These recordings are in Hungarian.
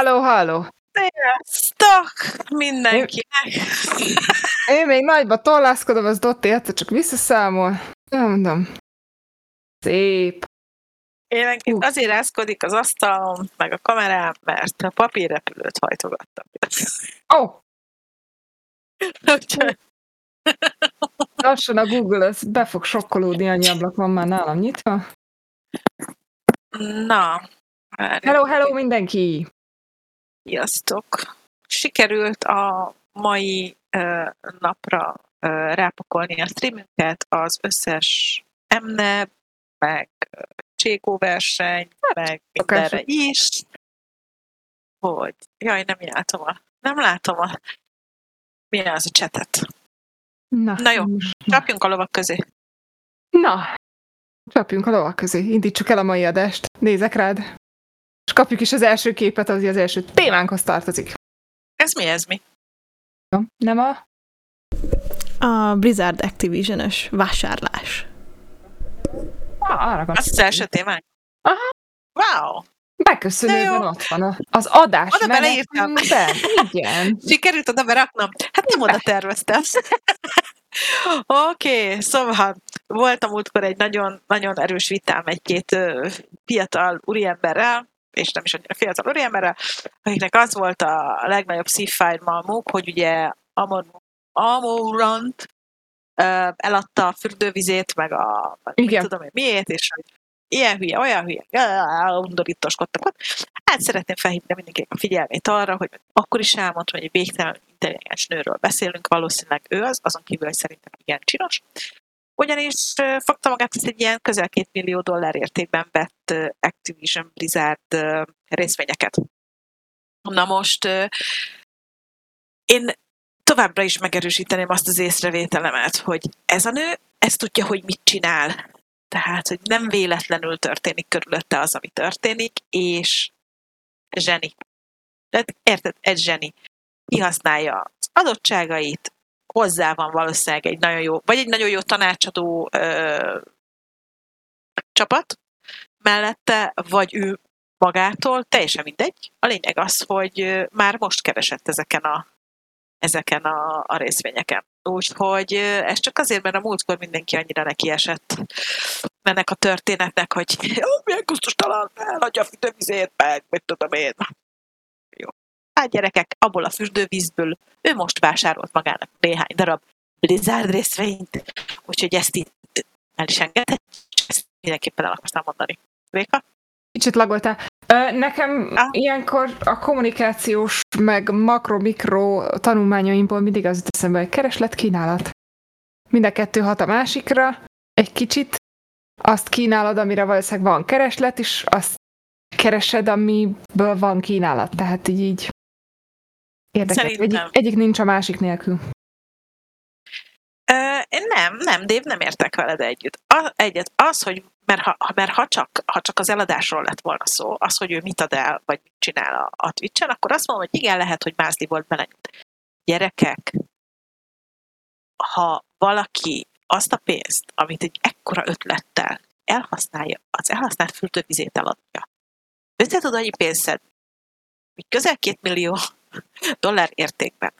Háló, háló! Sziasztok mindenkinek! Én még nagyba tollászkodom, az Dotti egyszer csak visszaszámol. Nem mondom. Szép. Évenként uh. azért rázkodik az asztalom, meg a kamerám, mert a papírrepülőt hajtogattam. Ó! Oh. Lassan a Google az be fog sokkolódni, annyi ablak van már nálam nyitva. Na. Hello, hello mindenki! Sziasztok! Sikerült a mai napra rápakolni a streamünket, az összes emne, meg Csékó verseny, meg mindenre is. Hogy, jaj, nem látom a, nem látom a, mi az a csetet. Na, Na jó, csapjunk a lovak közé. Na, csapjunk a lovak közé. Indítsuk el a mai adást. Nézek rád. És kapjuk is az első képet, az az első témánkhoz tartozik. Ez mi, ez mi? Nem a... A Blizzard Activision-ös vásárlás. Ah, arra Az az első témánk? Aha. Wow! Beköszönőben ott van az adás. Oda beleírtam. Be. Igen. Sikerült oda beraknom. Hát nem oda terveztem. Oké, okay, szóval volt a múltkor egy nagyon, nagyon erős vitám egy-két fiatal úriemberrel, és nem is annyira fiatal úriemberrel, akiknek az volt a legnagyobb szívfájdalmuk, hogy ugye Amor, Amorant eladta a fürdővizét, meg a meg Igen. tudom én miért, és hogy ilyen hülye, olyan hülye, undorítoskodtak ott. Hát szeretném felhívni mindenkinek a figyelmét arra, hogy akkor is elmondtam, hogy egy végtelen intelligens nőről beszélünk, valószínűleg ő az, azon kívül, hogy szerintem igen csinos. Ugyanis fogta magát ezt egy ilyen közel két millió dollár értékben vett Activision Blizzard részvényeket. Na most én továbbra is megerősíteném azt az észrevételemet, hogy ez a nő, ezt tudja, hogy mit csinál. Tehát, hogy nem véletlenül történik körülötte az, ami történik, és zseni. Tehát érted, egy zseni. Kihasználja az adottságait, hozzá van valószínűleg egy nagyon jó, vagy egy nagyon jó tanácsadó ö, csapat mellette, vagy ő magától, teljesen mindegy. A lényeg az, hogy már most keresett ezeken a, ezeken a, a részvényeken. Úgyhogy ez csak azért, mert a múltkor mindenki annyira neki esett ennek a történetnek, hogy jó, milyen talán eladja a fürdővizét, meg mit tudom én. Hát gyerekek, abból a fürdővízből ő most vásárolt magának néhány darab Blizzard részvényt, úgyhogy ezt itt el is engedhet, ezt mindenképpen el akartam mondani. Réka? Kicsit lagoltál. Nekem ah. ilyenkor a kommunikációs, meg makro-mikro tanulmányaimból mindig az eszembe, hogy kereslet, kínálat. Mind a kettő hat a másikra, egy kicsit. Azt kínálod, amire valószínűleg van kereslet, és azt keresed, amiből van kínálat. Tehát így, így érdekes. Egyik, egyik nincs a másik nélkül. Uh, nem, nem, Dév, nem értek veled együtt. A, egyet, az, hogy mert, ha, mert ha, csak, ha csak az eladásról lett volna szó, az, hogy ő mit ad el, vagy mit csinál a, a Twitch-en, akkor azt mondom, hogy igen, lehet, hogy mázli volt belenyújt. Gyerekek, ha valaki azt a pénzt, amit egy ekkora ötlettel elhasználja, az elhasznált fürdővizét eladja, össze tud annyi pénzt hogy közel két millió dollár értékben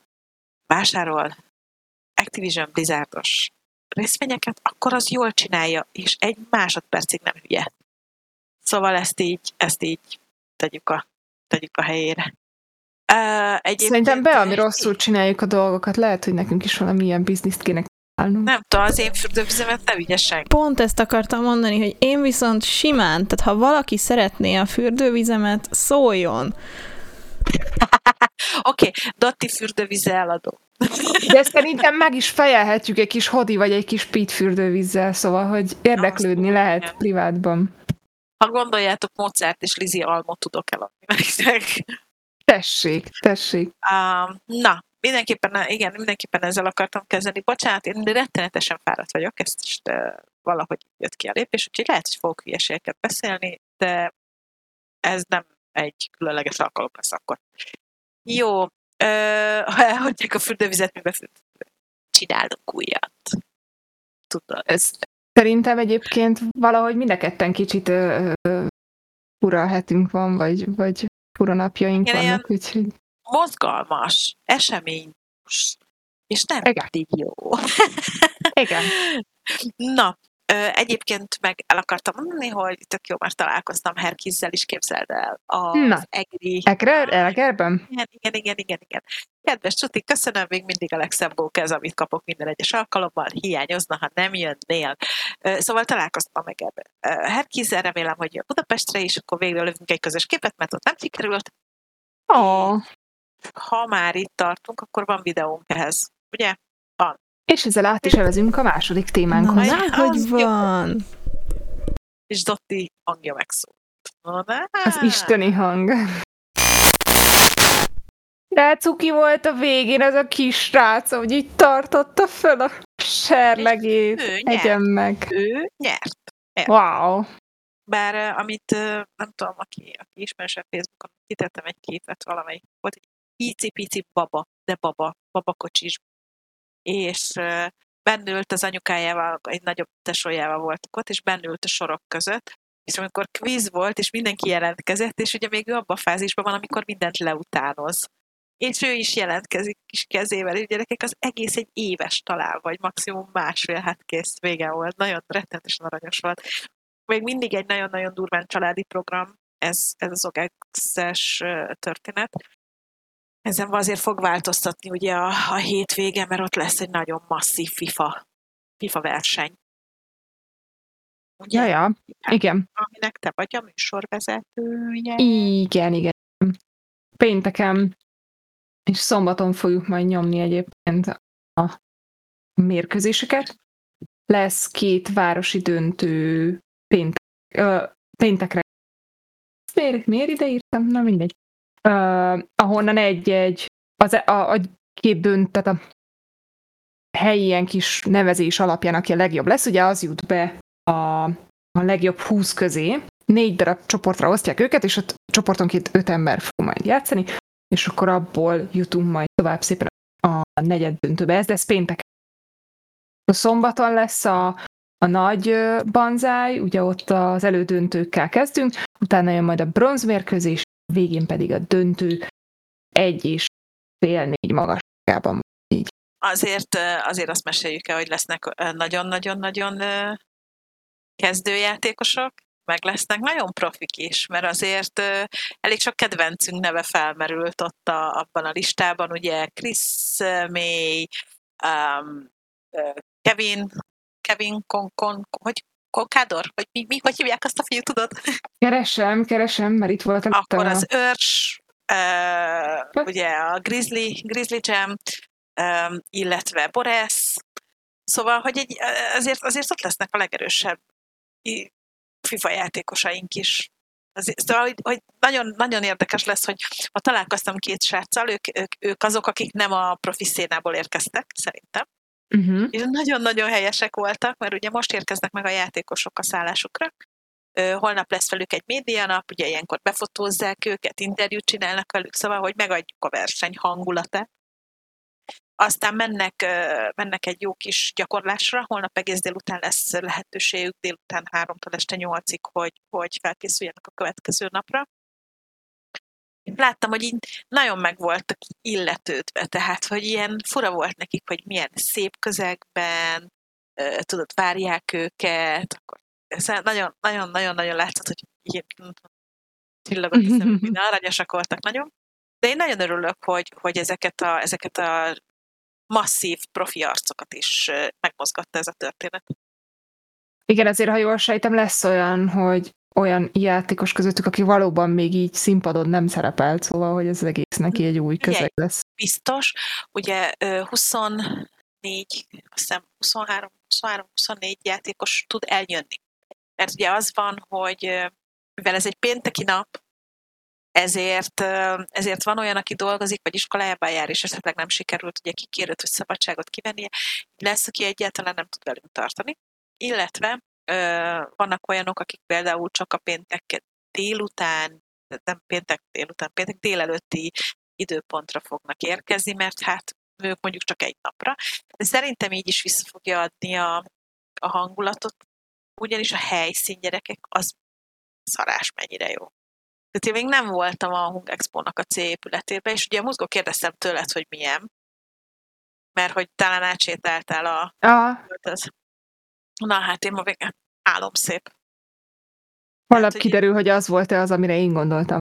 vásárol Activision Blizzardos részvényeket, akkor az jól csinálja, és egy másodpercig nem hülye. Szóval ezt így, ezt így tegyük a, tegyük a helyére. Uh, Szerintem be, ami rosszul csináljuk a dolgokat, lehet, hogy nekünk is valami ilyen bizniszt kéne csinálnunk. Nem tudom, az én fürdővizemet ne vigyesek. Pont ezt akartam mondani, hogy én viszont simán, tehát ha valaki szeretné a fürdővizemet, szóljon. Oké, okay, Dotti fürdővize eladó. De szerintem meg is fejelhetjük egy kis hodi vagy egy kis pit fürdővízzel, szóval, hogy érdeklődni Na, lehet nem. privátban. Ha gondoljátok, Mozart és Lizi Almot tudok eladni nektek. Tessék, tessék. Uh, na, mindenképpen, igen, mindenképpen ezzel akartam kezdeni. Bocsánat, én rettenetesen fáradt vagyok, ezt is de valahogy jött ki a lépés, úgyhogy lehet, hogy fogok hülyeségeket beszélni, de ez nem egy különleges alkalom lesz akkor. Jó, ha elhagyják a fürdővizet, mi csinálunk újat. Tudod. Ez szerintem egyébként valahogy mind a ketten kicsit uralhetünk van, vagy, vagy fura napjaink Igen, vannak, úgyhogy Mozgalmas, esemény, és nem Igen. jó. igen. Na, ö, egyébként meg el akartam mondani, hogy tök jó, mert találkoztam Herkizzel is, képzeld el, az Na. egri Ekre, Elgerben? Igen, igen, igen, igen, igen. Kedves Csuti, köszönöm, még mindig a legszebb bókez, amit kapok minden egyes alkalommal, hiányozna, ha nem jönnél. Szóval találkoztam meg ebbe. Herkizzel remélem, hogy jön Budapestre is, akkor végre lövünk egy közös képet, mert ott nem sikerült. Ó, Ha már itt tartunk, akkor van videónk ehhez, ugye? És ezzel át is evezünk a második Na, témánkhoz. Na, már hogy jó. van. És Dotti hangja megszólt. Na, Az isteni hang. De cuki volt a végén ez a kis srác, hogy így tartotta föl a serlegét. Ő nyert. Egyen meg. Ő nyert. Wow. Bár amit nem tudom, aki, aki ismerős a Facebookon, kitettem egy képet valamelyik, volt egy pici-pici baba, de baba, babakocsis. És bennült az anyukájával, egy nagyobb tesójával voltak ott, és bennült a sorok között, és amikor quiz volt, és mindenki jelentkezett, és ugye még ő abban a fázisban van, amikor mindent leutánoz. És ő is jelentkezik kis kezével, és gyerekek, az egész egy éves talán, vagy maximum másfél, hát kész, vége volt. Nagyon rettenetesen aranyos volt még mindig egy nagyon-nagyon durván családi program, ez, ez az OGEX-es ö, történet. Ezen azért fog változtatni ugye a, a hétvége, mert ott lesz egy nagyon masszív FIFA, FIFA verseny. Ugye? Ja, ja. Igen. Aminek te vagy a műsorvezetője. Igen, igen. Pénteken és szombaton fogjuk majd nyomni egyébként a mérkőzéseket. Lesz két városi döntő péntek, ö, péntekre. Miért, miért ide írtam? Na mindegy. Ö, ahonnan egy-egy, az, a, a két dönt, tehát a helyi ilyen kis nevezés alapján, aki a legjobb lesz, ugye az jut be a, a legjobb 20 közé. Négy darab csoportra osztják őket, és ott csoportonként öt ember fog majd játszani, és akkor abból jutunk majd tovább szépen a negyed döntőbe. Ez lesz péntek. A szombaton lesz a, a nagy banzáj, ugye ott az elődöntőkkel kezdünk, utána jön majd a bronzmérkőzés, végén pedig a döntő egy és fél négy magasságában. Azért, ö, azért azt meséljük el, hogy lesznek nagyon-nagyon-nagyon kezdőjátékosok, meg lesznek nagyon profik is, mert azért elég sok kedvencünk neve felmerült ott a, abban a listában, ugye Chris May, um, Kevin, Kevin Con, Con, hogy Konkádor? Vagy mi, mi, hogy hívják azt a fiú, tudod? Keresem, keresem, mert itt volt előttem Akkor a- az őrs, uh, ugye a Grizzly, Grizzly Jam, um, illetve Boris. Szóval, hogy egy, azért, azért ott lesznek a legerősebb FIFA játékosaink is. Azért, szóval, hogy, hogy nagyon, nagyon érdekes lesz, hogy ha találkoztam két sráccal, ők, ők, ők azok, akik nem a profi szénából érkeztek, szerintem. Uh-huh. És nagyon-nagyon helyesek voltak, mert ugye most érkeznek meg a játékosok a szállásukra. Holnap lesz velük egy médianap, ugye ilyenkor befotózzák őket, interjút csinálnak velük, szóval, hogy megadjuk a verseny hangulatát. Aztán mennek, mennek egy jó kis gyakorlásra, holnap egész délután lesz lehetőségük délután 3-tól este 8-ig, hogy, hogy felkészüljenek a következő napra. Láttam, hogy így nagyon meg voltak illetődve, tehát, hogy ilyen fura volt nekik, hogy milyen szép közegben, tudod, várják őket, akkor ez nagyon, nagyon, nagyon, nagyon látszott, hogy ilyen szemük, minden aranyosak voltak nagyon. De én nagyon örülök, hogy, hogy ezeket, a, ezeket a masszív profi arcokat is megmozgatta ez a történet. Igen, azért, ha jól sejtem, lesz olyan, hogy olyan játékos közöttük, aki valóban még így színpadon nem szerepelt, szóval, hogy ez egész neki egy új közeg lesz. biztos. Ugye ö, 24, azt hiszem 23, 23, 24 játékos tud eljönni. Mert ugye az van, hogy mivel ez egy pénteki nap, ezért, ezért van olyan, aki dolgozik, vagy iskolájában jár, és esetleg nem sikerült ugye kikérőt, hogy szabadságot kivennie, lesz, aki egyáltalán nem tud velünk tartani. Illetve vannak olyanok, akik például csak a péntek délután, nem péntek délután, péntek délelőtti időpontra fognak érkezni, mert hát ők mondjuk csak egy napra. De szerintem így is vissza fogja adni a, a hangulatot, ugyanis a helyszín gyerekek az szarás mennyire jó. Tehát én még nem voltam a Hung Expo-nak a C épületében, és ugye a mozgó kérdeztem tőled, hogy milyen, mert hogy talán átsétáltál a... Ah, Na hát én ma végén álom szép. holnap kiderül, hogy az volt-e az, amire én gondoltam.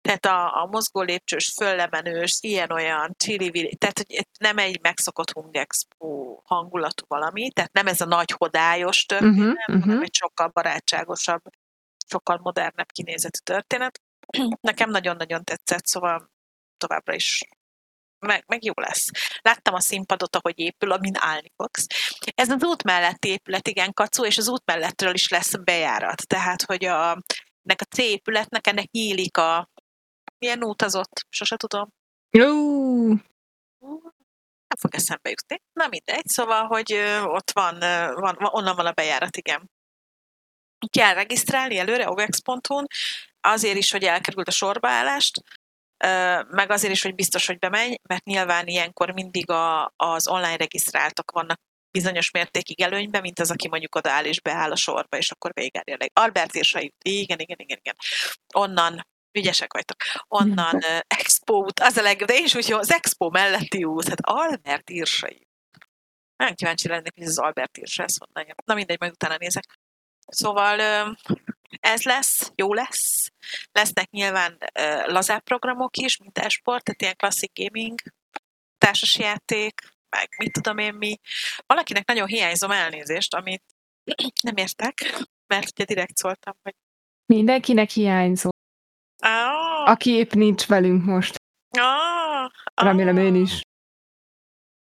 Tehát a, a mozgó lépcsős, föllemenős, ilyen-olyan, csili tehát hogy nem egy megszokott Hung Expo hangulatú valami, tehát nem ez a nagy hodályos történet, Uh-huh, hanem uh-huh. egy sokkal barátságosabb, sokkal modernebb kinézetű történet. Nekem nagyon-nagyon tetszett, szóval továbbra is meg, meg jó lesz. Láttam a színpadot, ahogy épül, amin állni fogsz. Ez az út melletti épület, igen, kacú, és az út mellettről is lesz bejárat. Tehát, hogy a, ennek a C épületnek ennek nyílik a milyen út az ott? Sose tudom. Ú, Nem fog eszembe jutni. Na mindegy, szóval, hogy ott van, van, van, onnan van a bejárat, igen. Kell regisztrálni előre ovex.hu-n, azért is, hogy elkerült a sorbaállást, meg azért is, hogy biztos, hogy bemenj, mert nyilván ilyenkor mindig a, az online regisztráltak vannak bizonyos mértékig előnyben, mint az, aki mondjuk odaáll és beáll a sorba, és akkor végigárja. Albert Irsai, igen, igen, igen, igen. Onnan ügyesek vagytok. Onnan uh, Expo út, az a legjobb, de én is úgy, hogy az Expo melletti út, hát Albert Irsai. Nagyon kíváncsi lennék, hogy ez az Albert Irsa, ezt mondanám. Na mindegy, majd utána nézek. Szóval ö, ez lesz, jó lesz. Lesznek nyilván ö, lazább programok is, mint esport, tehát ilyen klasszik gaming, társasjáték, meg mit tudom én mi. Valakinek nagyon hiányzom elnézést, amit nem értek, mert ugye direkt szóltam, hogy mindenkinek hiányzó. ah, Aki épp nincs velünk most. ah, Remélem ah. ön is.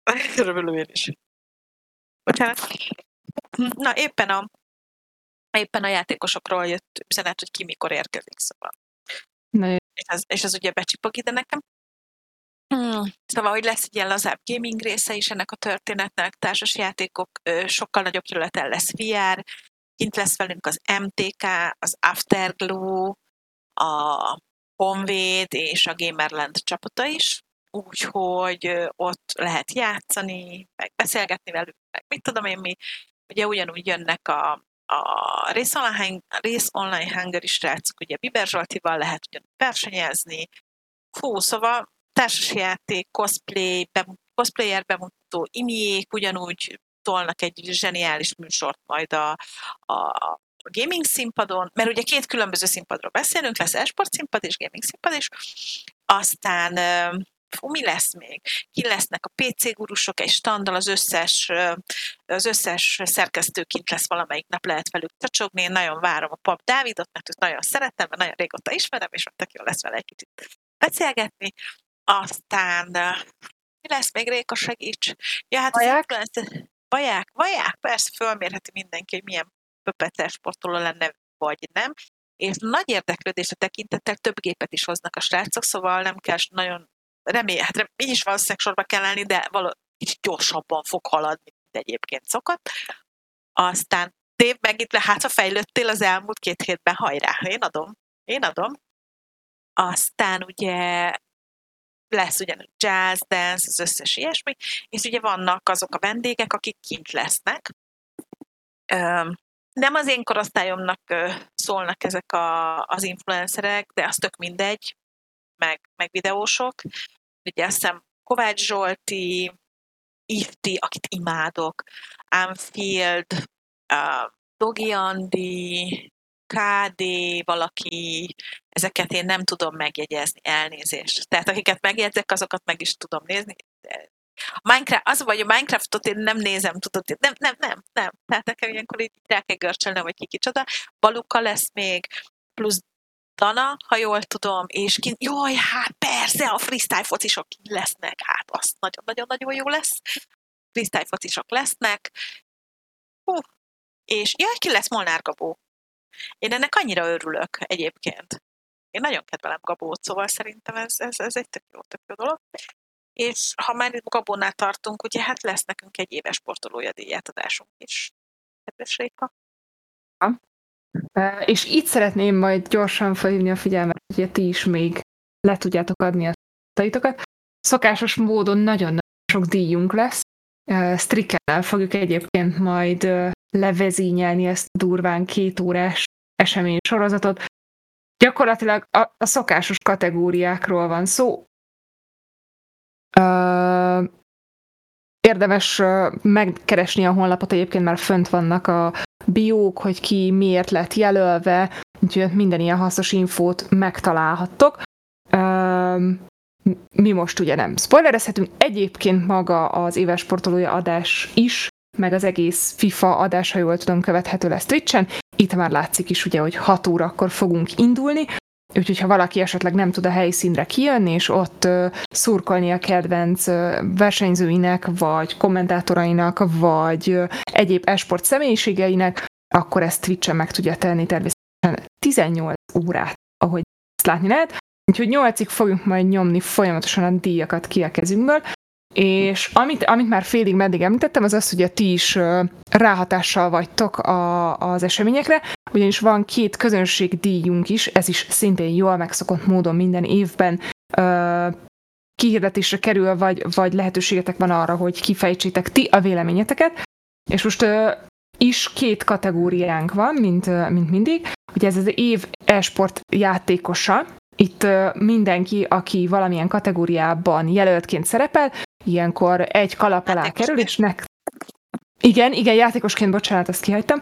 Remélem én is. Bocsánat. Na, éppen a, éppen a játékosokról jött üzenet, hogy ki mikor érkezik, szóval. Nagyon És ez, és ez ugye becsipog ide nekem. Hmm. Szóval, hogy lesz egy ilyen lazább gaming része is ennek a történetnek, társas játékok, sokkal nagyobb területen lesz VR, kint lesz velünk az MTK, az Afterglow, a Honvéd és a Gamerland csapata is, úgyhogy ott lehet játszani, meg beszélgetni velük, meg mit tudom én mi. Ugye ugyanúgy jönnek a, a Race Online, Race Online Hungary srácok, ugye Biber Zsoltival lehet ugyanúgy versenyezni. Fú, szóval társasjáték, cosplay, bem, cosplayer bemutató, imiék ugyanúgy tolnak egy zseniális műsort majd a, a, gaming színpadon, mert ugye két különböző színpadról beszélünk, lesz esport színpad és gaming színpad is, aztán fú, mi lesz még? Ki lesznek a PC gurusok, egy standal az összes, az összes szerkesztő kint lesz valamelyik nap, lehet velük csacsogni, én nagyon várom a pap Dávidot, mert őt nagyon szeretem, mert nagyon régóta ismerem, és ott jó lesz vele egy kicsit beszélgetni. Aztán mi lesz még, Réka, segíts? Ja, hát Vaják? az influencer... Vaják, vaják, persze, fölmérheti mindenki, hogy milyen pöpetes sportoló lenne, vagy nem. És nagy érdeklődésre tekintettel több gépet is hoznak a srácok, szóval nem kell nagyon remél, hát rem, így is valószínűleg sorba kell állni, de való, kicsit gyorsabban fog haladni, mint egyébként szokott. Aztán Dév, megint le, hát ha fejlődtél az elmúlt két hétben, hajrá, én adom, én adom. Aztán ugye lesz ugyanúgy jazz, dance, az összes ilyesmi, és ugye vannak azok a vendégek, akik kint lesznek. Nem az én korosztályomnak szólnak ezek a, az influencerek, de az tök mindegy, meg, meg videósok. Ugye azt hiszem Kovács Zsolti, Ifti, akit imádok, Anfield, uh, Dogi Andi, KD, valaki, ezeket én nem tudom megjegyezni, elnézést. Tehát akiket megjegyzek, azokat meg is tudom nézni. Minecraft, az vagy a Minecraftot én nem nézem, tudod, nem, nem, nem, nem. Tehát nekem ilyenkor így rá kell görcsölnem, hogy ki kicsoda. Baluka lesz még, plusz Dana, ha jól tudom, és ki, jaj, hát persze, a freestyle focisok lesznek, hát azt nagyon-nagyon-nagyon jó lesz. Freestyle focisok lesznek. Hú. És jaj, ki lesz Molnár Gabó. Én ennek annyira örülök egyébként. Én nagyon kedvelem Gabót, szóval szerintem ez, ez, ez egy tök jó, tök jó dolog. És ha már itt Gabónál tartunk, ugye hát lesz nekünk egy éves sportolója díjátadásunk is. Kedves Réka. Ö, És itt szeretném majd gyorsan felhívni a figyelmet, hogy ti is még le tudjátok adni a taitokat. Szokásos módon nagyon sok díjunk lesz. Strickennel fogjuk egyébként majd levezényelni ezt durván két órás esemény sorozatot. Gyakorlatilag a, a szokásos kategóriákról van szó. Érdemes megkeresni a honlapot, egyébként már fönt vannak a biók, hogy ki miért lett jelölve, úgyhogy minden ilyen hasznos infót megtalálhattok. Ö, mi most ugye nem spoilerezhetünk, egyébként maga az éves sportolója adás is, meg az egész FIFA adás, ha jól tudom, követhető lesz Twitchen. Itt már látszik is ugye, hogy 6 órakor fogunk indulni, Úgyhogy, ha valaki esetleg nem tud a helyszínre kijönni, és ott szurkolni a kedvenc versenyzőinek, vagy kommentátorainak, vagy egyéb esport személyiségeinek, akkor ezt Twitch-en meg tudja tenni természetesen 18 órát, ahogy ezt látni lehet. Úgyhogy 8-ig fogjuk majd nyomni folyamatosan a díjakat ki a kezünkből, és amit, amit már félig meddig említettem, az az, hogy a ti is ráhatással vagytok a, az eseményekre, ugyanis van két közönségdíjunk is, ez is szintén jól megszokott módon minden évben ö, kihirdetésre kerül, vagy, vagy lehetőségetek van arra, hogy kifejtsétek ti a véleményeteket, és most ö, is két kategóriánk van, mint, mint mindig. Ugye ez az év e-sport játékosa, itt mindenki, aki valamilyen kategóriában jelöltként szerepel, ilyenkor egy kalap alá kerül, és nek... Igen, igen, játékosként, bocsánat, ezt kihagytam.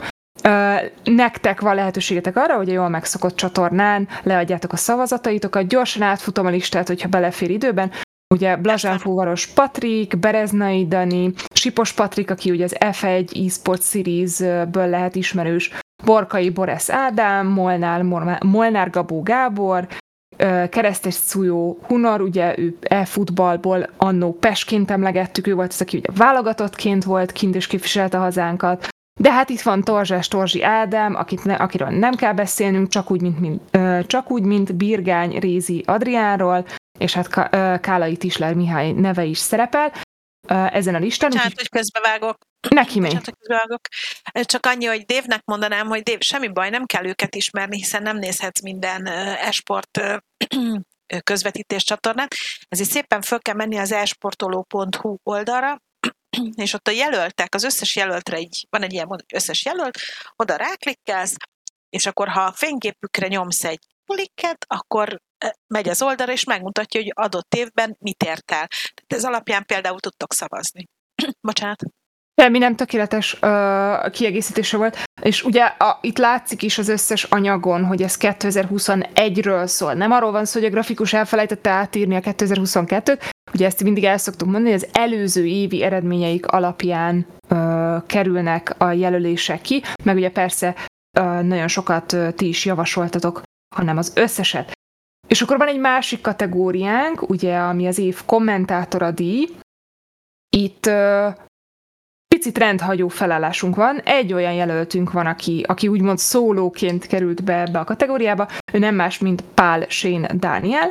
nektek van lehetőségetek arra, hogy a jól megszokott csatornán leadjátok a szavazataitokat, gyorsan átfutom a listát, hogyha belefér időben. Ugye Blazsán Fúvaros Patrik, Bereznai Dani, Sipos Patrik, aki ugye az F1 eSport Series-ből lehet ismerős, Borkai Boresz Ádám, Molnár, Molnár Gabó Gábor, keresztes Szújó Hunor, ugye ő e-futballból annó Pesként emlegettük, ő volt az, aki ugye válogatottként volt kint és képviselte hazánkat, de hát itt van Torzsás Torzsi Ádám, akit ne, akiről nem kell beszélnünk, csak úgy, mint, mint, csak úgy, mint Birgány Rézi Adriánról, és hát Kálai Tisler Mihály neve is szerepel ezen a listán. Tehát, hogy közbevágok. Neki még. Csak annyi, hogy Dévnek mondanám, hogy Dév, semmi baj, nem kell őket ismerni, hiszen nem nézhetsz minden esport közvetítés csatornát. Ezért szépen föl kell menni az esportoló.hu oldalra, és ott a jelöltek, az összes jelöltre így, van egy ilyen összes jelölt, oda ráklikkelsz, és akkor ha a fényképükre nyomsz egy klikket, akkor megy az oldalra, és megmutatja, hogy adott évben mit ért el. Tehát ez alapján például tudtok szavazni. Bocsánat. Semmi nem tökéletes uh, kiegészítése volt. És ugye a, itt látszik is az összes anyagon, hogy ez 2021-ről szól. Nem arról van szó, hogy a grafikus elfelejtette átírni a 2022-t, ugye ezt mindig el szoktuk mondani, hogy az előző évi eredményeik alapján uh, kerülnek a jelölések ki, meg ugye persze uh, nagyon sokat uh, ti is javasoltatok, hanem az összeset. És akkor van egy másik kategóriánk, ugye, ami az év kommentátora díj. Itt uh, picit rendhagyó felállásunk van. Egy olyan jelöltünk van, aki, aki úgymond szólóként került be ebbe a kategóriába. Ő nem más, mint Pál Shane Daniel.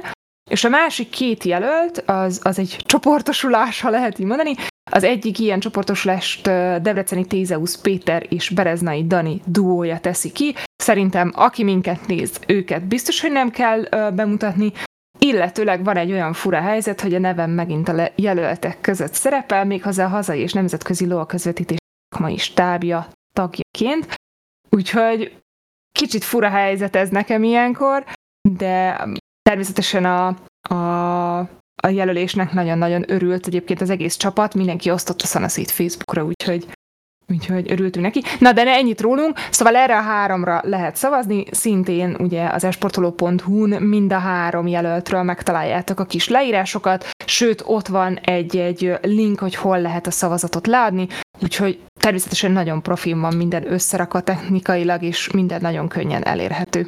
És a másik két jelölt, az, az egy csoportosulás, ha lehet így mondani. Az egyik ilyen csoportosulást Debreceni Tézeusz Péter és Bereznai Dani duója teszi ki. Szerintem aki minket néz, őket biztos, hogy nem kell bemutatni, illetőleg van egy olyan fura helyzet, hogy a nevem megint a jelöltek között szerepel, méghozzá a hazai és nemzetközi lóa közvetítés mai stábja tagjaként. Úgyhogy kicsit fura helyzet ez nekem ilyenkor, de természetesen a, a, a jelölésnek nagyon-nagyon örült egyébként az egész csapat, mindenki osztotta Szanaszét Facebookra, úgyhogy Úgyhogy örültünk neki. Na, de ne ennyit rólunk. Szóval erre a háromra lehet szavazni. Szintén ugye az esportoló.hu-n mind a három jelöltről megtaláljátok a kis leírásokat, sőt, ott van egy-egy link, hogy hol lehet a szavazatot leadni, úgyhogy természetesen nagyon profin van minden összerakva technikailag, és minden nagyon könnyen elérhető.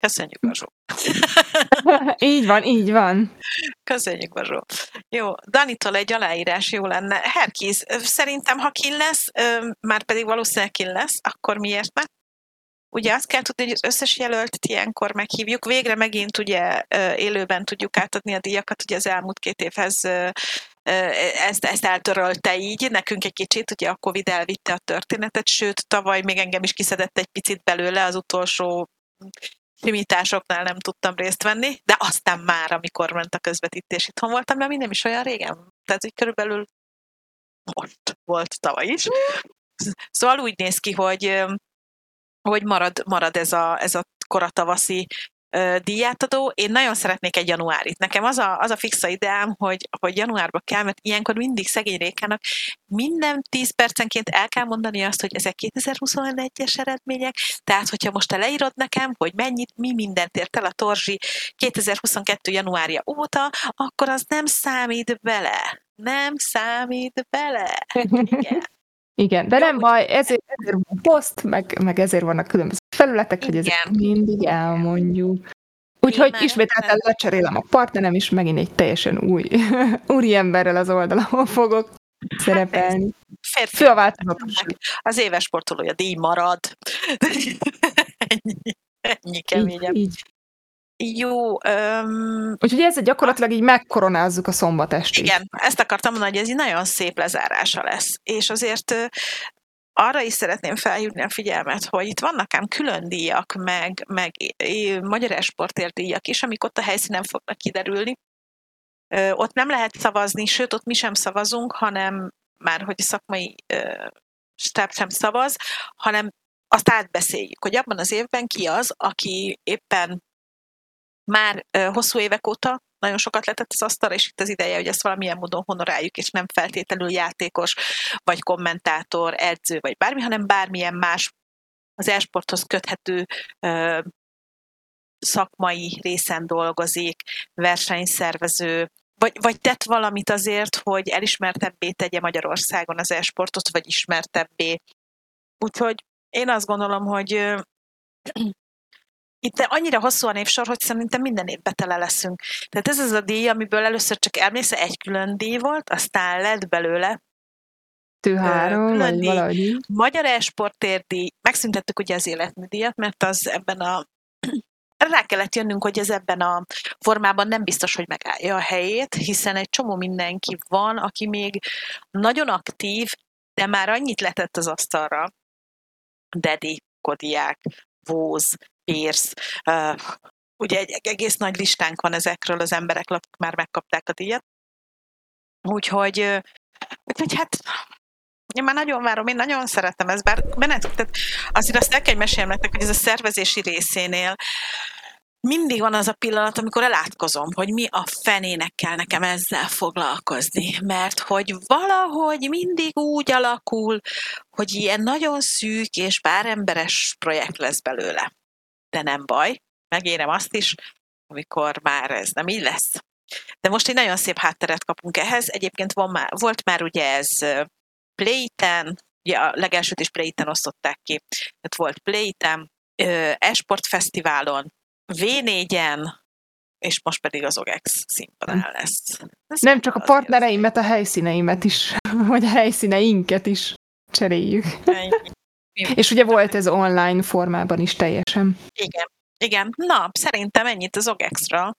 Köszönjük, Bazsó. így van, így van. Köszönjük, Bazsó. Jó, Danitól egy aláírás jó lenne. Herkis, szerintem, ha kin lesz, már pedig valószínűleg kin lesz, akkor miért ne? Ugye azt kell tudni, hogy az összes jelöltet ilyenkor meghívjuk. Végre megint ugye élőben tudjuk átadni a díjakat, ugye az elmúlt két évhez ezt, ezt eltörölte így, nekünk egy kicsit, ugye a Covid elvitte a történetet, sőt, tavaly még engem is kiszedett egy picit belőle az utolsó simításoknál nem tudtam részt venni, de aztán már, amikor ment a közvetítés, itthon voltam, mert nem is olyan régen. Tehát így körülbelül most volt tavaly is. Szóval úgy néz ki, hogy hogy marad, marad ez, a, ez a koratavaszi díjátadó, én nagyon szeretnék egy januárit. Nekem az a, az a fixa ideám, hogy, hogy januárba kell, mert ilyenkor mindig szegény Rékának minden 10 percenként el kell mondani azt, hogy ezek 2021-es eredmények, tehát hogyha most te leírod nekem, hogy mennyit, mi mindent ért el a Torzsi 2022. januárja óta, akkor az nem számít bele. Nem számít bele. Igen. Igen, de Jó, nem baj, ezért, ezért van poszt, meg, meg ezért vannak különböző felületek, Igen. hogy ezeket mindig elmondjuk. Úgyhogy ismételten lecserélem a partnerem, és megint egy teljesen új úri emberrel az oldalamon fogok szerepelni. Férfi. Fő a Az éves sportolója díj marad. ennyi, ennyi keményebb. Így, így. Jó. Um, Úgyhogy ezzel gyakorlatilag így megkoronázzuk a szombatesti. Igen, ezt akartam mondani, hogy ez egy nagyon szép lezárása lesz. És azért arra is szeretném felhívni a figyelmet, hogy itt vannak ám külön díjak, meg, meg magyar esportért díjak is, amik ott a helyszínen fognak kiderülni. Ott nem lehet szavazni, sőt, ott mi sem szavazunk, hanem már, hogy a szakmai stáb sem szavaz, hanem azt átbeszéljük, hogy abban az évben ki az, aki éppen már hosszú évek óta nagyon sokat letett az asztalra, és itt az ideje, hogy ezt valamilyen módon honoráljuk, és nem feltétlenül játékos, vagy kommentátor, edző, vagy bármi, hanem bármilyen más az esporthoz köthető ö, szakmai részen dolgozik, versenyszervező, vagy, vagy tett valamit azért, hogy elismertebbé tegye Magyarországon az esportot, vagy ismertebbé. Úgyhogy én azt gondolom, hogy itt annyira hosszú a névsor, hogy szerintem minden évben tele leszünk. Tehát ez az a díj, amiből először csak elmész, egy külön díj volt, aztán lett belőle három, vagy valahogy. Magyar esportért díj, megszüntettük ugye az életműdíjat, mert az ebben a rá kellett jönnünk, hogy ez ebben a formában nem biztos, hogy megállja a helyét, hiszen egy csomó mindenki van, aki még nagyon aktív, de már annyit letett az asztalra, Dedi, Kodiák, Vóz, Uh, ugye egy egész nagy listánk van ezekről az emberek, már megkapták a díjat. Úgyhogy, úgyhogy hát én már nagyon várom, én nagyon szeretem ezt, bár benne, tehát azért azt el kell mesélni nektek, hogy ez a szervezési részénél mindig van az a pillanat, amikor elátkozom, hogy mi a fenének kell nekem ezzel foglalkozni, mert hogy valahogy mindig úgy alakul, hogy ilyen nagyon szűk és bár emberes projekt lesz belőle de nem baj, megérem azt is, amikor már ez nem így lesz. De most egy nagyon szép hátteret kapunk ehhez. Egyébként van már, volt már ugye ez Playten, ugye a legelsőt is Playten osztották ki, tehát volt Playten, Esport Fesztiválon, V4-en, és most pedig az OGEX színpadán lesz. Ez Nem csak a partnereimet, a helyszíneimet is, vagy a helyszíneinket is cseréljük. Ennyi. És ugye volt ez online formában is teljesen. Igen. Igen. Na, szerintem ennyit az OGEX-ről.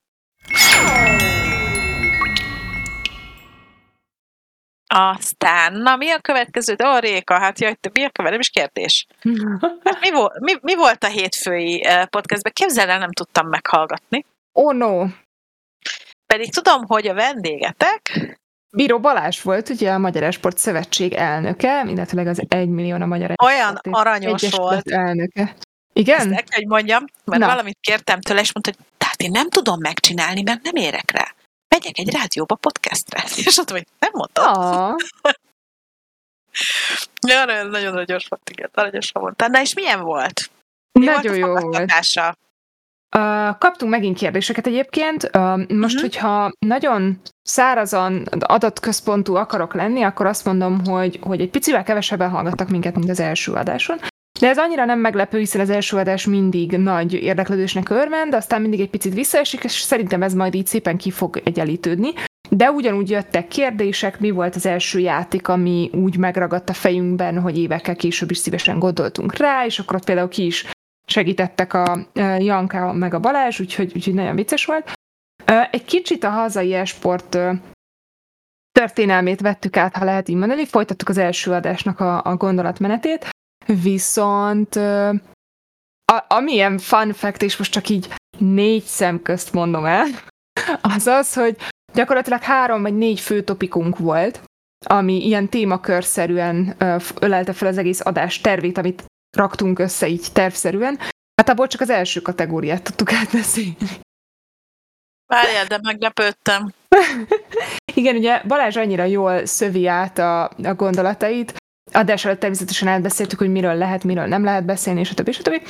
Aztán, na mi a következő? Ó, oh, Réka, hát jaj, mi a következő? is kérdés. Hát mi, vo- mi, mi, volt a hétfői eh, podcastben? Képzeld el, nem tudtam meghallgatni. Oh no! Pedig tudom, hogy a vendégetek Bíró Balázs volt ugye a Magyar Esport Szövetség elnöke, illetve az egy millió a Magyar Olyan aranyos volt. elnöke. Igen? Ezt el kell, hogy mondjam, mert Na. valamit kértem tőle, és mondta, hogy tehát én nem tudom megcsinálni, mert nem érek rá. Megyek egy rádióba podcastre. És ott hogy nem mondtad. Ah. ja, nagyon nagyon volt, igen, nagyon volt. Na és milyen volt? Mi nagyon volt jó volt. Kaptunk megint kérdéseket egyébként. Most, uh-huh. hogyha nagyon szárazan adatközpontú akarok lenni, akkor azt mondom, hogy, hogy egy picivel kevesebben hallgattak minket, mint az első adáson. De ez annyira nem meglepő, hiszen az első adás mindig nagy érdeklődésnek örvend, de aztán mindig egy picit visszaesik, és szerintem ez majd így szépen ki fog egyenlítődni. De ugyanúgy jöttek kérdések, mi volt az első játék, ami úgy megragadt a fejünkben, hogy évekkel később is szívesen gondoltunk rá, és akkor ott például ki is segítettek a Janka meg a Balázs, úgyhogy, úgyhogy nagyon vicces volt. Egy kicsit a hazai esport történelmét vettük át, ha lehet így mondani, folytattuk az első adásnak a, a gondolatmenetét, viszont a, amilyen fun fact, és most csak így négy szem közt mondom el, az az, hogy gyakorlatilag három vagy négy fő topikunk volt, ami ilyen témakörszerűen ölelte fel az egész adás tervét, amit raktunk össze így tervszerűen, Hát abból csak az első kategóriát tudtuk átbeszélni. Várjál, de meglepődtem. Igen, ugye Balázs annyira jól szövi át a, a gondolatait, adás előtt természetesen átbeszéltük, hogy miről lehet, miről nem lehet beszélni, és a többi, és a többi.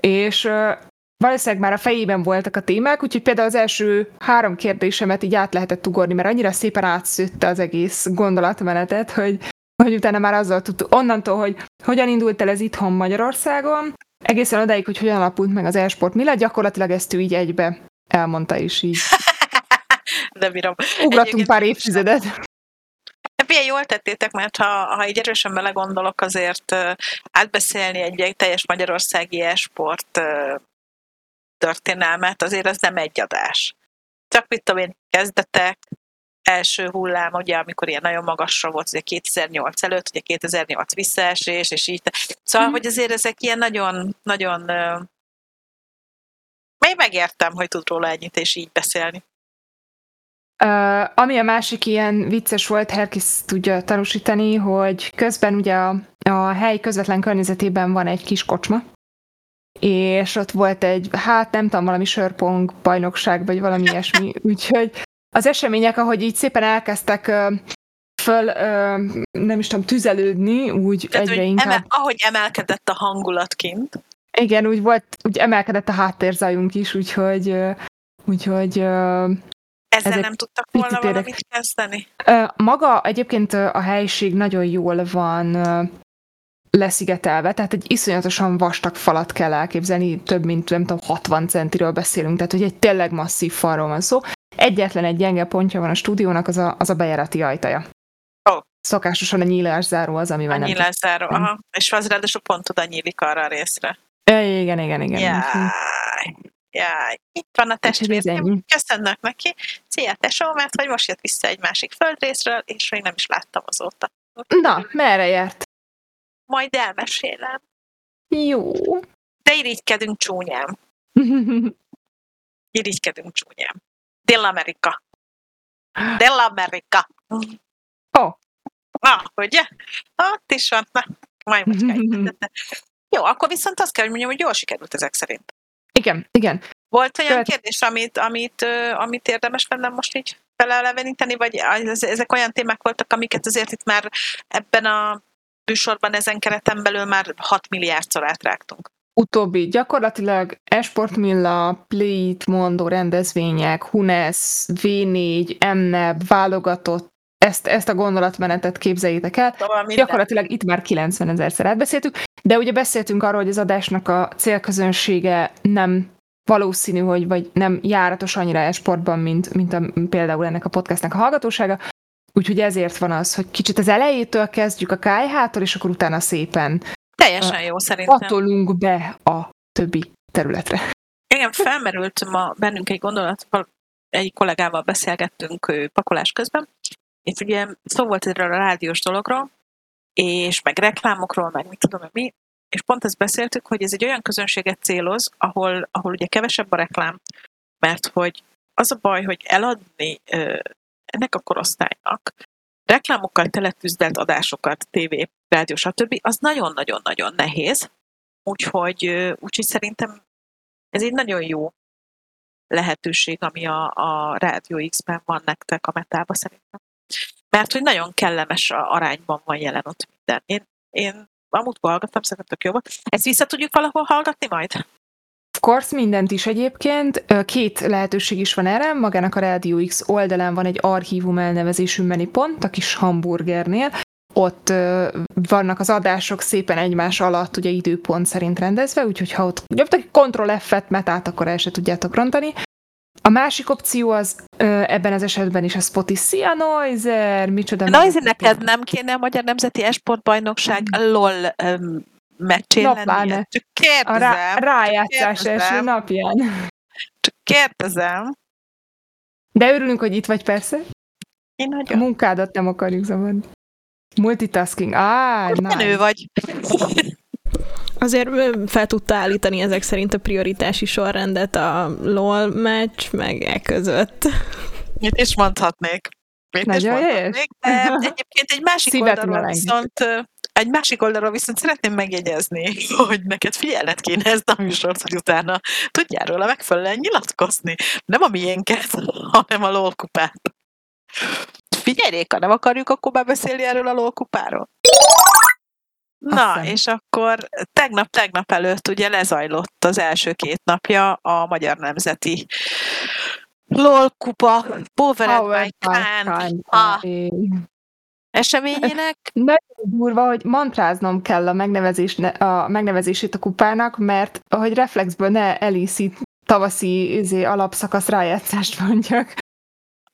És uh, valószínűleg már a fejében voltak a témák, úgyhogy például az első három kérdésemet így át lehetett ugorni, mert annyira szépen átszőtte az egész gondolatmenetet, hogy, hogy utána már azzal tudtuk, onnantól, hogy hogyan indult el ez itthon Magyarországon, egészen odáig, hogy hogyan alapult meg az e-sport, mi lett, gyakorlatilag ezt ő így egybe elmondta is így. De bírom. Ugratunk pár évtizedet. Milyen jól tettétek, mert ha, ha így erősen belegondolok, azért átbeszélni egy teljes magyarországi e-sport történelmet, azért az nem egy adás. Csak mit tudom én, kezdetek, első hullám, ugye, amikor ilyen nagyon magasra volt, ugye 2008 előtt, ugye 2008 visszaesés, és így. Szóval, mm. hogy azért ezek ilyen nagyon, nagyon még megértem, hogy tud róla ennyit, és így beszélni. Uh, ami a másik ilyen vicces volt, Herkis tudja tanúsítani, hogy közben ugye a, a hely közvetlen környezetében van egy kis kocsma, és ott volt egy, hát nem tudom, valami sörpong bajnokság, vagy valami ilyesmi, úgyhogy az események, ahogy így szépen elkezdtek föl, nem is tudom, tüzelődni, úgy Tehát, egyre inkább. Emel, ahogy emelkedett a hangulat kint. Igen, úgy volt, úgy emelkedett a háttérzajunk is, úgyhogy, úgyhogy ezzel nem tudtak volna valamit kezdeni? Maga egyébként a helység nagyon jól van leszigetelve, tehát egy iszonyatosan vastag falat kell elképzelni, több mint nem tudom, 60 centiről beszélünk, tehát hogy egy tényleg masszív falról van szó. Egyetlen egy gyenge pontja van a stúdiónak, az a, az a bejárati ajtaja. Oh. Szokásosan a nyílászáró az, amivel a nem... nyílászáró, aha. És az ráadásul pont oda nyílik arra a részre. Igen, igen, igen. Jaj, jaj. Itt van a testvérem, köszönök neki. Szia, tesó, mert hogy most jött vissza egy másik földrészről, és még nem is láttam azóta. Na, merre járt? Majd elmesélem. Jó. De irigykedünk csúnyám. irigykedünk csúnyám. Dél-Amerika. Dél-Amerika. Oh. Na, ugye? Ott is van. Na, majd Jó, akkor viszont azt kell, hogy mondjam, hogy jól sikerült ezek szerint. Igen, igen. Volt olyan Követ... kérdés, amit, amit, amit érdemes lenne most így feleleveníteni, vagy ezek olyan témák voltak, amiket azért itt már ebben a műsorban ezen kereten belül már 6 milliárdszor átrágtunk. Utóbbi gyakorlatilag Esportmilla, Play-t mondó rendezvények, Hunes, V4, MNEB, válogatott, ezt, ezt a gondolatmenetet képzeljétek el. Szóval Gyakorlatilag itt már 90 ezerszer átbeszéltük, de ugye beszéltünk arról, hogy az adásnak a célközönsége nem valószínű, hogy vagy nem járatos annyira esportban, mint, mint a, például ennek a podcastnek a hallgatósága. Úgyhogy ezért van az, hogy kicsit az elejétől kezdjük a KH-tól, és akkor utána szépen Teljesen jó szerintem. Atolunk be a többi területre. Igen, felmerült ma bennünk egy gondolat, egy kollégával beszélgettünk pakolás közben, és ugye szó volt erről a rádiós dologról, és meg reklámokról, meg mit tudom mi, és pont ezt beszéltük, hogy ez egy olyan közönséget céloz, ahol, ahol ugye kevesebb a reklám, mert hogy az a baj, hogy eladni ennek a korosztálynak reklámokkal teletűzdelt adásokat, tévé, rádió, stb., az nagyon-nagyon-nagyon nehéz, úgyhogy, úgyhogy szerintem ez egy nagyon jó lehetőség, ami a, a Rádió X-ben van nektek a metába szerintem. Mert hogy nagyon kellemes arányban van jelen ott minden. Én, én amúgy hallgattam, szerintem tök jó volt. Ezt vissza tudjuk valahol hallgatni majd? Course, mindent is egyébként. Két lehetőség is van erre. Magának a Radio X oldalán van egy archívum elnevezésű menüpont a kis hamburgernél. Ott vannak az adások szépen egymás alatt, ugye időpont szerint rendezve, úgyhogy ha ott nyomtak Ctrl F-et, metát, akkor el se tudjátok rontani. A másik opció az ö, ebben az esetben is a Spotify. a Noiser, micsoda. Noiser, neked nem kéne a Magyar Nemzeti Esportbajnokság. LOL um, meccsén lennie? Csak kérdezem. A rá, rájátszás első napján. Csak kérdezem. De örülünk, hogy itt vagy persze. Én nagyon. A munkádat nem akarjuk zavarni. Multitasking. Á, ah, nice. vagy. Azért fel tudta állítani ezek szerint a prioritási sorrendet a LOL meccs, meg e között. Mit is mondhatnék? Mit Nagyon is mondhatnék? De egyébként egy másik Szívet oldalról viszont egy másik oldalról viszont szeretném megjegyezni, hogy neked figyelned kéne ezt a műsort, hogy utána tudjál róla megfelelően nyilatkozni. Nem a miénket, hanem a lolkupát. Figyelj, ha nem akarjuk, akkor beszélni erről a lolkupáról. Na, Aztán. és akkor tegnap-tegnap előtt ugye lezajlott az első két napja a Magyar Nemzeti LOL kupa, Powered by Khan eseményének. Nagyon durva, hogy mantráznom kell a, megnevezés, a megnevezését a kupának, mert ahogy reflexből ne Elisi tavaszi izé, alapszakasz rájátszást mondjak.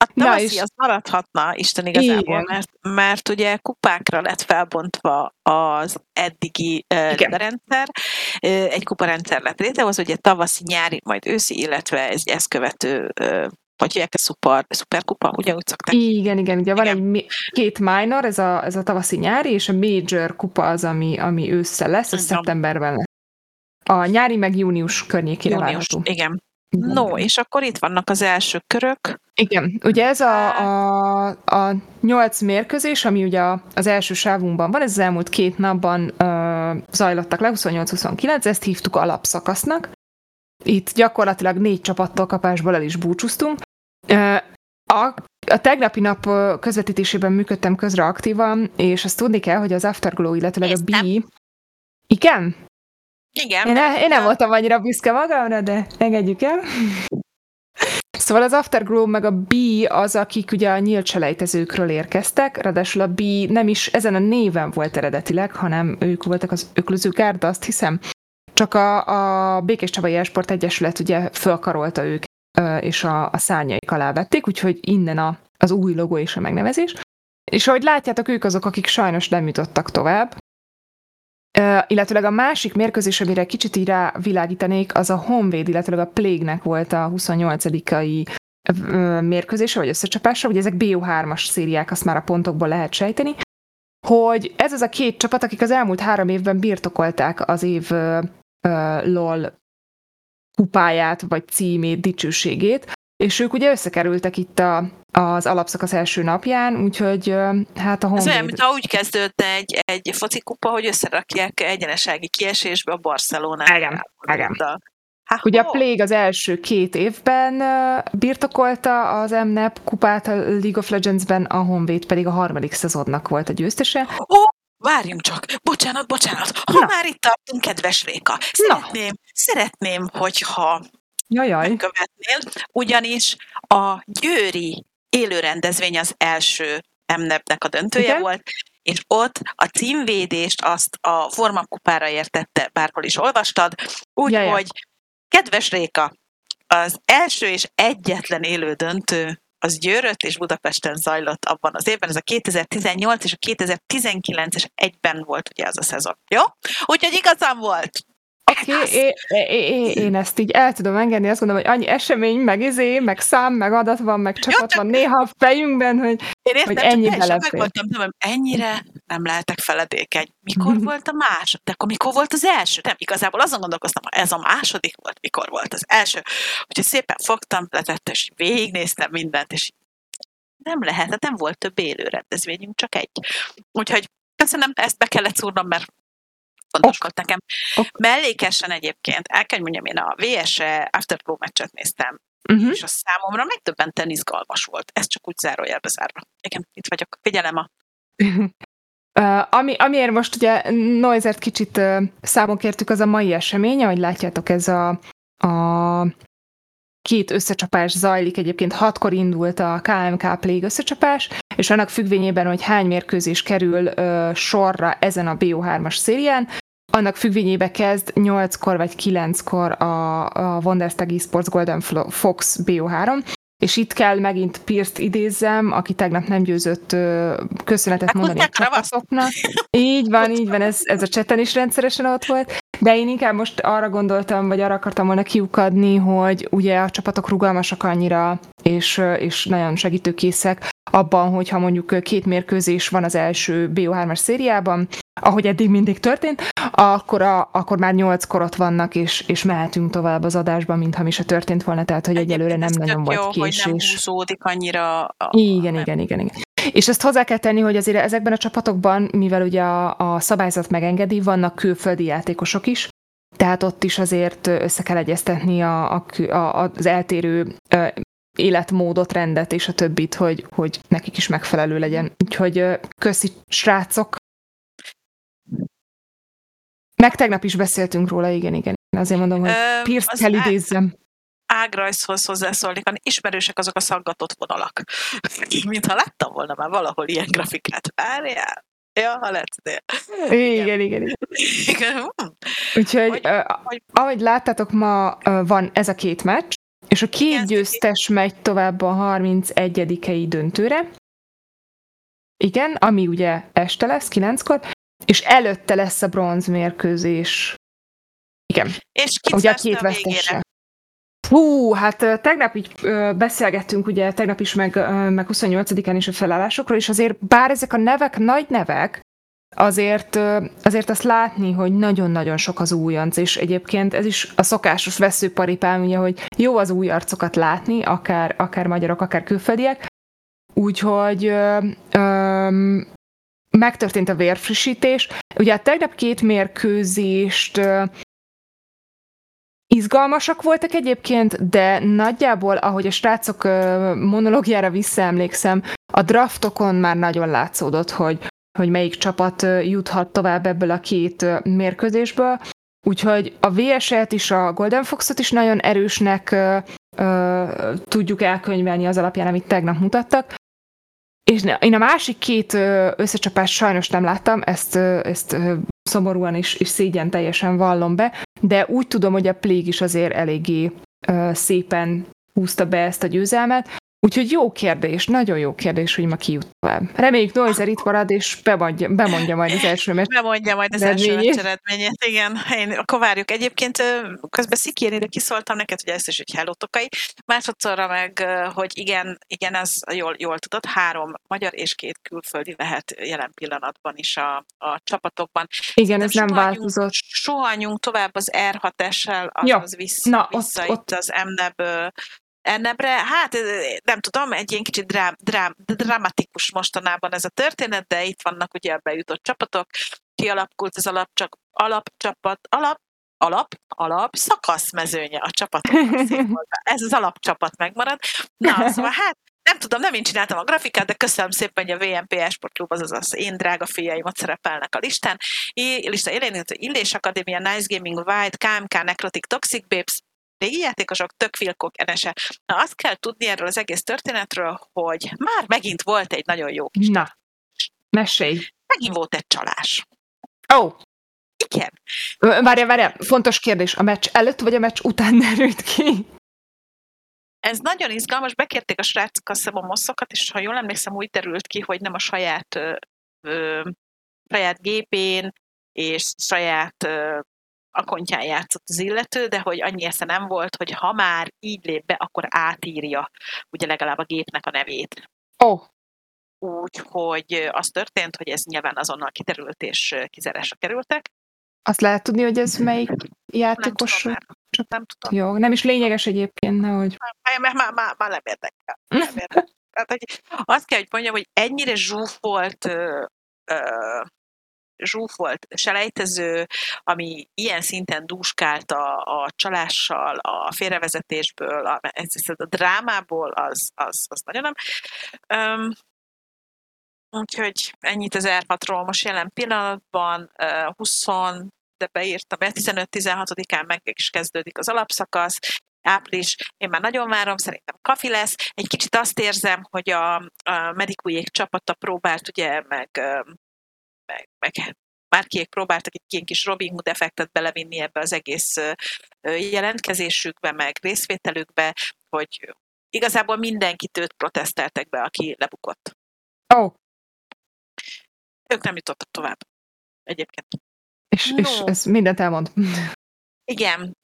A tavaszi Na az maradhatna, Isten igazából, mert, mert ugye kupákra lett felbontva az eddigi uh, rendszer. Uh, egy kuparendszer lett létrehoz, ugye tavaszi, nyári, majd őszi, illetve egy ezt követő uh, vagy hívják ezt szuper, szuperkupa, ugye úgy szokták? Igen, igen, ugye igen. van egy két minor, ez a, ez a tavaszi-nyári, és a major kupa az, ami, ami ősszel lesz, ez szeptemberben lesz. A nyári meg június környékére június, várható. Igen. Igen. No, és akkor itt vannak az első körök. Igen, ugye ez a, a, a nyolc mérkőzés, ami ugye az első sávunkban van, ez az elmúlt két napban uh, zajlottak le, 28-29, ezt hívtuk alapszakasznak. Itt gyakorlatilag négy csapattól kapásból el is búcsúztunk. A, a tegnapi nap közvetítésében működtem közre aktívan, és azt tudni kell, hogy az Afterglow, illetőleg a B... Igen? Igen. Én, ne, én nem voltam annyira büszke magamra, de engedjük el. Szóval az Afterglow meg a B az, akik ugye a nyílt selejtezőkről érkeztek, ráadásul a B nem is ezen a néven volt eredetileg, hanem ők voltak az öklöző gárda, azt hiszem. Csak a, a Békés Csabai Esport Egyesület ugye fölkarolta őket és a, a szárnyaik alá vették, úgyhogy innen a, az új logó és a megnevezés. És ahogy látjátok, ők azok, akik sajnos nem jutottak tovább. Uh, illetőleg a másik mérkőzés, amire kicsit így rávilágítanék, az a Honvéd, illetőleg a Plague-nek volt a 28-ai uh, mérkőzése, vagy összecsapása, ugye ezek BO3-as szériák, azt már a pontokból lehet sejteni, hogy ez az a két csapat, akik az elmúlt három évben birtokolták az év uh, LOL kupáját, vagy címét, dicsőségét, és ők ugye összekerültek itt a, az alapszakasz első napján, úgyhogy hát a Honvéd... Ez olyan, mintha úgy kezdődne egy, egy focikupa, hogy összerakják egyenesági kiesésbe a Barcelonát. Igen, igen. Hát, Ugye a Plague az első két évben birtokolta az MNEP kupát a League of Legends-ben, a Honvéd pedig a harmadik szezonnak volt a győztese. Ó, Várjunk csak, bocsánat, bocsánat, ha Na. már itt tartunk, kedves Réka, szeretném. Szeretném hogyha Jajaj. megkövetnél, ugyanis a győri élőrendezvény az első MNEP-nek a döntője Igen? volt, és ott a címvédést azt a formakupára értette, bárhol is olvastad, úgyhogy kedves Réka, az első és egyetlen élő döntő az Győrött és Budapesten zajlott abban az évben, ez a 2018 és a 2019-es egyben volt ugye az a szezon. Jó? Úgyhogy igazán volt. Oké, okay, én, én, ezt így el tudom engedni, azt gondolom, hogy annyi esemény, meg izé, meg szám, meg adat van, meg csapat Jó, van néha a fejünkben, hogy, én értem, hogy ennyi belefér. Meg voltam, nem, ennyire nem lehetek feledékeny. Mikor mm-hmm. volt a második? De akkor mikor volt az első? Nem, igazából azon gondolkoztam, hogy ez a második volt, mikor volt az első. Úgyhogy szépen fogtam, letett, és végignéztem mindent, és nem lehet, hát nem volt több élő rendezvényünk, csak egy. Úgyhogy köszönöm, ezt be kellett szúrnom, mert fontos volt nekem. Ok. Mellékesen egyébként, el kell mondjam, én a VSE Afterglow meccset néztem, uh-huh. és a számomra megdöbbenten izgalmas volt. Ez csak úgy zárójelbe zárva. Igen, itt vagyok. Figyelem a Uh, ami, amiért most ugye Noizert kicsit uh, számon kértük, az a mai esemény, ahogy látjátok, ez a, a két összecsapás zajlik, egyébként hatkor indult a KMK Plague összecsapás, és annak függvényében, hogy hány mérkőzés kerül uh, sorra ezen a BO3-as szérián, annak függvényébe kezd 8-kor vagy 9-kor a, a Wonderstag Esports Golden Fox BO3, és itt kell megint Pierce-t idézzem, aki tegnap nem győzött köszönetet hát mondani a csapatoknak. Így van, így van, ez, ez a cseten is rendszeresen ott volt. De én inkább most arra gondoltam, vagy arra akartam volna kiukadni, hogy ugye a csapatok rugalmasak annyira, és, és nagyon segítőkészek abban, hogyha mondjuk két mérkőzés van az első BO3-as szériában, ahogy eddig mindig történt, akkor, a, akkor már nyolc korot vannak, és, és mehetünk tovább az adásban, mintha mi se történt volna, tehát hogy egyelőre nem nagyon volt jó, késés. hogy nem húzódik annyira. A, igen, nem. igen, igen, igen. És ezt hozzá kell tenni, hogy azért ezekben a csapatokban, mivel ugye a, a szabályzat megengedi, vannak külföldi játékosok is, tehát ott is azért össze kell egyeztetni a, a, a, az eltérő életmódot, rendet és a többit, hogy, hogy nekik is megfelelő legyen. Úgyhogy köszi, srácok! Meg tegnap is beszéltünk róla, igen, igen. Azért mondom, hogy Pierce kell idézzem. Ágrajzhoz hozzászólni, hanem ismerősek azok a szaggatott vonalak. Mintha láttam volna már valahol ilyen grafikát. Várjál! Ja, ha lehet. Igen, igen, igen. igen. Úgyhogy, hogy, uh, hogy... ahogy láttátok, ma uh, van ez a két meccs, és a két győztes megy tovább a 31 döntőre. Igen, ami ugye este lesz, kilenckor, és előtte lesz a bronz mérkőzés. Igen. És kit ugye a két vesztesse. Hú, hát tegnap így beszélgettünk, ugye tegnap is, meg, meg 28-án is a felállásokról, és azért bár ezek a nevek nagy nevek, azért, azért azt látni, hogy nagyon-nagyon sok az újonc, és egyébként ez is a szokásos veszőparipám, ugye, hogy jó az új arcokat látni, akár, akár magyarok, akár külföldiek, úgyhogy ö, ö, megtörtént a vérfrissítés. Ugye a tegnap két mérkőzést Izgalmasak voltak egyébként, de nagyjából, ahogy a srácok monológiára visszaemlékszem, a draftokon már nagyon látszódott, hogy hogy melyik csapat juthat tovább ebből a két mérkőzésből. Úgyhogy a VS-et is, a Golden Fox-ot is nagyon erősnek ö, ö, tudjuk elkönyvelni az alapján, amit tegnap mutattak. És én a másik két összecsapást sajnos nem láttam, ezt, ezt szomorúan is, és szégyen teljesen vallom be, de úgy tudom, hogy a Plague is azért eléggé szépen húzta be ezt a győzelmet, Úgyhogy jó kérdés, nagyon jó kérdés, hogy ma ki jut tovább. Reméljük Noizer itt marad, és bemondja, bemondja majd az első meccs. Bemondja majd az első meccs eredményét, igen. Én, akkor várjuk. Egyébként közben Szikérére kiszóltam neked, hogy ezt is egy hello tokai. Másodszorra meg, hogy igen, igen, ez jól, jól tudod, három magyar és két külföldi lehet jelen pillanatban is a, a csapatokban. Igen, ez nem változott. Sohanyunk tovább az R6-essel, azaz ja. vissza, Na, vissza ott, itt ott. az MNEB Ennebre, hát nem tudom, egy ilyen kicsit drám, drám, dramatikus mostanában ez a történet, de itt vannak ugye a bejutott csapatok, kialakult az alapcsak, alapcsapat, alap, alap, alap, szakaszmezőnye a csapatok. ez az alapcsapat megmarad. Na, szóval hát nem tudom, nem én csináltam a grafikát, de köszönöm szépen, hogy a VMP Esportklub, azaz az én drága fiaim ott szerepelnek a listán. I, lista élén, Illés Akadémia, Nice Gaming, White, KMK, Necrotic, Toxic Babes, régi játékosok, tök filkok, enese. Na azt kell tudni erről az egész történetről, hogy már megint volt egy nagyon jó kis Na, mesélj. Megint volt egy csalás. Ó. Oh. Igen. Várja, várja, fontos kérdés. A meccs előtt vagy a meccs után derült ki? Ez nagyon izgalmas, bekérték a srácok a szemomoszokat, és ha jól emlékszem, úgy derült ki, hogy nem a saját, ö, ö, saját gépén és saját ö, akontján játszott az illető, de hogy annyi esze nem volt, hogy ha már így lép be, akkor átírja ugye legalább a gépnek a nevét. Ó. Oh. Úgyhogy az történt, hogy ez nyilván azonnal kiterült és kizárásra kerültek. Azt lehet tudni, hogy ez melyik játékos? Nem tudom, Csak nem tudom. Jó, nem is lényeges egyébként, nehogy. Már, már, már, már, már nem érdekel. Nem érdekel. Tehát, hogy azt kell, hogy mondjam, hogy ennyire zsúfolt ö, ö, zsúfolt selejtező, ami ilyen szinten dúskált a, csalással, a félrevezetésből, a, a drámából, az, az, az nagyon nem. Um, úgyhogy ennyit az R6-ról most jelen pillanatban, uh, 20 de beírtam, 15-16-án meg is kezdődik az alapszakasz, április, én már nagyon várom, szerintem kafi lesz. Egy kicsit azt érzem, hogy a, a Medikujék csapata próbált ugye meg meg, meg bárkiék próbáltak egy ilyen kis Robin Hood effektet belevinni ebbe az egész jelentkezésükbe, meg részvételükbe, hogy igazából mindenkit őt protesteltek be, aki lebukott. Ó. Oh. Ők nem jutottak tovább. Egyébként. És, no. és ez mindent elmond. Igen.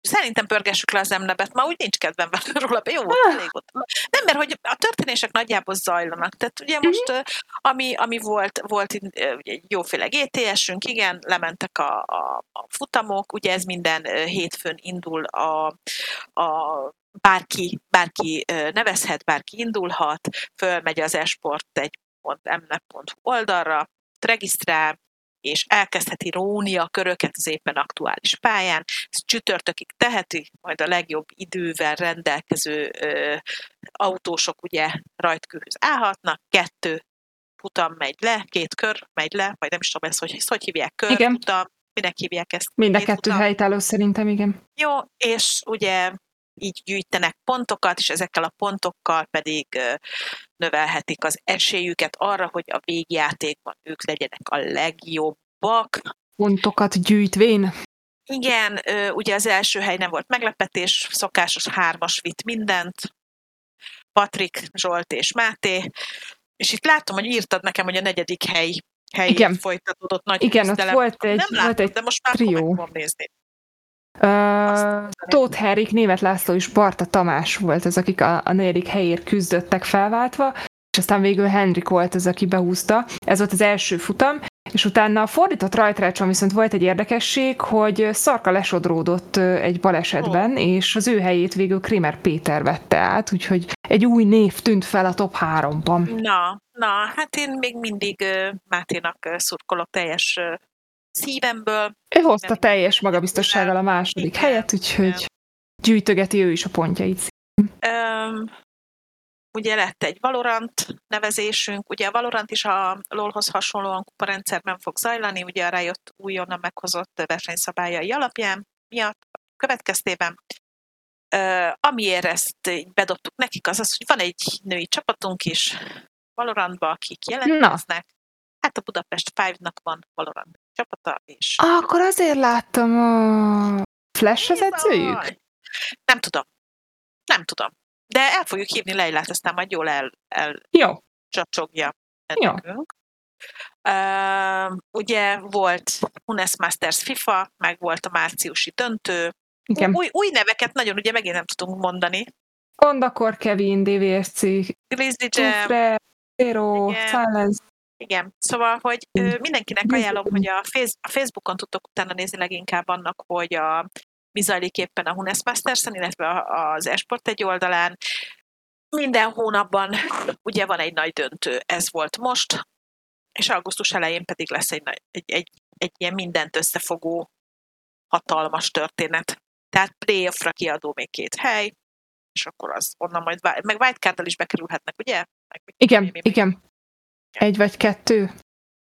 Szerintem pörgessük le az emlebet, ma úgy nincs kedvem róla, jó volt, ah. elég volt. Nem, mert hogy a történések nagyjából zajlanak. Tehát ugye mhm. most, ami, ami volt, volt egy jóféle GTS-ünk, igen, lementek a, a, a futamok, ugye ez minden hétfőn indul a, a bárki, bárki nevezhet, bárki indulhat, fölmegy az esport egy mnep.hu oldalra, regisztrál, és elkezdheti róni a köröket az éppen aktuális pályán. Ez csütörtökig teheti, majd a legjobb idővel rendelkező ö, autósok ugye rajtkőhöz állhatnak, kettő futam megy le, két kör megy le, vagy nem is tudom ezt, hogy ezt hogy hívják, kör, igen. futam, minek hívják ezt? Mind a kettő helytálló szerintem, igen. Jó, és ugye így gyűjtenek pontokat, és ezekkel a pontokkal pedig növelhetik az esélyüket arra, hogy a végjátékban ők legyenek a legjobbak. Pontokat gyűjtvén? Igen, ugye az első hely nem volt meglepetés, szokásos hármas vitt mindent, Patrik, Zsolt és Máté, és itt látom, hogy írtad nekem, hogy a negyedik hely hely Igen. folytatódott nagy Igen, ott volt egy, nem látom, volt egy de most már trió. meg nézni. Uh, Tóth Herik, Német László és Barta Tamás volt az, akik a, a negyedik helyért küzdöttek felváltva, és aztán végül Henrik volt az, aki behúzta. Ez volt az első futam, és utána a fordított rajtrácson viszont volt egy érdekesség, hogy Szarka lesodródott egy balesetben, oh. és az ő helyét végül Krimer Péter vette át, úgyhogy egy új név tűnt fel a top 3-ban. Na, na, hát én még mindig uh, Máténak uh, szurkolok teljes uh, szívemből. Ő hozta teljes magabiztossággal a második igen, helyet, úgyhogy igen. gyűjtögeti ő is a pontjait. Um, ugye lett egy Valorant nevezésünk, ugye a Valorant is a LoL-hoz hasonlóan kuparendszerben fog zajlani, ugye a rájött újonnan meghozott versenyszabályai alapján miatt, következtében. Uh, amiért ezt így bedobtuk nekik, az az, hogy van egy női csapatunk is Valorantba, akik jelentkeznek. Na. Hát a Budapest Five-nak van Valorant csapata, és... Ah, akkor azért láttam a Flash az edzőjük? Nem tudom. Nem tudom. De el fogjuk hívni Leilát, aztán majd jól el, el Jó. csacsogja Jó. Uh, ugye volt Hunes Masters FIFA, meg volt a márciusi döntő. Igen. Új, új neveket nagyon ugye megint nem tudunk mondani. Kondakor Kevin, DVSC, Grizzly Jam, Zero, Silence, igen, szóval, hogy mindenkinek ajánlom, hogy a, face, a Facebookon tudtok utána nézni leginkább annak, hogy a, mi zajlik éppen a Hunes Masters-en, illetve az Esport egy oldalán. Minden hónapban ugye van egy nagy döntő, ez volt most, és augusztus elején pedig lesz egy, egy, egy, egy ilyen mindent összefogó hatalmas történet. Tehát playoffra kiadó még két hely, és akkor az onnan majd, meg wildcard is bekerülhetnek, ugye? Meg, igen, mi, mi, mi. igen. Egy vagy kettő?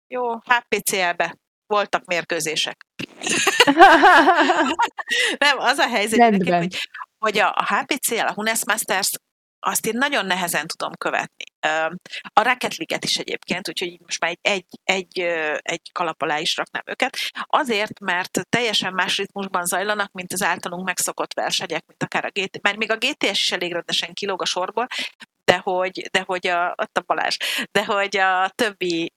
Jó, HPCL-be voltak mérkőzések. Nem, az a helyzet, nekem, hogy, hogy a, a HPCL, a Hunes Masters, azt én nagyon nehezen tudom követni. A Rocket League-et is egyébként, úgyhogy most már egy, egy, egy, egy kalap alá is raknám őket. Azért, mert teljesen más ritmusban zajlanak, mint az általunk megszokott versenyek, mint akár a GT, mert még a GTS is elég rendesen kilóg a sorból, de hogy, de hogy a, ott a Balázs, de hogy a többi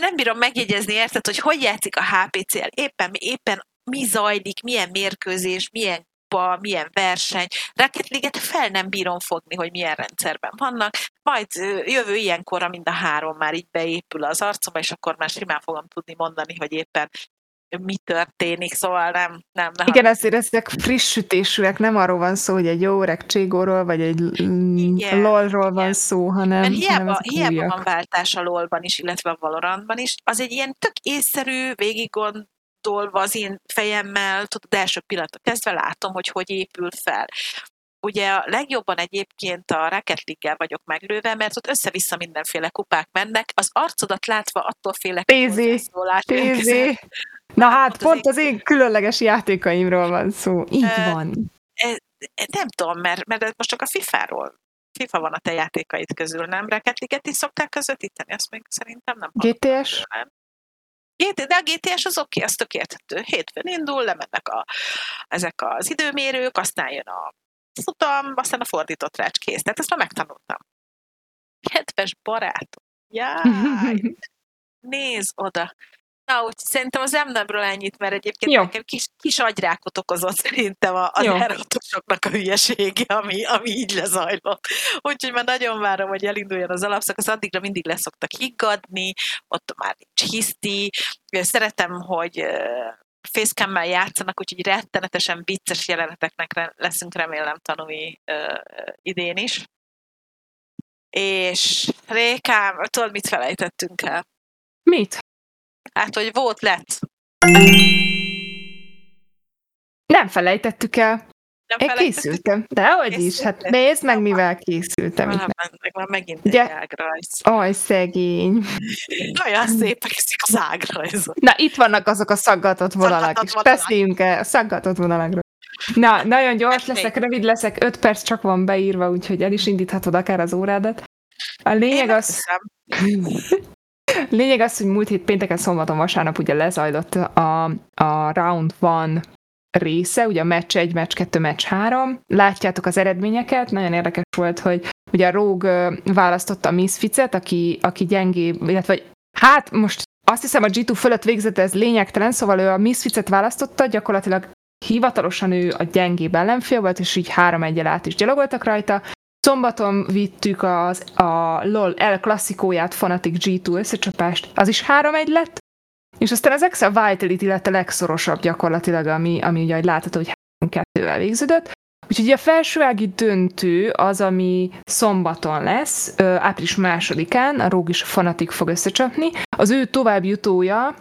nem bírom megjegyezni, érted, hogy hogy játszik a HPCL, éppen, éppen mi zajlik, milyen mérkőzés, milyen kupa, milyen verseny. Rocket League-et fel nem bírom fogni, hogy milyen rendszerben vannak. Majd jövő ilyenkor, mind a három már így beépül az arcomba, és akkor már simán fogom tudni mondani, hogy éppen mi történik, szóval nem, nem, nem. Igen, ezért ezek friss sütésűek, nem arról van szó, hogy egy jó öreg cségóról, vagy egy igen, lolról van szó, hanem, Mert hiába, hanem hiába van váltás a lolban is, illetve a Valorantban is, az egy ilyen tök észszerű, végig gondolva az én fejemmel, tudod, első pillanatok kezdve látom, hogy hogy épül fel. Ugye a legjobban egyébként a Rocket League-gel vagyok meglőve, mert ott össze-vissza mindenféle kupák mennek, az arcodat látva attól félek, Pézi, pézi. Na hát, pont, pont az én különleges játékaimról van szó. Így uh, van. E, nem tudom, mert, mert most csak a FIFA-ról FIFA van a te játékaid közül, nem? Rocket League-et is szokták közvetíteni, azt még szerintem nem. GTS? Nem. GT, de a GTS az oké, okay, az tök érthető. Hétfőn indul, lemennek a, ezek az időmérők, aztán jön a futam, aztán a fordított rács kész. Tehát ezt már megtanultam. Kedves barátom, jaj, nézd oda. Na, úgy szerintem az emnemről ennyit, mert egyébként Jó. nekem kis, kis agyrákot okozott szerintem az eratosoknak a hülyesége, ami, ami így lezajlott. Úgyhogy már nagyon várom, hogy elinduljon az alapszakasz, addigra mindig leszoktak higgadni, ott már nincs hiszti. Szeretem, hogy facecam játszanak, úgyhogy rettenetesen vicces jeleneteknek leszünk remélem tanulni uh, idén is. És Rékám, tudod, mit felejtettünk el? Mit? Hát, hogy volt lett. Nem felejtettük el. Nem Én készültem. De hogy is, hát nézd meg, mivel készültem. Már, meg már megint Ugye? egy ágrajz. Aj, szegény. Olyan szépek ezek az ágrajzok. Na, itt vannak azok a szaggatott vonalak is. Beszéljünk el a szaggatott vonalakról. Na, nagyon gyors leszek, rövid leszek, öt perc csak van beírva, úgyhogy el is indíthatod akár az órádat. A lényeg az... Lényeg az, hogy múlt hét pénteken, szombaton, vasárnap ugye lezajlott a, a Round One része, ugye a meccs 1, meccs 2, meccs 3. Látjátok az eredményeket, nagyon érdekes volt, hogy ugye a Rogue választotta a Misfitset, aki, aki gyengébb, illetve hát most azt hiszem a G2 fölött végzett, ez lényegtelen, szóval ő a Misfitset választotta, gyakorlatilag hivatalosan ő a gyengébb ellenfél volt, és így három egyel át is gyalogoltak rajta. Szombaton vittük az, a LOL El klasszikóját, Fanatic G2 összecsapást, az is 3-1 lett, és aztán az Excel Vitality lett a legszorosabb gyakorlatilag, ami, ami ugye, látható, hogy 3-2-vel végződött. Úgyhogy a felsőági döntő az, ami szombaton lesz, április másodikán, a Róg Fanatic fog összecsapni. Az ő tovább jutója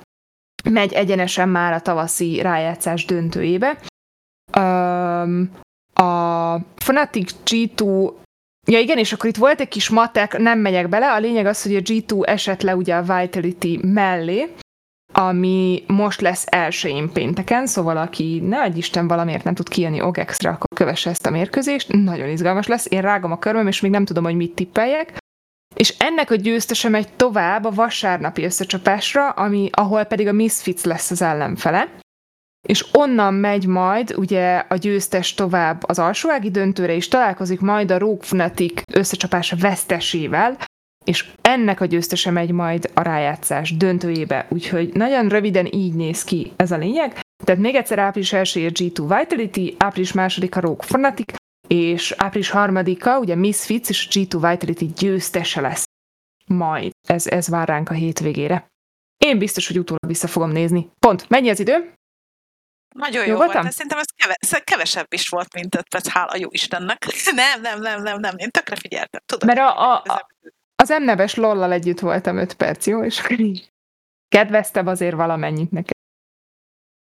megy egyenesen már a tavaszi rájátszás döntőjébe. a Fanatic G2 Ja igen, és akkor itt volt egy kis matek, nem megyek bele, a lényeg az, hogy a G2 esett le ugye a Vitality mellé, ami most lesz elsőjén pénteken, szóval aki ne adj Isten valamiért nem tud kijönni OGEX-re, akkor kövesse ezt a mérkőzést, nagyon izgalmas lesz, én rágom a körmöm, és még nem tudom, hogy mit tippeljek, és ennek a győztese megy tovább a vasárnapi összecsapásra, ami, ahol pedig a Misfits lesz az ellenfele, és onnan megy majd ugye a győztes tovább az alsóági döntőre, és találkozik majd a Rogue Fnatic összecsapása vesztesével, és ennek a győztese megy majd a rájátszás döntőjébe, úgyhogy nagyon röviden így néz ki ez a lényeg. Tehát még egyszer április 1 G2 Vitality, április 2 a Rogue Fnatic, és április 3-a ugye Misfits és G2 Vitality győztese lesz majd. Ez, ez vár ránk a hétvégére. Én biztos, hogy utólag vissza fogom nézni. Pont, mennyi az idő? Nagyon jó, jó volt, de szerintem ez keve, kevesebb is volt, mint 5 perc, hála jó Istennek. nem, nem, nem, nem, nem, én tökre figyeltem. Tudom, Mert a, a, a, az emneves lollal együtt voltam 5 perc, jó? És akkor így kedveztem azért valamennyit nekem.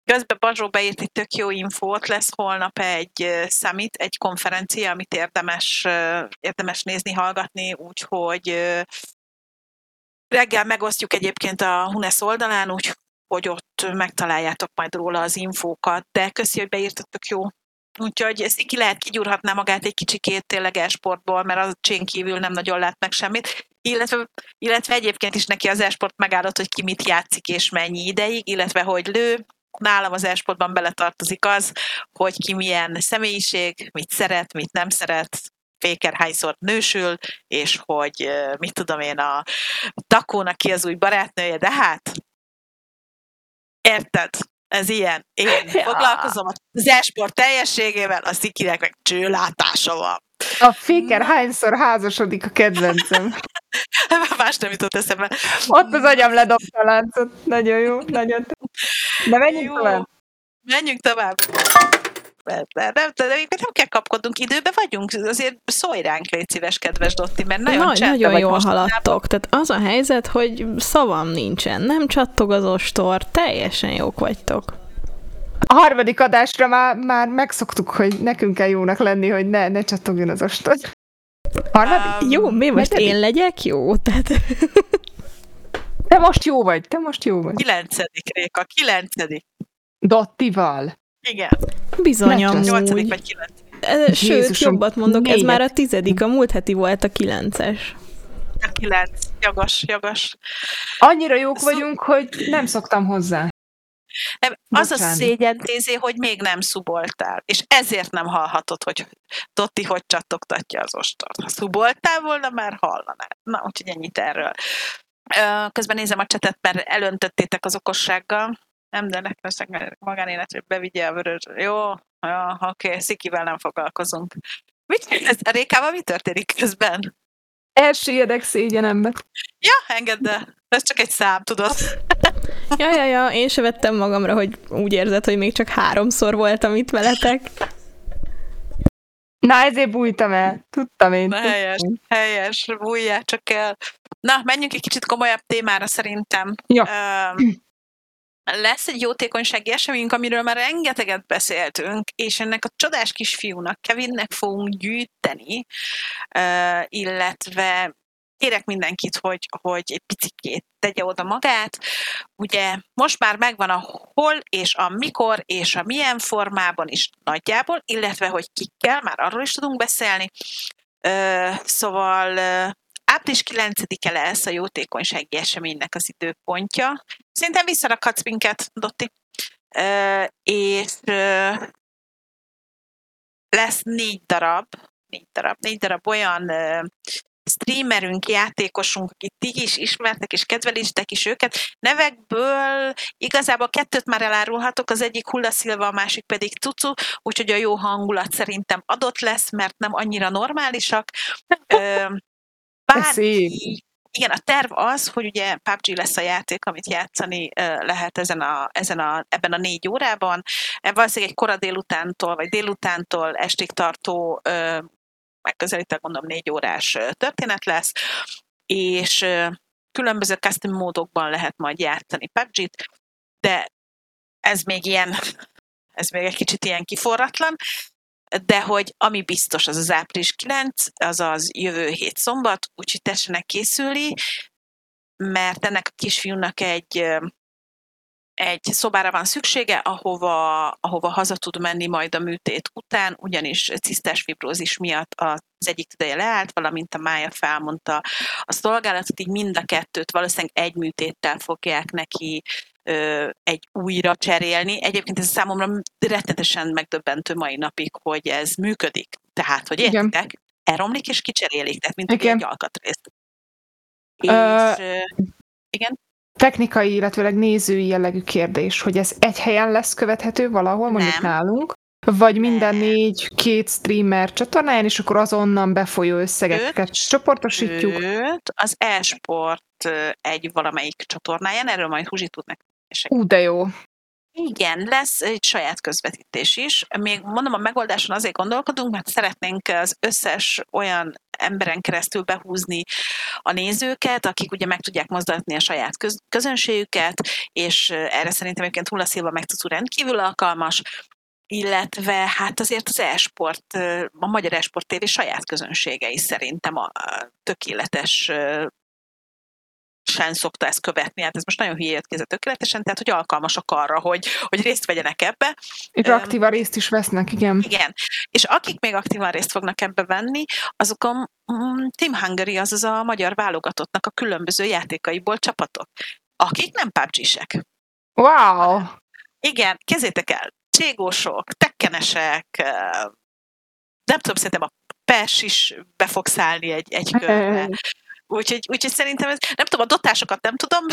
Közben Bazsó beírt egy tök jó infót, lesz holnap egy summit, egy konferencia, amit érdemes, érdemes nézni, hallgatni, úgyhogy reggel megosztjuk egyébként a Hunes oldalán, úgy, hogy ott megtaláljátok majd róla az infókat, de köszi, hogy beírtatok jó Úgyhogy ezt ki lehet, kigyúrhatná magát egy kicsikét tényleg esportból, mert az csén kívül nem nagyon lát meg semmit. Illetve, illetve egyébként is neki az esport megállott, hogy ki mit játszik és mennyi ideig, illetve hogy lő. Nálam az esportban beletartozik az, hogy ki milyen személyiség, mit szeret, mit nem szeret, Féker hányszor nősül, és hogy mit tudom én, a Takónak ki az új barátnője, de hát érted? Ez ilyen. Én ja. foglalkozom az esport teljességével, a szikinek meg csőlátása van. A féker hányszor házasodik a kedvencem? Más nem jutott eszembe. Ott az agyam ledobta a láncot. Nagyon jó, nagyon. De menjünk jó. tovább. Menjünk tovább nem, nem, nem, nem kell kapkodnunk, időbe vagyunk, azért szólj ránk, légy szíves, kedves Dotti, mert nagyon Na, Nagyon jól haladtok, tehát az a helyzet, hogy szavam nincsen, nem csattog az ostor, teljesen jók vagytok. A harmadik adásra már, már megszoktuk, hogy nekünk kell jónak lenni, hogy ne, ne csattogjon az ostor. Harmadik? Um, jó, mi most én legyek jó? Tehát... Te most jó vagy, te most jó vagy. Kilencedik, Réka, kilencedik. Dottival. Igen. Bizony, amúgy. Nyolcadik vagy kilencedik. Sőt, Jézusom, jobbat mondok, négyet. ez már a tizedik, a múlt heti volt a kilences. A kilenc, jogos, jogos. Annyira jók vagyunk, hogy nem szoktam hozzá. Nem, az a szégyentézé, hogy még nem szuboltál, és ezért nem hallhatod, hogy Totti hogy csattogtatja az ostort. Ha szuboltál volna, már hallaná. Na, úgyhogy ennyit erről. Közben nézem a csetet, mert elöntöttétek az okossággal. Nem, de nekem magánélet, hogy bevigye a vörös. Jó, ja, oké, okay, Szikivel nem foglalkozunk. Mit, ez, a Rékával mi történik közben? Elsüllyedek szégyenembe. Ja, engedd el. Ez csak egy szám, tudod. Ja, ja, ja, én se vettem magamra, hogy úgy érzed, hogy még csak háromszor voltam itt veletek. Na, ezért bújtam el. Tudtam én. Na, helyes, helyes, bújjál csak el. Na, menjünk egy kicsit komolyabb témára szerintem. Ja. Um, lesz egy jótékonysági eseményünk, amiről már rengeteget beszéltünk, és ennek a csodás kisfiúnak, Kevinnek fogunk gyűjteni, illetve kérek mindenkit, hogy, hogy egy picit tegye oda magát. Ugye most már megvan a hol és a mikor és a milyen formában is nagyjából, illetve hogy kikkel, már arról is tudunk beszélni. Uh, szóval április 9-e lesz a jótékonysági eseménynek az időpontja. Szerintem visszarakhatsz minket, Dotti. Uh, és uh, lesz négy darab, négy darab, négy darab olyan uh, streamerünk, játékosunk, akit ti is ismertek, és kedvelistek is őket. Nevekből igazából kettőt már elárulhatok, az egyik Hulla Szilva, a másik pedig Tucu, úgyhogy a jó hangulat szerintem adott lesz, mert nem annyira normálisak. Bárki, igen, a terv az, hogy ugye PUBG lesz a játék, amit játszani lehet ezen a, ezen a, ebben a négy órában. Valószínűleg egy kora délutántól, vagy délutántól estig tartó megközelítve mondom négy órás történet lesz, és különböző custom módokban lehet majd játszani PUBG-t, de ez még ilyen, ez még egy kicsit ilyen kiforratlan, de hogy ami biztos, az az április 9, azaz jövő hét szombat, úgyhogy tessenek készülni, mert ennek a kisfiúnak egy egy szobára van szüksége, ahova, ahova haza tud menni majd a műtét után, ugyanis cisztás fibrózis miatt az egyik tudaja leállt, valamint a mája felmondta a szolgálatot, így mind a kettőt valószínűleg egy műtéttel fogják neki egy újra cserélni. Egyébként ez számomra rettenetesen megdöbbentő mai napig, hogy ez működik. Tehát, hogy értitek, elromlik és kicserélik, tehát mint egy alkatrészt. És, ö... igen? technikai, illetőleg nézői jellegű kérdés, hogy ez egy helyen lesz követhető valahol, mondjuk Nem. nálunk, vagy minden négy, két streamer csatornáján, és akkor azonnan befolyó összegeket Öt, csoportosítjuk. Öt, az e-sport egy valamelyik csatornáján, erről majd Huzsi tud nekünk. Ú, de jó. Igen, lesz egy saját közvetítés is. Még mondom, a megoldáson azért gondolkodunk, mert szeretnénk az összes olyan emberen keresztül behúzni a nézőket, akik ugye meg tudják mozdatni a saját köz- közönségüket, és erre szerintem egyébként Hulla Szilva meg tudsz rendkívül alkalmas, illetve hát azért az e-sport, a Magyar e-sport TV saját közönségei szerintem a tökéletes sen szokta ezt követni, hát ez most nagyon hülye jött ki tökéletesen, tehát hogy alkalmasak arra, hogy, hogy részt vegyenek ebbe. És aktívan részt is vesznek, igen. Igen, és akik még aktívan részt fognak ebbe venni, azok a mm, Team Hungary, azaz a magyar válogatottnak a különböző játékaiból csapatok, akik nem pubg Wow! Igen, kezétek el, cségósok, tekkenesek, nem tudom, szerintem a PES is be fog szállni egy, egy körbe. Úgyhogy, úgyhogy szerintem ez, nem tudom, a dotásokat nem tudom,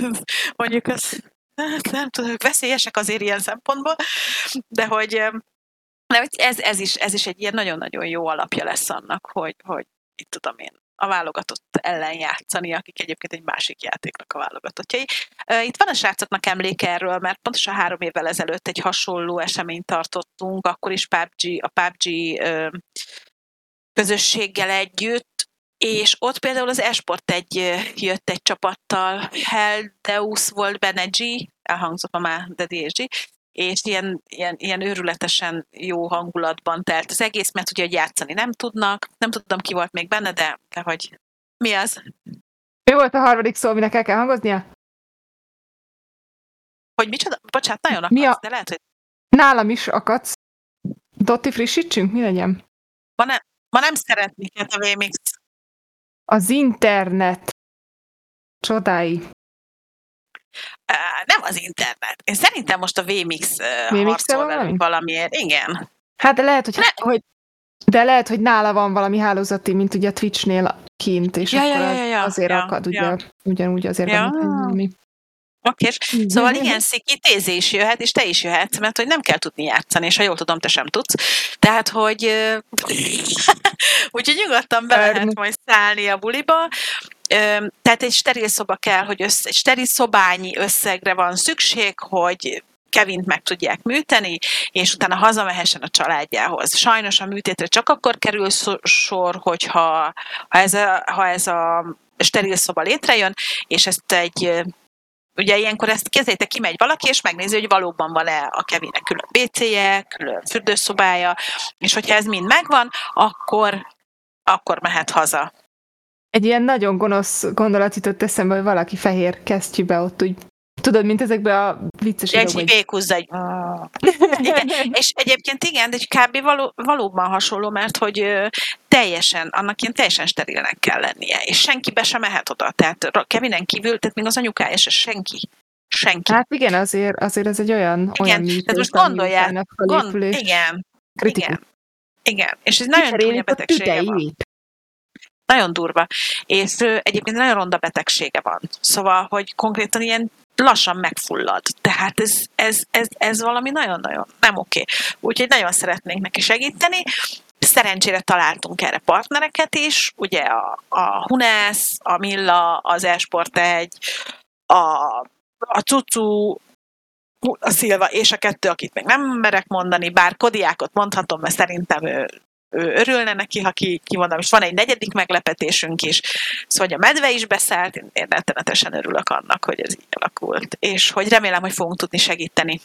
mondjuk az, hát nem tudom, veszélyesek azért ilyen szempontból, de hogy, de ez, ez, is, ez is egy ilyen nagyon-nagyon jó alapja lesz annak, hogy, hogy itt tudom én, a válogatott ellen játszani, akik egyébként egy másik játéknak a válogatottjai. Itt van a srácoknak emléke erről, mert pontosan három évvel ezelőtt egy hasonló eseményt tartottunk, akkor is PUBG, a PUBG közösséggel együtt, és ott például az Esport egy jött egy csapattal, Heldeus volt benne G, elhangzott ma már, de DSG, és ilyen, ilyen, ilyen őrületesen jó hangulatban telt az egész, mert ugye, hogy játszani nem tudnak, nem tudom ki volt még benne, de, de hogy mi az? Mi volt a harmadik szó, aminek el kell hangoznia? Hogy micsoda? Bocsánat, nagyon akadsz, mi a... de lehet, hogy... Nálam is akadsz. Dotti, frissítsünk? Mi legyen? Ma nem, ma nem szeretnék a VMix az internet csodái. Uh, nem az internet. Én szerintem most a VMix, uh, harcol valami? valamiért. Igen. Hát de lehet, hogy, ne. hogy de lehet, hogy nála van valami hálózati, mint ugye a Twitch-nél kint, és ja, akkor ja, ja, ja, azért ja, akad, ugye, ja. ugyanúgy azért ja. van valami. Oké, okay. szóval Tézi is jöhet, és te is jöhetsz, mert hogy nem kell tudni játszani, és ha jól tudom, te sem tudsz. Tehát, hogy úgyhogy nyugodtan be lehet majd szállni a buliba. tehát egy steril szoba kell, hogy össze, egy steril szobányi összegre van szükség, hogy Kevint meg tudják műteni, és utána hazamehessen a családjához. Sajnos a műtétre csak akkor kerül sor, hogyha ha ez a, ha ez a steril szoba létrejön, és ezt egy Ugye ilyenkor ezt kezdjétek, kimegy valaki, és megnézi, hogy valóban van-e a Kevinnek külön WC-je, külön fürdőszobája, és hogyha ez mind megvan, akkor, akkor mehet haza. Egy ilyen nagyon gonosz gondolat jutott eszembe, hogy valaki fehér kesztyűbe ott úgy Tudod, mint ezekbe a vicces Egy hogy... vékuzzá, egy... igen. És egyébként igen, de egy kb. Való, valóban hasonló, mert hogy teljesen, annak ilyen teljesen sterilnek kell lennie, és senki be sem mehet oda. Tehát Kevinen kívül, tehát még az anyukája se senki. Senki. Hát igen, azért, azért ez egy olyan, igen, olyan műtős, tehát most gondolják, gond, igen, kritikus. igen, igen, és ez nagyon csúnya betegsége van. Nagyon durva. És egyébként nagyon ronda betegsége van. Szóval, hogy konkrétan ilyen lassan megfullad. Tehát ez, ez, ez, ez valami nagyon-nagyon nem oké. Úgyhogy nagyon szeretnénk neki segíteni. Szerencsére találtunk erre partnereket is, ugye a, a Hunász, a Milla, az Esport 1, a, a Cucu, a Szilva és a kettő, akit még nem merek mondani, bár Kodiákot mondhatom, mert szerintem ő örülne neki, ha ki, kimondom, és van egy negyedik meglepetésünk is, szóval hogy a medve is beszállt, én, rettenetesen örülök annak, hogy ez így alakult, és hogy remélem, hogy fogunk tudni segíteni.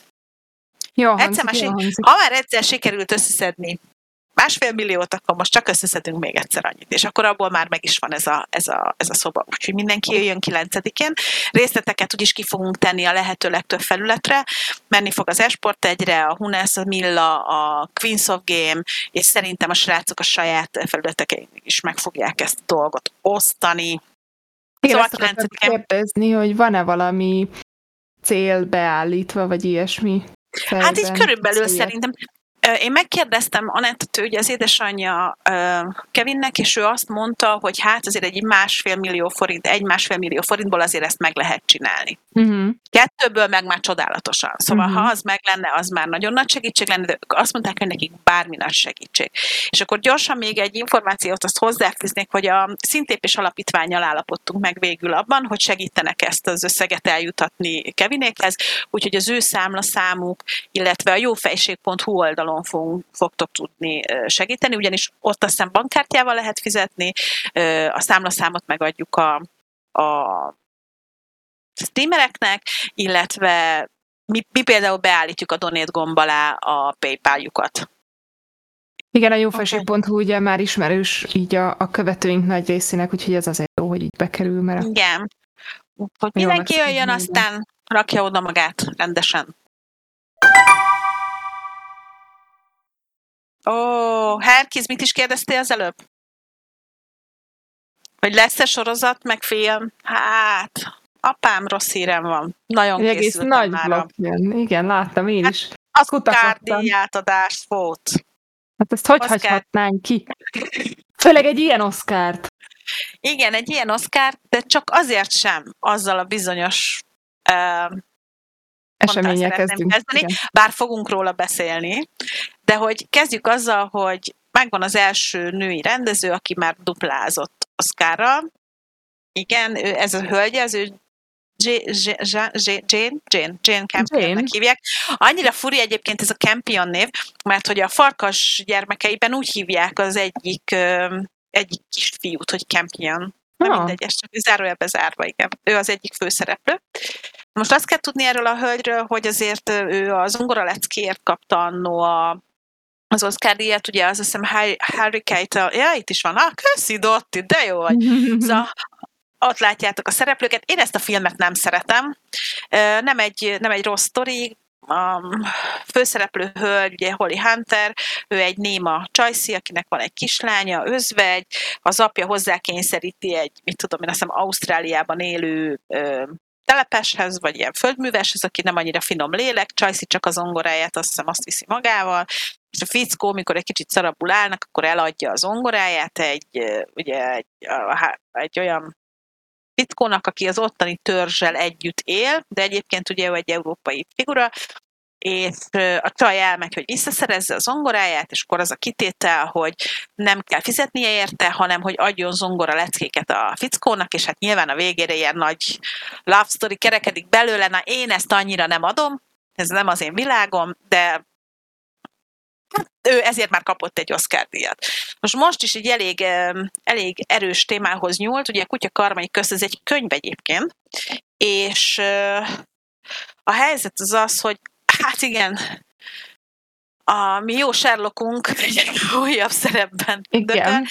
Jó, egyszer hangzik, már, jó, ha már egyszer sikerült összeszedni másfél milliót, akkor most csak összeszedünk még egyszer annyit, és akkor abból már meg is van ez a, ez a, ez a szoba. Úgyhogy mindenki jöjjön 9-én. Részleteket úgyis ki fogunk tenni a lehető legtöbb felületre. Menni fog az Esport egyre, a Hunász, a Milla, a Queens of Game, és szerintem a srácok a saját felületekein is meg fogják ezt a dolgot osztani. Igen, szóval azt kérdezni, hogy van-e valami cél beállítva, vagy ilyesmi? Fejben. Hát így körülbelül szerintem én megkérdeztem Anettet, ugye az édesanyja Kevinnek, és ő azt mondta, hogy hát azért egy másfél millió forint, egy másfél millió forintból azért ezt meg lehet csinálni. Uh-huh. Kettőből meg már csodálatosan. Szóval uh-huh. ha az meg lenne, az már nagyon nagy segítség lenne, de azt mondták, hogy nekik bármi nagy segítség. És akkor gyorsan még egy információt azt hozzáfűznék, hogy a szintépés alapítványjal állapodtunk meg végül abban, hogy segítenek ezt az összeget eljutatni Kevinékhez, úgyhogy az ő számlaszámuk, illetve a jófejség.hu oldalon fog, fogtok tudni segíteni, ugyanis ott aztán bankkártyával lehet fizetni, a számlaszámot megadjuk a, a streamereknek, illetve mi, mi például beállítjuk a donate gomb alá a PayPal-jukat. Igen, a jófelség.hu okay. ugye már ismerős így a, a követőink nagy részének, úgyhogy ez azért jó, hogy így bekerül, mert... Igen. Hogy mindenki jöjjön, aztán rakja oda magát rendesen. Ó, Herkis, mit is kérdeztél az előbb? Hogy lesz-e sorozat, meg film? Hát, apám rossz hírem van. Nagyon Egy egész nagy blokk jön. Igen, láttam én hát, is. Az Oscar átadás volt. Hát ezt hogy Oscar... hagyhatnánk ki? Főleg egy ilyen oszkárt. Igen, egy ilyen oszkárt, de csak azért sem azzal a bizonyos uh, események kezdünk. Kezdeni, Igen. bár fogunk róla beszélni, de hogy kezdjük azzal, hogy megvan az első női rendező, aki már duplázott Oscarra. Igen, ő, ez a hölgy, ez ő Jane, Jane, Jane Campionnek hívják. Annyira furi egyébként ez a Campion név, mert hogy a farkas gyermekeiben úgy hívják az egyik, egyik kisfiút, hogy Campion. Nem ah. mindegy, ez csak zárójelbe zárva, igen. Ő az egyik főszereplő. Most azt kell tudni erről a hölgyről, hogy azért ő az ungora leckéért kapta annó a, az Oscar díjat, ugye az azt hiszem Harry Keitel, ja, itt is van, ah, köszi Dotti, de jó vagy. Szóval ott látjátok a szereplőket. Én ezt a filmet nem szeretem. Nem egy, nem egy rossz sztori, a főszereplő hölgy, ugye Holly Hunter, ő egy néma csajszi, akinek van egy kislánya, özvegy, az apja hozzákényszeríti egy, mit tudom én, azt hiszem Ausztráliában élő telepeshez, vagy ilyen földműveshez, aki nem annyira finom lélek, csajszi csak az ongoráját, azt hiszem azt viszi magával, és a fickó, mikor egy kicsit szarabul állnak, akkor eladja az ongoráját egy, ugye egy, egy olyan Pitkónak, aki az ottani törzsel együtt él, de egyébként ugye ő egy európai figura, és a csaj elmegy, hogy visszaszerezze a zongoráját, és akkor az a kitétel, hogy nem kell fizetnie érte, hanem hogy adjon zongora leckéket a fickónak, és hát nyilván a végére ilyen nagy love story kerekedik belőle, na én ezt annyira nem adom, ez nem az én világom, de ő ezért már kapott egy Oscar díjat. Most most is egy elég, elég erős témához nyúlt, ugye a Kutya Karmai közt, ez egy könyv egyébként, és a helyzet az az, hogy hát igen, a mi jó Sherlockunk egy újabb szerepben. Igen.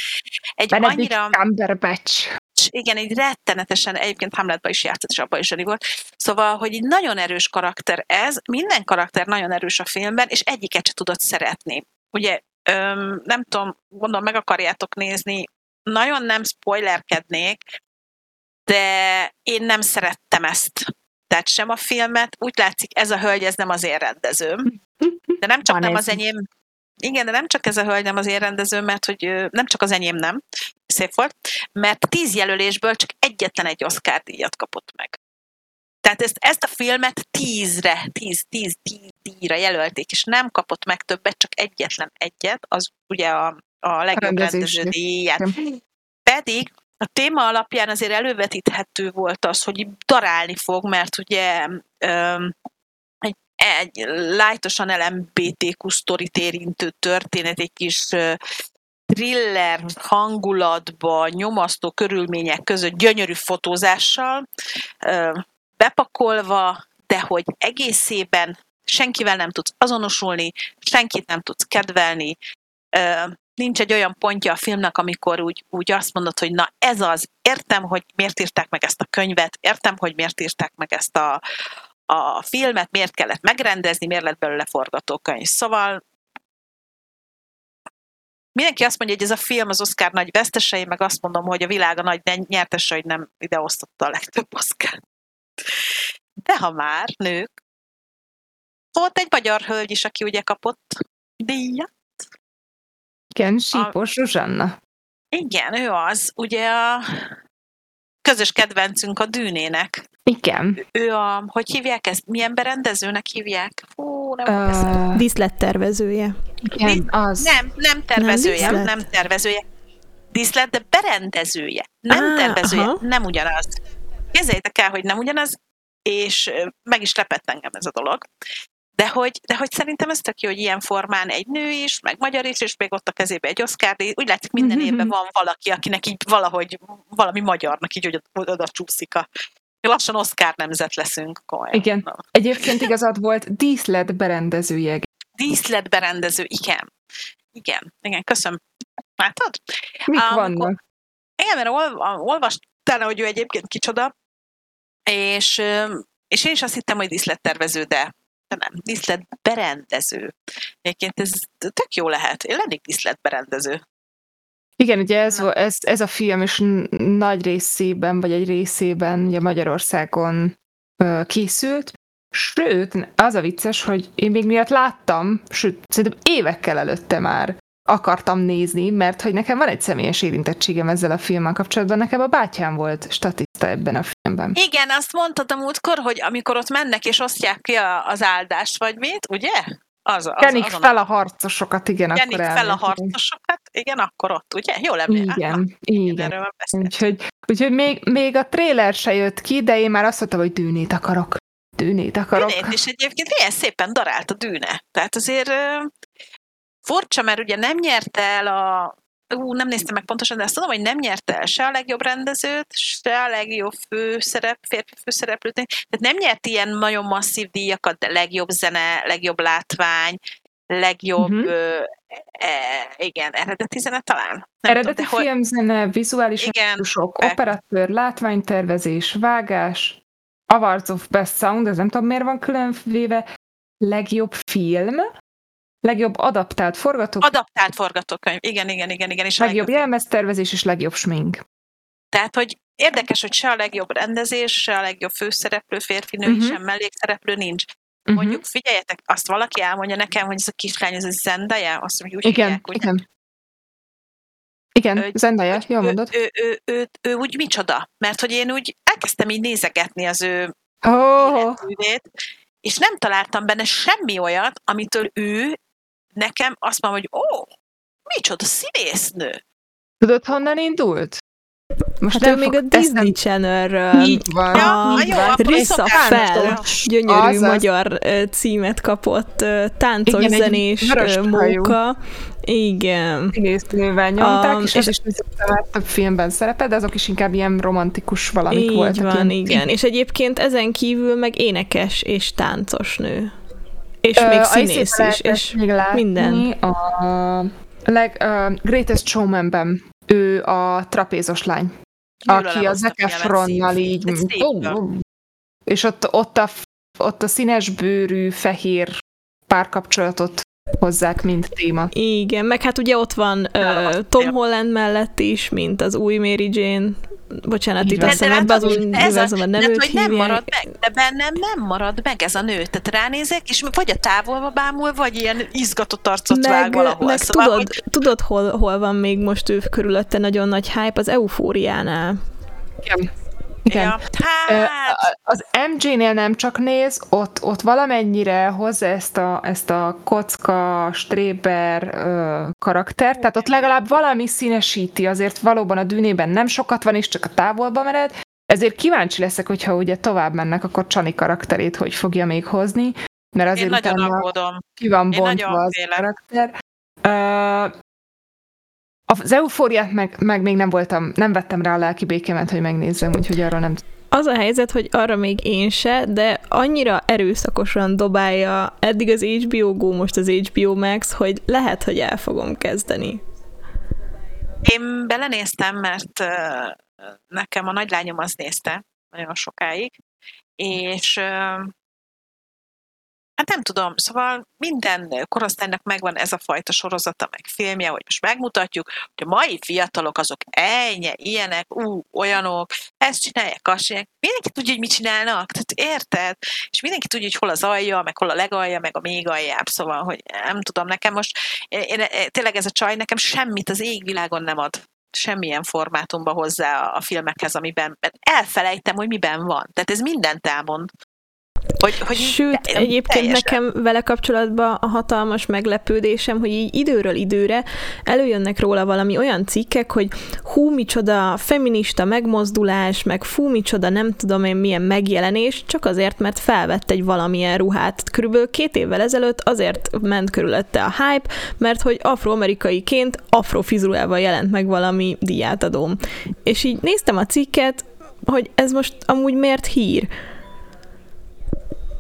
Egy Benedict annyira... Cumberbatch. Igen, egy rettenetesen, egyébként Hamletban is játszott, és abban is zseni volt. Szóval, hogy egy nagyon erős karakter ez, minden karakter nagyon erős a filmben, és egyiket se tudott szeretni. Ugye, öm, nem tudom, gondolom meg akarjátok nézni, nagyon nem spoilerkednék, de én nem szerettem ezt tehát sem a filmet. Úgy látszik, ez a hölgy, ez nem az én rendezőm. De nem csak Van nem ez. az enyém, igen, de nem csak ez a hölgy nem az én rendezőm, mert hogy nem csak az enyém nem, szép volt, mert tíz jelölésből csak egyetlen egy Oscar díjat kapott meg. Tehát ezt, ezt a filmet tízre, tíz, tíz, tíz díjra jelölték, és nem kapott meg többet, csak egyetlen egyet, az ugye a, a legjobb rendező díját. Pedig a téma alapján azért elővetíthető volt az, hogy darálni fog, mert ugye um, egy, egy lájtosan LMBTQ sztorit érintő történet, egy kis thriller hangulatba, nyomasztó körülmények között gyönyörű fotózással bepakolva, de hogy egészében senkivel nem tudsz azonosulni, senkit nem tudsz kedvelni, nincs egy olyan pontja a filmnek, amikor úgy, úgy azt mondod, hogy na ez az, értem, hogy miért írták meg ezt a könyvet, értem, hogy miért írták meg ezt a, a filmet, miért kellett megrendezni, miért lett belőle forgatókönyv. Szóval mindenki azt mondja, hogy ez a film az Oscar nagy vesztesei, meg azt mondom, hogy a világ a nagy nyertese, hogy nem ide osztotta a legtöbb Oscar. De ha már nők, volt egy magyar hölgy is, aki ugye kapott díjat, igen, Sípos a... Zsuzsanna. Igen, ő az. Ugye a közös kedvencünk a Dűnének. Igen. Ő a, hogy hívják ezt? Milyen berendezőnek hívják? Fú, nem uh, Díszlettervezője. Igen, az. Nem, nem tervezője, nem, nem tervezője. Díszlet, de berendezője. Nem ah, tervezője, aha. nem ugyanaz. Képzeljétek el, hogy nem ugyanaz, és meg is lepett engem ez a dolog. De hogy, de hogy szerintem ez tök jó, hogy ilyen formán egy nő is, meg magyar is, és még ott a kezébe egy Oscar, úgy látszik minden évben van valaki, akinek így valahogy valami magyarnak így hogy oda csúszik a lassan Oscar nemzet leszünk. Komolyan. Igen. Na. Egyébként igazad volt, díszlet berendezője. Díszlet berendező, igen. Igen, igen, köszönöm. Látod? Mik um, vannak? Igen, mert ol, olvastál, hogy ő egyébként kicsoda, és, és én is azt hittem, hogy díszlettervező, de de nem, díszletberendező. Egyébként ez tök jó lehet. Én lennék díszletberendező. Igen, ugye ez, ez, ez a film is nagy részében, vagy egy részében ugye Magyarországon készült, sőt, az a vicces, hogy én még miatt láttam, sőt, szerintem évekkel előtte már akartam nézni, mert hogy nekem van egy személyes érintettségem ezzel a filmmel kapcsolatban, nekem a bátyám volt statiszta ebben a filmben. Igen, azt mondtad a múltkor, hogy amikor ott mennek és osztják ki az áldást, vagy mit, ugye? Az, az, Kenik fel a harcosokat, igen, Kenik akkor fel a harcosokat, igen, akkor ott, ugye? Jó emlékszem. Igen, Aha, igen. igen úgyhogy, úgyhogy még, még a tréler se jött ki, de én már azt mondtam, hogy dűnét akarok. Dűnét akarok. Dűnét, és egyébként milyen szépen darált a dűne. Tehát azért Furcsa, mert ugye nem nyerte el a ú, nem néztem meg pontosan, de azt tudom, hogy nem nyerte el se a legjobb rendezőt, se a legjobb főszerep, férfi főszereplőt. Tehát nem nyert ilyen nagyon masszív díjakat, de legjobb zene, legjobb látvány, legjobb, uh-huh. ö, e, igen, eredeti zene talán. Nem eredeti tudom, filmzene, vizuális effektusok, operatőr, látványtervezés, vágás, Awards of Best Sound, ez nem tudom miért van különvéve, legjobb film, Legjobb adaptált forgatókönyv. Adaptált forgatókönyv, igen, igen, igen. igen és legjobb, legjobb jelmeztervezés és legjobb smink. Tehát, hogy érdekes, hogy se a legjobb rendezés, se a legjobb főszereplő, férfi, nő, uh-huh. sem mellékszereplő nincs. Uh-huh. Mondjuk figyeljetek, azt valaki elmondja nekem, hogy ez a kislány, ez a Zendaya, azt mondjuk úgy igen, hívják, igen. Igen, ő, Zendaya, jól mondod. Ő, ő, ő, ő, ő, úgy micsoda, mert hogy én úgy elkezdtem így nézegetni az ő oh. és nem találtam benne semmi olyat, amitől ő nekem azt mondja, hogy ó, micsoda színésznő. Tudod, honnan indult? Most hát ő még a Disney Channel-ről így van, a így van. Rissa fel gyönyörű Azaz. magyar címet kapott táncos Igen, zenés móka. Igen. Színésznővel nyomták, um, és, és az is több filmben szerepel, de azok is inkább ilyen romantikus valamik így voltak. van, ilyen. igen. És egyébként ezen kívül meg énekes és táncos nő. És még színész is, és még minden. A leg, uh, Greatest Showman-ben. Ő a trapézos lány, Gyűlölem aki a Zac Efronnal így... És ott, ott, a, ott a színes bőrű, fehér párkapcsolatot hozzák, mint téma. Igen, meg hát ugye ott van uh, Tom Holland mellett is, mint az új Mary Jane, bocsánat, itt a szemedbe az új univerzumban nem őt hogy nem marad meg, de bennem nem marad meg ez a nő. Tehát ránézek, és vagy a távolba bámul, vagy ilyen izgatott arcot meg, vág valahol. Meg szóval, tudod, hogy... tudod hol, hol van még most ő körülötte nagyon nagy hype? Az eufóriánál. Igen. Igen. Ja, hát. Az MJ-nél nem csak néz, ott, ott valamennyire hozza ezt a, ezt a kocka, stréber karaktert, tehát ott legalább valami színesíti, azért valóban a dűnében nem sokat van, és csak a távolba mered, ezért kíváncsi leszek, hogyha ugye tovább mennek, akkor Csani karakterét hogy fogja még hozni, mert azért Én nagyon aggódom. ki van bontva az félek. karakter. Uh, az eufóriát meg, meg még nem voltam, nem vettem rá a lelki békemet, hogy megnézzem, úgyhogy arra nem az a helyzet, hogy arra még én se, de annyira erőszakosan dobálja eddig az HBO Go, most az HBO Max, hogy lehet, hogy el fogom kezdeni. Én belenéztem, mert nekem a nagylányom az nézte nagyon sokáig, és Hát nem tudom, szóval minden korosztálynak megvan ez a fajta sorozata, meg filmje, hogy most megmutatjuk, hogy a mai fiatalok azok ennyi, ilyenek, ú, olyanok, ezt csinálják, azt csinálják. Mindenki tudja, hogy mit csinálnak, tehát érted? És mindenki tudja, hogy hol az alja, meg hol a legalja, meg a még aljább, szóval, hogy nem tudom, nekem most, én, én, tényleg ez a csaj nekem semmit az égvilágon nem ad semmilyen formátumba hozzá a filmekhez, amiben elfelejtem, hogy miben van. Tehát ez mindent elmond. Hogy, hogy Sőt, te, egyébként teljesen. nekem vele kapcsolatban a hatalmas meglepődésem, hogy így időről időre előjönnek róla valami olyan cikkek, hogy hú, micsoda feminista megmozdulás, meg fú, micsoda nem tudom én milyen megjelenés, csak azért, mert felvett egy valamilyen ruhát. Körülbelül két évvel ezelőtt azért ment körülötte a hype, mert hogy afroamerikaiként afrofizurával jelent meg valami diátadóm. És így néztem a cikket, hogy ez most amúgy miért hír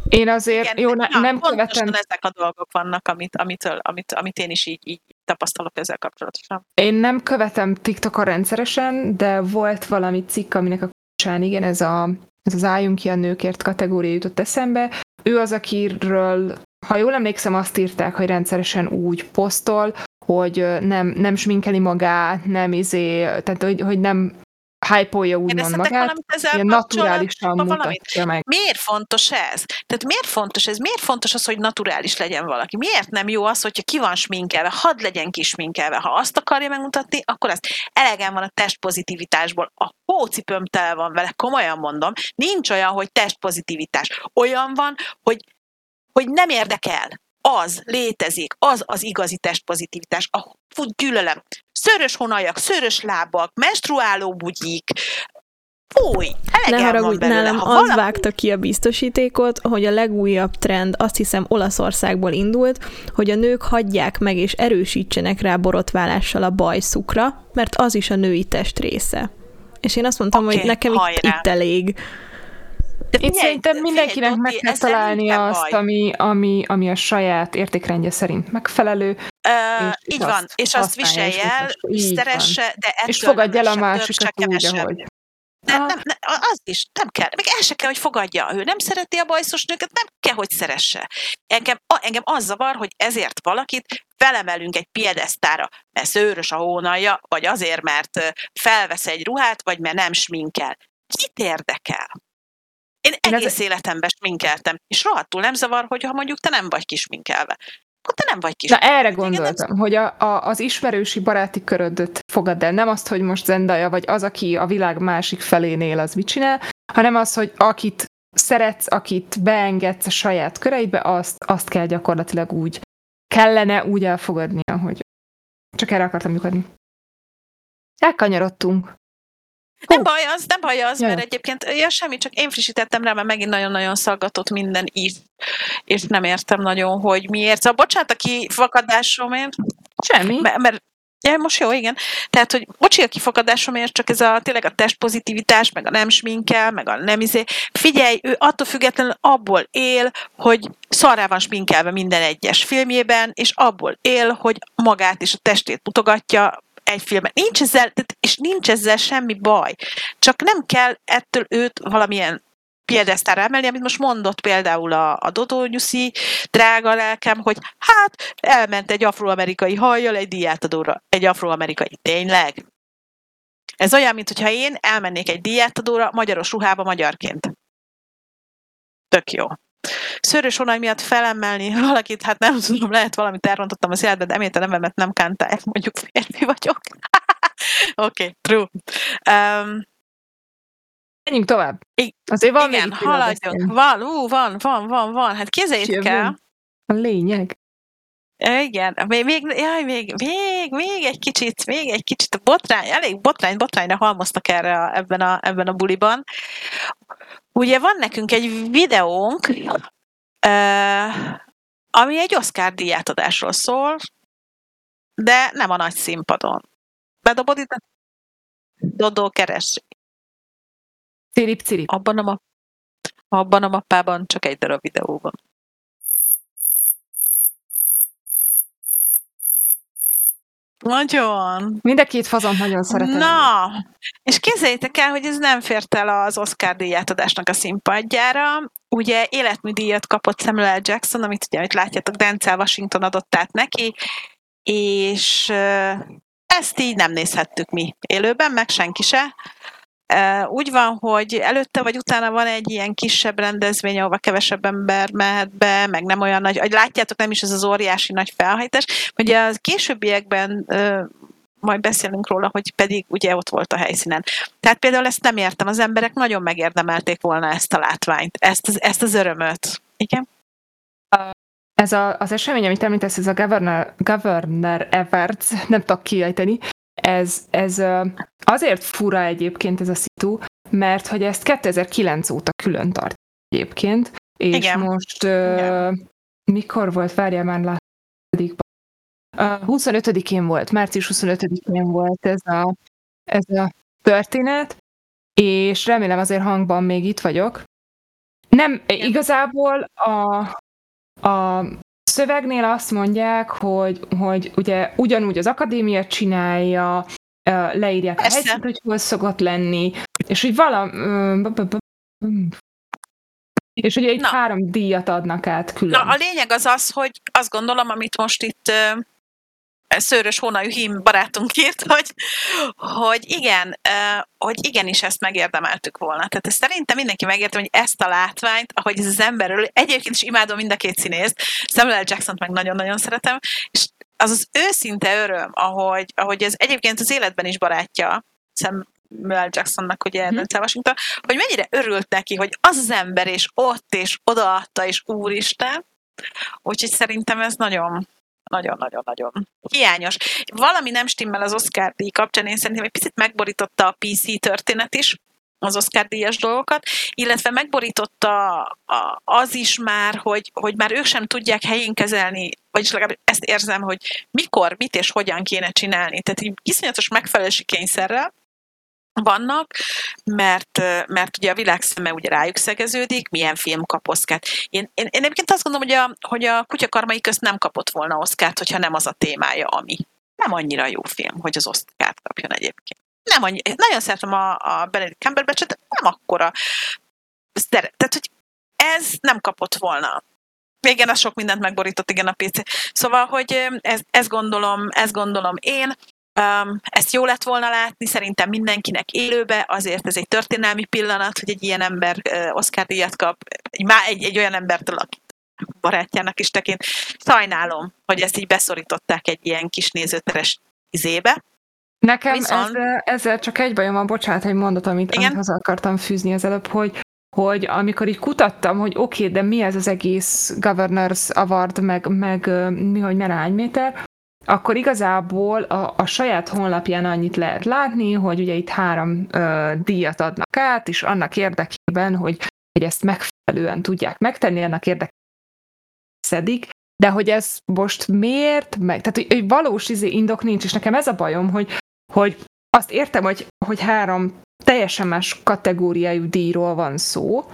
én azért, Igen, jó, ne, na, nem követem... ezek a dolgok vannak, amit, amitől, amit, amit én is így, így tapasztalok ezzel kapcsolatosan. Én nem követem TikTokon rendszeresen, de volt valami cikk, aminek a kapcsán, igen, ez, a, ez az álljunk ki a nőkért kategória jutott eszembe. Ő az, akiről, ha jól emlékszem, azt írták, hogy rendszeresen úgy posztol, hogy nem, nem sminkeli magát, nem izé, tehát hogy, hogy nem hype-olja úgymond magát, ilyen naturálisan mutatja meg. Miért fontos ez? Tehát miért fontos ez? Miért fontos az, hogy naturális legyen valaki? Miért nem jó az, hogyha ki van sminkelve, hadd legyen kisminkelve. Ha azt akarja megmutatni, akkor ezt elegem van a testpozitivitásból. A hócipőm tele van vele, komolyan mondom. Nincs olyan, hogy testpozitivitás. Olyan van, hogy, hogy nem érdekel az létezik, az az igazi testpozitivitás. A gyűlölem. Szörös honajak, szörös lábak, menstruáló bugyik, Fúj, ne haragudj, nálam ha az valami... vágta ki a biztosítékot, hogy a legújabb trend azt hiszem Olaszországból indult, hogy a nők hagyják meg és erősítsenek rá borotválással a bajszukra, mert az is a női test része. És én azt mondtam, okay, hogy nekem itt, itt elég. De Itt szerintem mindenkinek figyelj, meg kell találnia azt, ami, ami, ami a saját értékrendje szerint megfelelő. Uh, és így van, és azt viselje el, szeresse, de ettől És fogadj el a másikat úgy, ahogy. Nem, nem, nem, az is, nem kell. Még el se kell, hogy fogadja. Ő nem szereti a bajszos nőket, nem kell, hogy szeresse. Engem, a, engem az zavar, hogy ezért valakit felemelünk egy piedesztára, mert szőrös a hónalja, vagy azért, mert felvesz egy ruhát, vagy mert nem sminkel. Kit érdekel? Én egész életemben sminkeltem, és rohadtul nem zavar, hogyha mondjuk te nem vagy kisminkelve. Akkor te nem vagy kis. Na erre gondoltam, Igen, hogy a, a, az ismerősi baráti körödöt fogad el. Nem azt, hogy most Zendaya vagy az, aki a világ másik felénél, az mit csinál, hanem az, hogy akit szeretsz, akit beengedsz a saját köreidbe, azt, azt kell gyakorlatilag úgy, kellene úgy elfogadnia, hogy csak erre akartam lyukadni. Elkanyarodtunk. Nem baj az, nem baj az, Jaj. mert egyébként ja, semmi, csak én frissítettem rá, mert megint nagyon-nagyon szaggatott minden is, és nem értem nagyon, hogy miért. Szóval bocsánat a kifakadásomért. Semmi. Mert, mert Ja, most jó, igen. Tehát, hogy bocsi a kifakadásomért, csak ez a tényleg a testpozitivitás, meg a nem sminkel, meg a nem izé. Figyelj, ő attól függetlenül abból él, hogy szarrá van sminkelve minden egyes filmjében, és abból él, hogy magát és a testét mutogatja egy filmben. Nincs ezzel, és nincs ezzel semmi baj. Csak nem kell ettől őt valamilyen piedesztára emelni, amit most mondott például a, a Dodó Nyuszi, drága lelkem, hogy hát elment egy afroamerikai hajjal egy diátadóra. Egy afroamerikai. Tényleg? Ez olyan, mintha én elmennék egy diátadóra magyaros ruhába magyarként. Tök jó. Szörös onaj miatt felemelni valakit, hát nem tudom, lehet valamit elrontottam az életben, de emélt a nevemet nem kántál, mondjuk férfi vagyok. Oké, okay, true. Um, Menjünk tovább. Azért van Igen, haladjunk. Van, ú, van, van, van, van. Hát kézzeljétek el. A lényeg. Igen, még, még, jaj, még, még, még egy kicsit, még egy kicsit a botrány, elég botrány, botrányra halmoztak erre a, ebben, a, ebben a buliban. Ugye van nekünk egy videónk, ami egy Oscar díjátadásról szól, de nem a nagy színpadon. Bedobod itt? Dodó keres. Cirip, cirip. Abban a, abban a mappában csak egy darab videó van. Nagyon. Mind a két fazont nagyon szeretem. Na, és képzeljétek el, hogy ez nem fért el az Oscar díjátadásnak a színpadjára. Ugye életműdíjat kapott Samuel L. Jackson, amit ugye, amit látjátok, Denzel Washington adott át neki, és ezt így nem nézhettük mi élőben, meg senki se. Úgy van, hogy előtte vagy utána van egy ilyen kisebb rendezvény, ahova kevesebb ember mehet be, meg nem olyan nagy, látjátok, nem is ez az óriási nagy felhajtás. Ugye a későbbiekben majd beszélünk róla, hogy pedig ugye ott volt a helyszínen. Tehát például ezt nem értem, az emberek nagyon megérdemelték volna ezt a látványt, ezt az, ezt az örömöt. Igen? Ez a, az esemény, amit említesz, ez a Governor, Governor Everts, nem tudok kiejteni, ez, ez azért fura egyébként ez a szitu, mert hogy ezt 2009 óta külön tart egyébként, és Igen. most Igen. mikor volt, várjál már látni, 25-én volt, március 25-én volt ez a, ez a történet, és remélem azért hangban még itt vagyok. Nem, igazából a, a szövegnél azt mondják, hogy, hogy ugye ugyanúgy az akadémia csinálja, leírják Persze. a helyszínt, hogy hol szokott lenni, és hogy valam... És ugye itt Na. három díjat adnak át külön. Na, a lényeg az az, hogy azt gondolom, amit most itt Szőrös Hónajú Hím barátunk írt, hogy, hogy igen, hogy igenis ezt megérdemeltük volna. Tehát szerintem mindenki megértem, hogy ezt a látványt, ahogy ez az emberről, egyébként is imádom mind a két színészt, Samuel Jackson-t meg nagyon-nagyon szeretem, és az az őszinte öröm, ahogy, ahogy ez egyébként az életben is barátja, Samuel Jacksonnak, ugye hmm. Washington, hogy mennyire örült neki, hogy az az ember, és ott, és odaadta, és úristen, úgyhogy szerintem ez nagyon, nagyon-nagyon-nagyon hiányos. Valami nem stimmel az Oscar díj kapcsán, én szerintem egy picit megborította a PC történet is, az Oscar díjas dolgokat, illetve megborította az is már, hogy, hogy már ők sem tudják helyén kezelni, vagyis legalább ezt érzem, hogy mikor, mit és hogyan kéne csinálni. Tehát így iszonyatos megfelelési kényszerrel, vannak, mert, mert ugye a világ szeme ugye rájuk szegeződik, milyen film kap Oszkárt. Én, én, én egyébként azt gondolom, hogy a, hogy a kutyakarmai közt nem kapott volna Oszkárt, hogyha nem az a témája, ami. Nem annyira jó film, hogy az Oszkárt kapjon egyébként. Nem annyi, nagyon szeretem a, a Benedict cumberbatch de nem akkora. Tehát, hogy ez nem kapott volna. Igen, az sok mindent megborított, igen, a PC. Szóval, hogy ez, ezt gondolom, ezt gondolom én. Um, ezt jó lett volna látni, szerintem mindenkinek élőbe, azért ez egy történelmi pillanat, hogy egy ilyen ember uh, Oscar díjat kap, egy, egy, egy olyan embertől, aki barátjának is tekint. Sajnálom, hogy ezt így beszorították egy ilyen kis nézőteres izébe. Nekem Viszont... ezzel, ezzel csak egy bajom van, bocsánat, egy mondat, amit, amit hozzá akartam fűzni az előbb, hogy, hogy amikor így kutattam, hogy oké, okay, de mi ez az egész Governors Award, meg, meg mi, hogy hány méter, akkor igazából a, a saját honlapján annyit lehet látni, hogy ugye itt három ö, díjat adnak át, és annak érdekében, hogy, hogy ezt megfelelően tudják megtenni, annak érdekében szedik, de hogy ez most miért, meg, tehát hogy, hogy valós izé indok nincs, és nekem ez a bajom, hogy, hogy azt értem, hogy, hogy három teljesen más kategóriájú díjról van szó,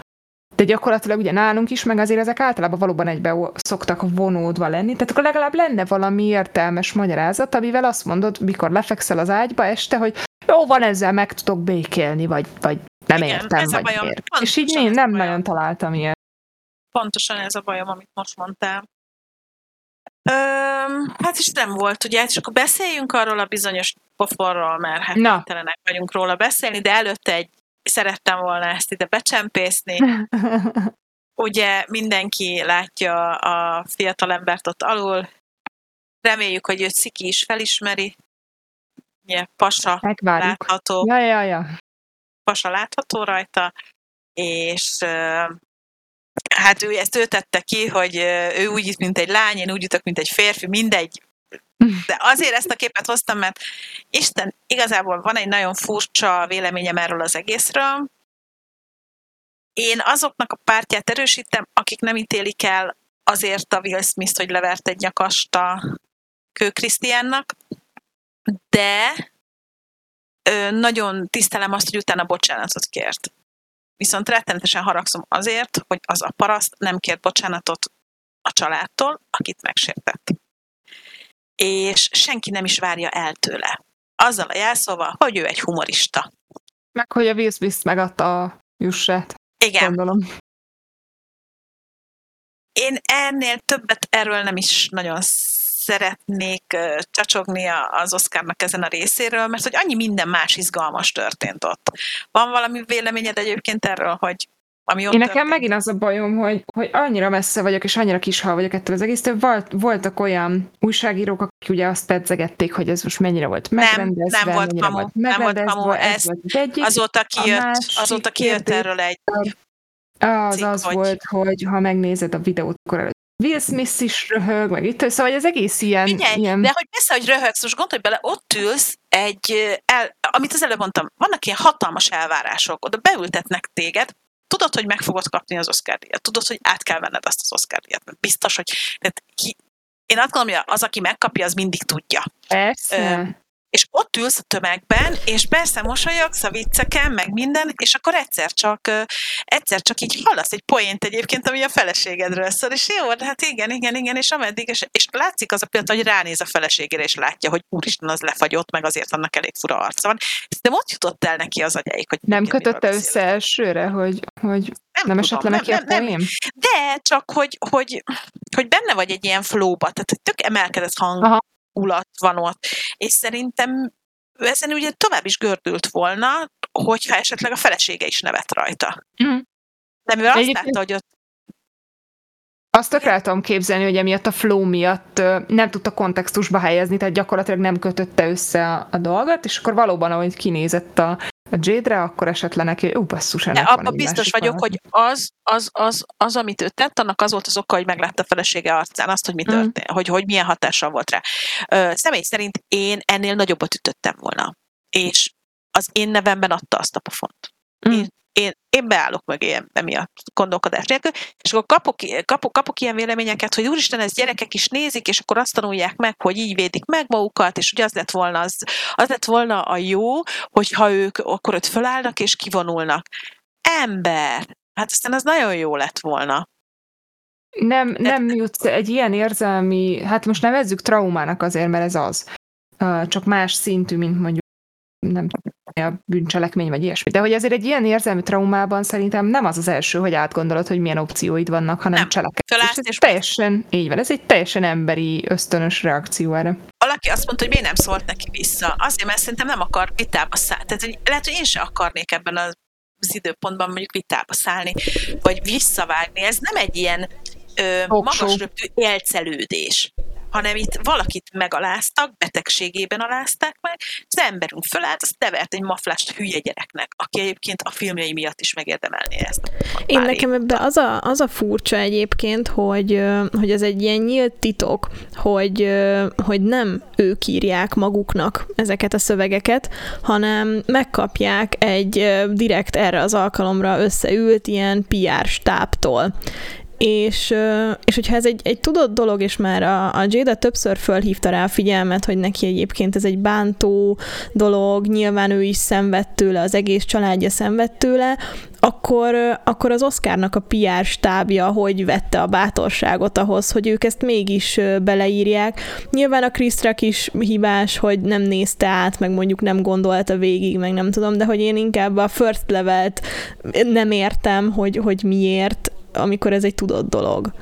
de gyakorlatilag ugye nálunk is, meg azért ezek általában valóban egybe szoktak vonódva lenni, tehát akkor legalább lenne valami értelmes magyarázat, amivel azt mondod, mikor lefekszel az ágyba este, hogy jó, van ezzel meg tudok békélni, vagy, vagy nem Igen, értem, ez vagy a bajom. miért. És így nem, nem nagyon találtam ilyet. Pontosan ez a bajom, amit most mondtál. Öm, hát is nem volt, ugye, és akkor beszéljünk arról a bizonyos poforról, mert hát Na. vagyunk róla beszélni, de előtte egy szerettem volna ezt ide becsempészni. Ugye mindenki látja a fiatalembert ott alul, reméljük, hogy őt Sziki is felismeri. Ugye, pasa Megvárjuk. látható. Ja, ja, ja. Pasa látható rajta, és hát ő ezt ő tette ki, hogy ő úgy itt, mint egy lány, én úgy jutok, mint egy férfi, mindegy. De azért ezt a képet hoztam, mert Isten igazából van egy nagyon furcsa véleményem erről az egészről. Én azoknak a pártját erősítem, akik nem ítélik el azért a Will Smith, hogy levert egy nyakast a Kő Krisztiánnak, de nagyon tisztelem azt, hogy utána bocsánatot kért. Viszont rettenetesen haragszom azért, hogy az a paraszt nem kért bocsánatot a családtól, akit megsértett. És senki nem is várja el tőle. Azzal a jelszóval, hogy ő egy humorista. Meg hogy a Will Smith megadta a jussát. Igen. Gondolom. Én ennél többet erről nem is nagyon szeretnék csacsogni az Oscarnak ezen a részéről, mert hogy annyi minden más izgalmas történt ott. Van valami véleményed egyébként erről, hogy ami ott Én nekem történt? megint az a bajom, hogy, hogy annyira messze vagyok, és annyira kishal vagyok ettől az egész, volt, voltak olyan újságírók, akik ugye azt pedzegették, hogy ez most mennyire volt megrendezve, nem, nem volt kamu, volt nem volt kamu, ez, ez volt az egyik. Azóta kijött, azóta kijött erről egy az az hogy... volt, hogy ha megnézed a videót, akkor Will Smith is röhög, meg itt, szóval az egész ilyen... Figyelj, ilyen... de hogy persze, hogy röhögsz, most gondolj bele, ott ülsz egy, el, amit az előbb mondtam, vannak ilyen hatalmas elvárások, oda beültetnek téged, tudod, hogy meg fogod kapni az Oscar díjat, tudod, hogy át kell venned azt az Oscar díjat, biztos, hogy tehát ki, én azt gondolom, hogy az, aki megkapja, az mindig tudja. Persze és ott ülsz a tömegben, és persze mosolyogsz a vicceken, meg minden, és akkor egyszer csak, egyszer csak így hallasz egy poént egyébként, ami a feleségedről szól, és jó, de hát igen, igen, igen, és ameddig, és, és látszik az a pillanat, hogy ránéz a feleségére, és látja, hogy úristen, az lefagyott, meg azért annak elég fura arca van. De ott jutott el neki az agyáig, hogy... Nem kötötte össze elsőre, hogy, hogy nem, nem esett le neki nem, nem, nem. De csak, hogy, hogy, hogy benne vagy egy ilyen flóba, tehát hogy tök emelkedett hang, Aha ulat van ott. És szerintem ezen ugye tovább is gördült volna, hogyha esetleg a felesége is nevet rajta. Mm. De mivel azt látta, hogy ott azt tök el tudom képzelni, hogy emiatt a flow miatt nem tudta kontextusba helyezni, tehát gyakorlatilag nem kötötte össze a, a dolgot, és akkor valóban, ahogy kinézett a, a Jade-re, akkor esetleg neki, hogy ú, basszus, ennek De abban biztos vagyok, hogy az, az, az, az, amit ő tett, annak az volt az oka, hogy meglátta a felesége arcán azt, hogy mi mm. történt, mm. hogy, hogy milyen hatással volt rá. Ö, személy szerint én ennél nagyobbat ütöttem volna. És az én nevemben adta azt a pofont. Mm. Én én, én beállok meg ilyen emiatt gondolkodás nélkül, és akkor kapok, kapok, kapok ilyen véleményeket, hogy úristen, ez gyerekek is nézik, és akkor azt tanulják meg, hogy így védik meg magukat, és hogy az lett volna, az, az lett volna a jó, hogyha ők akkor ott fölállnak és kivonulnak. Ember! Hát aztán az nagyon jó lett volna. Nem, nem jutsz egy ilyen érzelmi, hát most nevezzük traumának azért, mert ez az. Csak más szintű, mint mondjuk nem a bűncselekmény, vagy ilyesmi. De hogy azért egy ilyen érzelmi traumában szerintem nem az az első, hogy átgondolod, hogy milyen opcióid vannak, hanem cselekedés. És, és teljesen, így van, ez egy teljesen emberi, ösztönös reakció erre. Valaki azt mondta, hogy miért nem szólt neki vissza. Azért, mert szerintem nem akar vitába szállni. Tehát hogy lehet, hogy én sem akarnék ebben az időpontban mondjuk vitába szállni, vagy visszavágni. Ez nem egy ilyen ö, magas röptű élcelődés. Hanem itt valakit megaláztak, betegségében alázták meg, az emberünk fölállt, azt nevert egy maflást hülye gyereknek, aki egyébként a filmjei miatt is megérdemelné ezt. Én nekem ebbe az a, az a furcsa egyébként, hogy, hogy ez egy ilyen nyílt titok, hogy, hogy nem ők írják maguknak ezeket a szövegeket, hanem megkapják egy direkt erre az alkalomra összeült ilyen PR stábtól. És, és hogyha ez egy, egy tudott dolog, és már a, a Jada többször fölhívta rá a figyelmet, hogy neki egyébként ez egy bántó dolog, nyilván ő is szenved tőle, az egész családja szenved tőle, akkor, akkor az Oscarnak a PR stábja hogy vette a bátorságot ahhoz, hogy ők ezt mégis beleírják. Nyilván a Rock is hibás, hogy nem nézte át, meg mondjuk nem gondolta végig, meg nem tudom, de hogy én inkább a first levelt nem értem, hogy, hogy miért, amikor ez egy tudott dolog.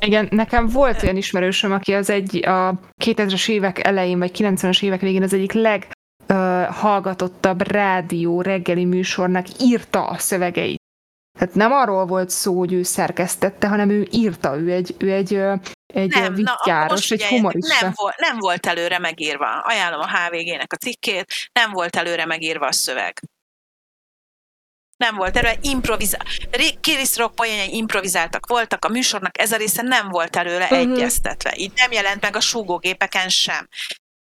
Igen, nekem volt olyan ismerősöm, aki az egy a 2000-es évek elején, vagy 90-es évek végén az egyik leg hallgatottabb rádió reggeli műsornak írta a szövegeit. Tehát nem arról volt szó, hogy ő szerkesztette, hanem ő írta, ő egy, ő egy, egy nem, vityáros, egy humorista. Nem volt, nem volt előre megírva. Ajánlom a HVG-nek a cikkét, nem volt előre megírva a szöveg. Nem volt előre, improvizál. Chris Rock poénjai improvizáltak voltak, a műsornak ez a része nem volt előre uh-huh. egyeztetve. Így nem jelent meg a súgógépeken sem.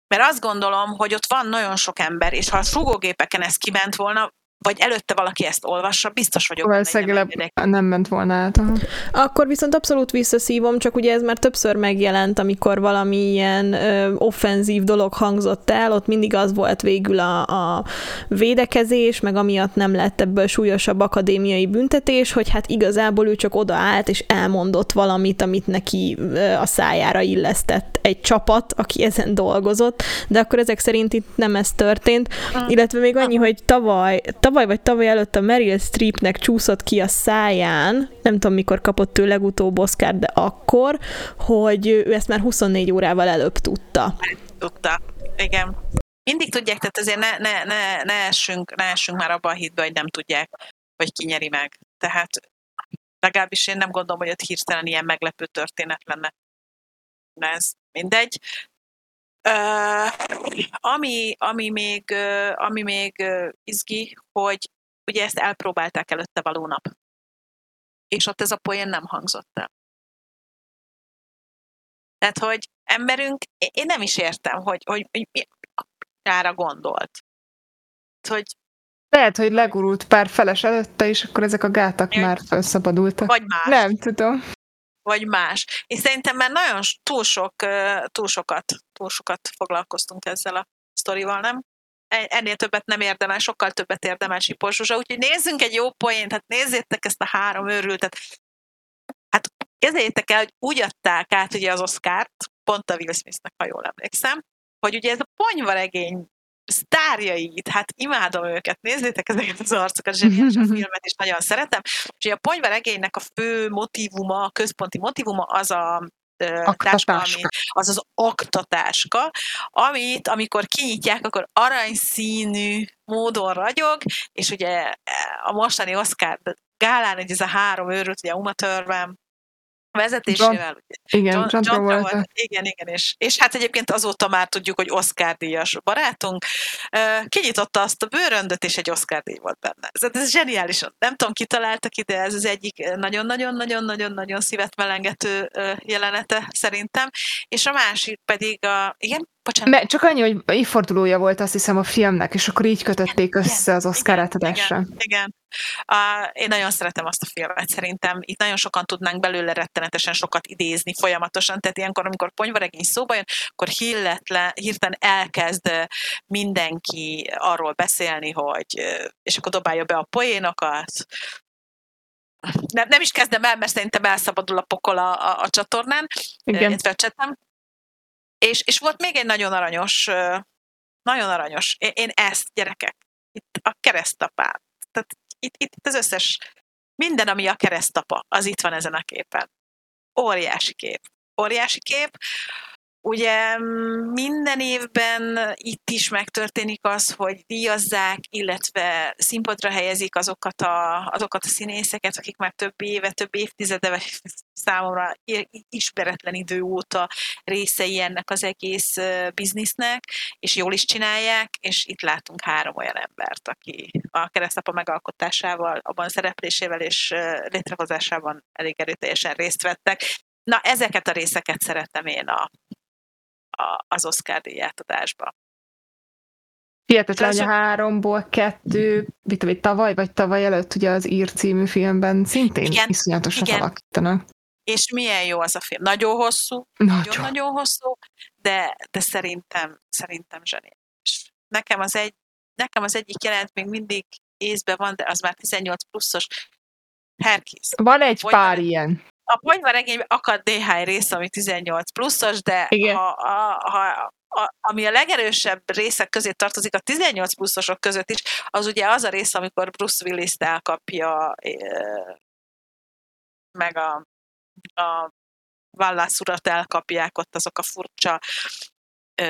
Mert azt gondolom, hogy ott van nagyon sok ember, és ha a súgógépeken ez kiment volna, vagy előtte valaki ezt olvassa, biztos vagyok Valószínűleg nem, nem ment volna át. Aha. Akkor viszont abszolút visszaszívom, csak ugye ez már többször megjelent, amikor valami ilyen ö, offenzív dolog hangzott el, ott mindig az volt végül a, a védekezés, meg amiatt nem lett ebből súlyosabb akadémiai büntetés, hogy hát igazából ő csak odaállt és elmondott valamit, amit neki ö, a szájára illesztett egy csapat, aki ezen dolgozott, de akkor ezek szerint itt nem ez történt, illetve még annyi, hogy tavaly, tavaly vagy tavaly előtt a Meryl Streepnek csúszott ki a száján, nem tudom mikor kapott ő legutóbb Oscar, de akkor, hogy ő ezt már 24 órával előbb tudta. Tudta, igen. Mindig tudják, tehát azért ne, ne, ne, ne, essünk, ne essünk már abba a hitbe, hogy nem tudják, hogy ki nyeri meg. Tehát legalábbis én nem gondolom, hogy ott hirtelen ilyen meglepő történet lenne. De ez mindegy. Uh, ami, ami, még, uh, ami még uh, izgi, hogy ugye ezt elpróbálták előtte való nap. És ott ez a poén nem hangzott el. Tehát, hogy emberünk, én nem is értem, hogy, hogy, hogy mi ára gondolt. Hogy lehet, hogy legurult pár feles előtte, és akkor ezek a gátak már felszabadultak. Vagy más. Nem tudom vagy más. És szerintem már nagyon túl, sok, túl, sokat, túl sokat foglalkoztunk ezzel a sztorival, nem? Ennél többet nem érdemes, sokkal többet érdemes Sipor Zsuzsa, úgyhogy nézzünk egy jó poént, hát nézzétek ezt a három őrültet. Hát kezdjétek el, hogy úgy adták át ugye az Oscárt, pont a Will Smithnek, ha jól emlékszem, hogy ugye ez a ponyvaregény sztárjait, hát imádom őket, nézzétek ezeket az arcokat, zseniális a filmet is nagyon szeretem. És a ponyvaregénynek a fő motivuma, a központi motivuma az a társadalmi, az az oktatáska, amit amikor kinyitják, akkor aranyszínű módon ragyog, és ugye a mostani Oscar gálán, hogy ez a három őrült, ugye Uma Thurman, vezetésével. John, igen, John, John Travolta. Igen, igen, és, és hát egyébként azóta már tudjuk, hogy Oscar díjas barátunk. Kinyitotta azt a bőröndöt, és egy Oscar díj volt benne. Ez, ez zseniális. Nem tudom, ki találtak ide, ez az egyik nagyon-nagyon-nagyon-nagyon-nagyon szívet melengető jelenete szerintem. És a másik pedig a... Igen? Bocsánat. Mert csak annyi, hogy évfordulója volt azt hiszem a filmnek, és akkor így kötötték igen, össze igen, az Oscar átadásra. Igen, igen. Uh, én nagyon szeretem azt a filmet, szerintem itt nagyon sokan tudnánk belőle rettenetesen sokat idézni folyamatosan, tehát ilyenkor, amikor ponyvaregény szóba jön, akkor hilletlen, hirtelen elkezd mindenki arról beszélni, hogy és akkor dobálja be a poénokat, nem, nem is kezdem el, mert szerintem elszabadul a pokol a, a, a csatornán, Igen. illetve a csetem. És, és volt még egy nagyon aranyos, nagyon aranyos, én, én ezt, gyerekek, itt a keresztapát, tehát itt, itt az összes, minden, ami a keresztapa, az itt van ezen a képen. Óriási kép. Óriási kép. Ugye minden évben itt is megtörténik az, hogy díjazzák, illetve színpadra helyezik azokat a, azokat a színészeket, akik már több éve, több évtizede, vagy számomra ismeretlen idő óta részei ennek az egész biznisznek, és jól is csinálják, és itt látunk három olyan embert, aki a keresztapa megalkotásával, abban szereplésével és létrehozásában elég erőteljesen részt vettek. Na, ezeket a részeket szeretem én a, a, az Oscar díj átadásba. Hihetetlen, hogy a háromból kettő, mit tudom, tavaly vagy tavaly előtt ugye az Ír című filmben szintén igen, iszonyatosan igen. alakítanak. És milyen jó az a film. Nagyon hosszú, nagyon-nagyon hosszú, de, de szerintem, szerintem zseniális. Nekem az, egy, nekem az egyik jelent még mindig észbe van, de az már 18 pluszos Herkész. Van egy Vagy pár ilyen a ponyvaregényben akad néhány rész, ami 18 pluszos, de Igen. Ha, ha, ha, a, ami a legerősebb részek közé tartozik, a 18 pluszosok között is, az ugye az a rész, amikor Bruce Willis-t elkapja, meg a, a vallásurat elkapják ott azok a furcsa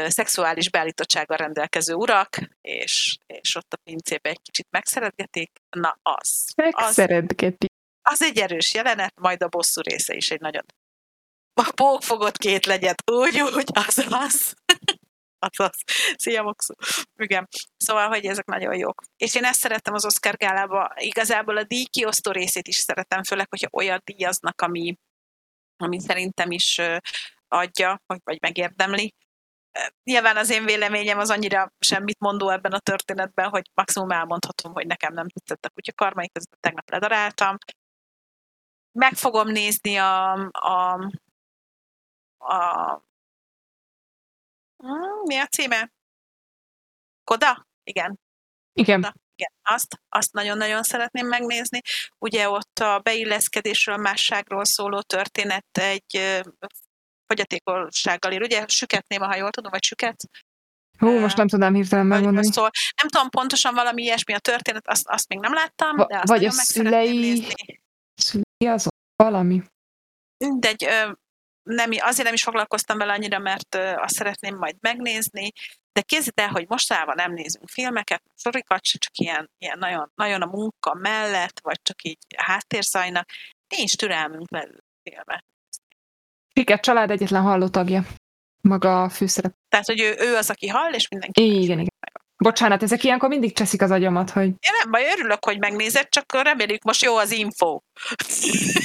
szexuális beállítottsággal rendelkező urak, és, és ott a pincébe egy kicsit megszeretgetik. Na, az. Megszeretgetik az egy erős jelenet, majd a bosszú része is egy nagyon a pók fogott két legyet, úgy, úgy, az az. az az. Szia, Moxu. Igen. Szóval, hogy ezek nagyon jók. És én ezt szerettem az Oscar gálába. Igazából a díj kiosztó részét is szeretem, főleg, hogyha olyan díjaznak, ami, ami szerintem is adja, vagy, vagy megérdemli. Nyilván az én véleményem az annyira semmit mondó ebben a történetben, hogy maximum elmondhatom, hogy nekem nem tetszett a kutya karmai, közben tegnap ledaráltam, meg fogom nézni a, a, a mi a címe? Koda? Igen. Igen. Koda. Igen, azt, azt nagyon-nagyon szeretném megnézni. Ugye ott a beilleszkedésről, másságról szóló történet egy fogyatékossággal ír. Ugye süketném, ha jól tudom, vagy süket? Hú, most nem tudnám hirtelen megmondani. Szól. Nem tudom pontosan valami ilyesmi a történet, azt, azt még nem láttam, de azt vagy a szülei, szülei az valami. Mindegy, nem, azért nem is foglalkoztam vele annyira, mert azt szeretném majd megnézni, de kézzit el, hogy mostában nem nézünk filmeket, sorikat, csak ilyen, ilyen nagyon, nagyon a munka mellett, vagy csak így háttérzajnak, nincs türelmünk le filmet. Siket család egyetlen halló tagja. Maga a főszerep. Tehát, hogy ő, ő az, aki hall, és mindenki. Igen, igen. Bocsánat, ezek ilyenkor mindig cseszik az agyamat, hogy... Én nem baj, örülök, hogy megnézed, csak reméljük most jó az info.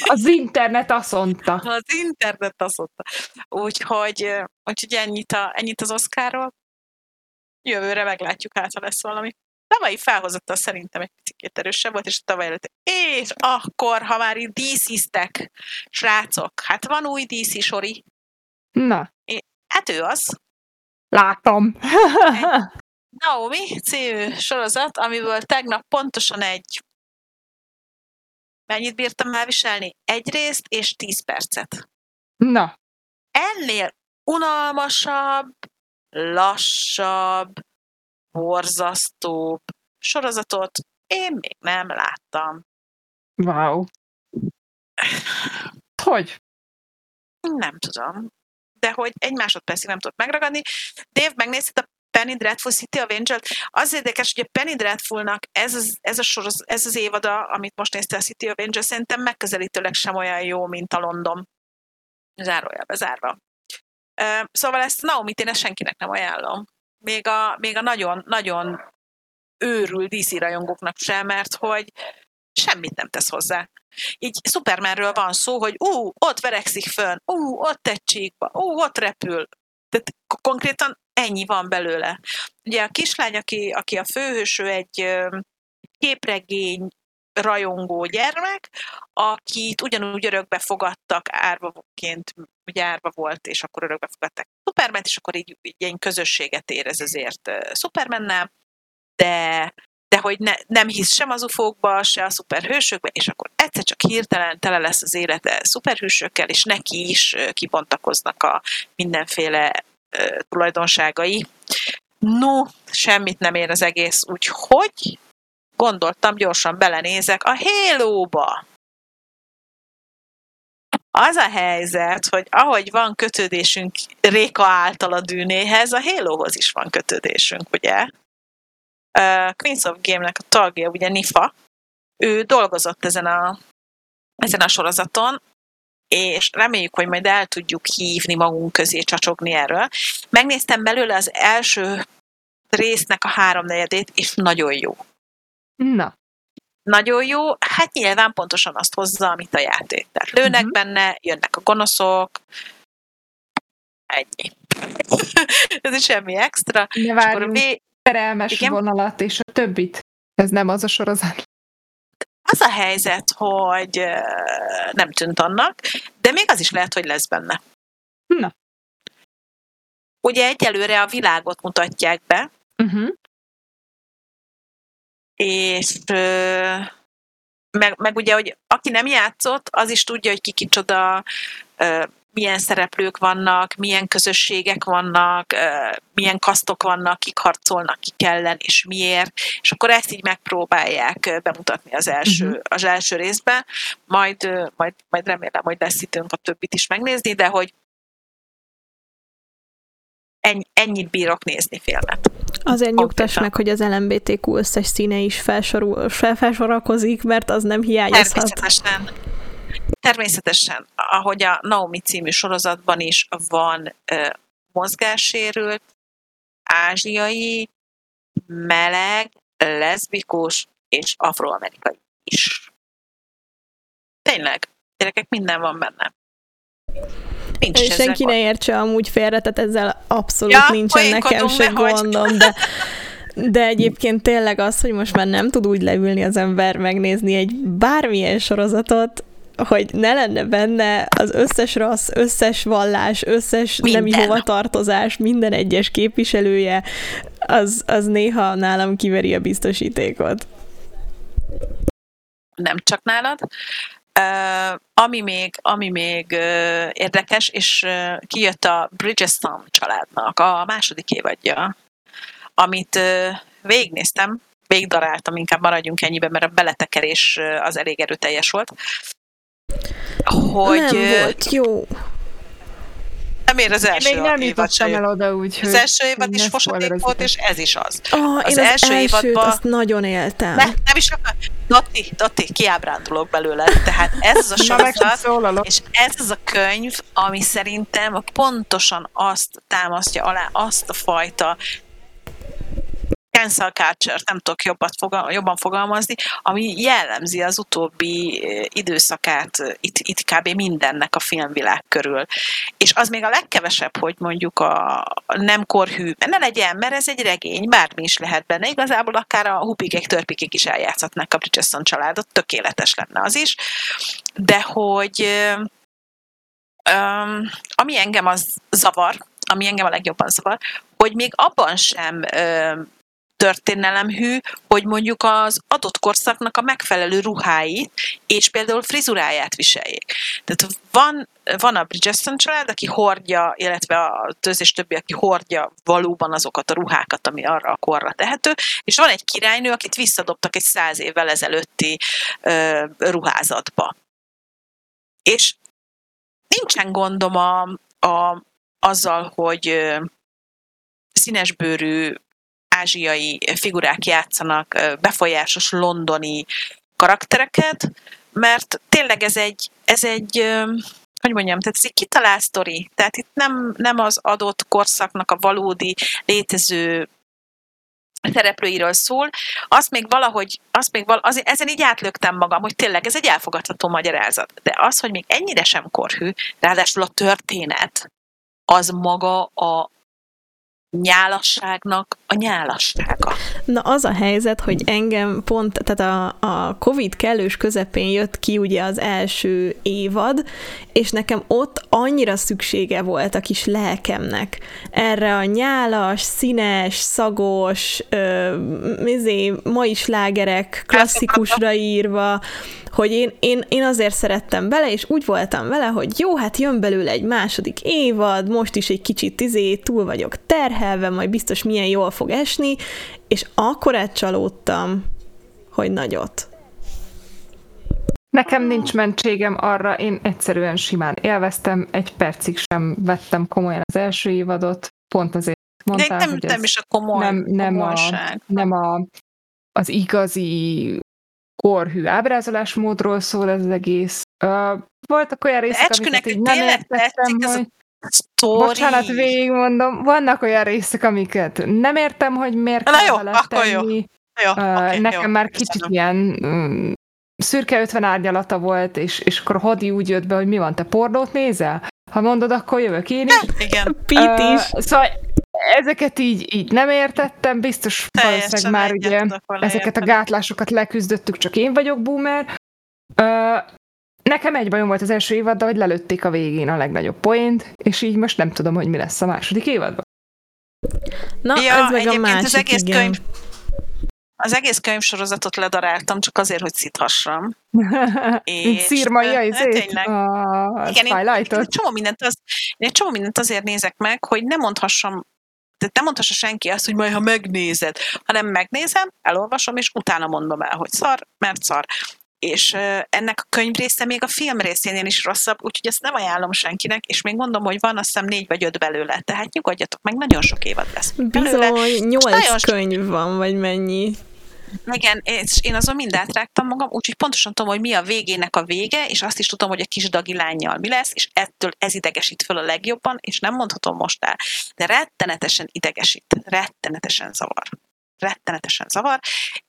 Az internet azt mondta. Az internet azt mondta. Úgyhogy, úgyhogy ennyit, a, ennyit az Oszkáról. Jövőre meglátjuk, hát ha lesz valami. Tavalyi felhozata szerintem egy picit erősebb volt, és tavaly előtt. És akkor, ha már itt díszíztek, srácok, hát van új DC sori. Na. É, hát ő az. Látom. Naomi című sorozat, amiből tegnap pontosan egy mennyit bírtam elviselni? Egy részt és tíz percet. Na. Ennél unalmasabb, lassabb, borzasztóbb sorozatot én még nem láttam. Wow. Hogy? Nem tudom. De hogy egy másodpercig nem tudok megragadni. Dave, megnézted a Penny Dreadful City Angel. Az érdekes, hogy a Penny Dreadfulnak ez az, ez, a soroz, ez az évada, amit most nézte a City Angel, szerintem megközelítőleg sem olyan jó, mint a London. Zárója bezárva. Szóval ezt Naomi-t én ezt senkinek nem ajánlom. Még a, még a nagyon, nagyon őrül DC rajongóknak sem, mert hogy semmit nem tesz hozzá. Így Supermanről van szó, hogy ú, ott verekszik fönn, ú, ott egy csíkba, ú, ott repül. Tehát konkrétan ennyi van belőle. Ugye a kislány, aki, aki a főhős, egy képregény rajongó gyermek, akit ugyanúgy örökbe fogadtak árvaként, ugye árva volt, és akkor örökbe fogadták Superman, és akkor így, így ilyen közösséget érez azért Supermannel, de, de hogy ne, nem hisz sem az ufókba, se a szuperhősökbe, és akkor egyszer csak hirtelen tele lesz az élete szuperhősökkel, és neki is kibontakoznak a mindenféle tulajdonságai. No, semmit nem ér az egész, úgyhogy gondoltam, gyorsan belenézek a Halo-ba. Az a helyzet, hogy ahogy van kötődésünk Réka által a dűnéhez, a Halohoz is van kötődésünk, ugye? Uh, Queens of Game-nek a tagja, ugye Nifa, ő dolgozott ezen a, ezen a sorozaton, és reméljük, hogy majd el tudjuk hívni magunk közé csacsogni erről. Megnéztem belőle az első résznek a háromnegyedét, és nagyon jó. Na. Nagyon jó, hát nyilván pontosan azt hozza, amit a játék. Tehát lőnek uh-huh. benne, jönnek a gonoszok, ennyi. Ez is semmi extra. Ne várjunk vé... terelmes Igen? vonalat, és a többit. Ez nem az a sorozat. Az a helyzet, hogy nem tűnt annak, de még az is lehet, hogy lesz benne. Na. Ugye egyelőre a világot mutatják be, uh-huh. és meg, meg ugye, hogy aki nem játszott, az is tudja, hogy ki kicsoda, milyen szereplők vannak, milyen közösségek vannak, milyen kasztok vannak, kik harcolnak, kik ellen, és miért, és akkor ezt így megpróbálják bemutatni az első, uh-huh. az első részben, majd, majd, majd remélem, hogy lesz időnk a többit is megnézni, de hogy ennyi, ennyit bírok nézni filmet. Azért nyugtass meg, hogy az LMBTQ összes színe is felsorul, felsorakozik, mert az nem hiányozhat. Természetesen. Természetesen, ahogy a Naomi című sorozatban is van mozgássérült, ázsiai, meleg, leszbikus és afroamerikai is. Tényleg, gyerekek, minden van benne. Nincs és senki ne értse amúgy félre, tehát ezzel abszolút ja, nincsen nekem se gondom, de de egyébként tényleg az, hogy most már nem tud úgy leülni az ember megnézni egy bármilyen sorozatot, hogy ne lenne benne az összes rassz, összes vallás, összes minden. nemi hovatartozás, minden egyes képviselője, az, az néha nálam kiveri a biztosítékot. Nem csak nálad. Uh, ami még, ami még uh, érdekes, és uh, kijött a Bridgestone családnak a második évadja, amit uh, végignéztem, végigdaráltam, inkább maradjunk ennyiben, mert a beletekerés az elég erőteljes volt. Hogy, nem volt jó. Nem ér az első én még nem évad sem el oda úgy, Az első évad is fosaték volt, és ez is az. Oh, az, én első az évadban... azt nagyon éltem. Ne, nem is akar. Dotti, Dotti, kiábrándulok belőle. Tehát ez az a sorozat, és ez az a könyv, ami szerintem pontosan azt támasztja alá, azt a fajta cancel culture nem tudok jobbat fogal, jobban fogalmazni, ami jellemzi az utóbbi időszakát itt, itt kb. mindennek a filmvilág körül. És az még a legkevesebb, hogy mondjuk a nem korhű, ne legyen, mert ez egy regény, bármi is lehet benne. Igazából akár a hupikek, törpikek is eljátszhatnak a Bridgestone családot, tökéletes lenne az is. De hogy um, ami engem az zavar, ami engem a legjobban zavar, hogy még abban sem um, történelemhű, hogy mondjuk az adott korszaknak a megfelelő ruháit és például frizuráját viseljék. Tehát van, van a Bridgestone család, aki hordja, illetve a tőz és többi, aki hordja valóban azokat a ruhákat, ami arra a korra tehető, és van egy királynő, akit visszadobtak egy száz évvel ezelőtti ö, ruházatba. És nincsen gondom a, a, azzal, hogy színesbőrű ázsiai figurák játszanak befolyásos londoni karaktereket, mert tényleg ez egy, ez egy hogy mondjam, tehát ez egy kitalált sztori. Tehát itt nem, nem az adott korszaknak a valódi létező szereplőiről szól, azt még valahogy, azt még val, az, ezen így átlöktem magam, hogy tényleg ez egy elfogadható magyarázat. De az, hogy még ennyire sem korhű, ráadásul a történet, az maga a nyálasságnak a nyálassága. Na az a helyzet, hogy engem pont, tehát a, a Covid kellős közepén jött ki ugye az első évad, és nekem ott annyira szüksége volt a kis lelkemnek erre a nyálas, színes, szagos, ö, mizé, mai slágerek klasszikusra írva, hogy én, én, én azért szerettem bele, és úgy voltam vele, hogy jó, hát jön belőle egy második évad, most is egy kicsit izé, túl vagyok terhelve, majd biztos milyen jól fog esni, és akkor csalódtam, hogy nagyot. Nekem nincs mentségem arra, én egyszerűen simán élveztem, egy percig sem vettem komolyan az első évadot, pont azért mondtál, nem, hogy nem is a komoly, nem, nem, a, nem a, az igazi korhű ábrázolásmódról szól ez az egész. Uh, voltak olyan részek, amiket így nem értettem, hogy... Story. Bocsánat, végigmondom. Vannak olyan részek, amiket nem értem, hogy miért Na jó, akkor jó. Jó, uh, okay, nekem jó. már kicsit Köszönöm. ilyen um, szürke 50 árnyalata volt, és, és akkor Hadi úgy jött be, hogy mi van, te pornót nézel? Ha mondod, akkor jövök én is. Igen. Pete uh, is. Szóval ezeket így, így nem értettem, biztos valószínűleg már ugye ezeket a gátlásokat leküzdöttük, csak én vagyok boomer. Uh, nekem egy bajom volt az első évaddal, hogy lelőtték a végén a legnagyobb point, és így most nem tudom, hogy mi lesz a második évadban. Na, ja, ez meg a másik, az egész igen. könyv, az egész könyvsorozatot ledaráltam, csak azért, hogy szíthassam. Mint szírmai a tényleg. A igen, én, én, csomó mindent az, én egy csomó mindent azért nézek meg, hogy ne mondhassam tehát nem mondhassa senki azt, hogy majd ha megnézed, hanem megnézem, elolvasom, és utána mondom el, hogy szar, mert szar. És ennek a könyv része még a film részénél is rosszabb, úgyhogy ezt nem ajánlom senkinek, és még mondom, hogy van azt hiszem négy vagy öt belőle, tehát nyugodjatok meg, nagyon sok évad lesz. Belőle. Bizony, nyolc könyv van, vagy mennyi. Igen, és én azon mind átrágtam magam, úgyhogy pontosan tudom, hogy mi a végének a vége, és azt is tudom, hogy a kis dagi lányjal mi lesz, és ettől ez idegesít föl a legjobban, és nem mondhatom most el, de rettenetesen idegesít, rettenetesen zavar. Rettenetesen zavar,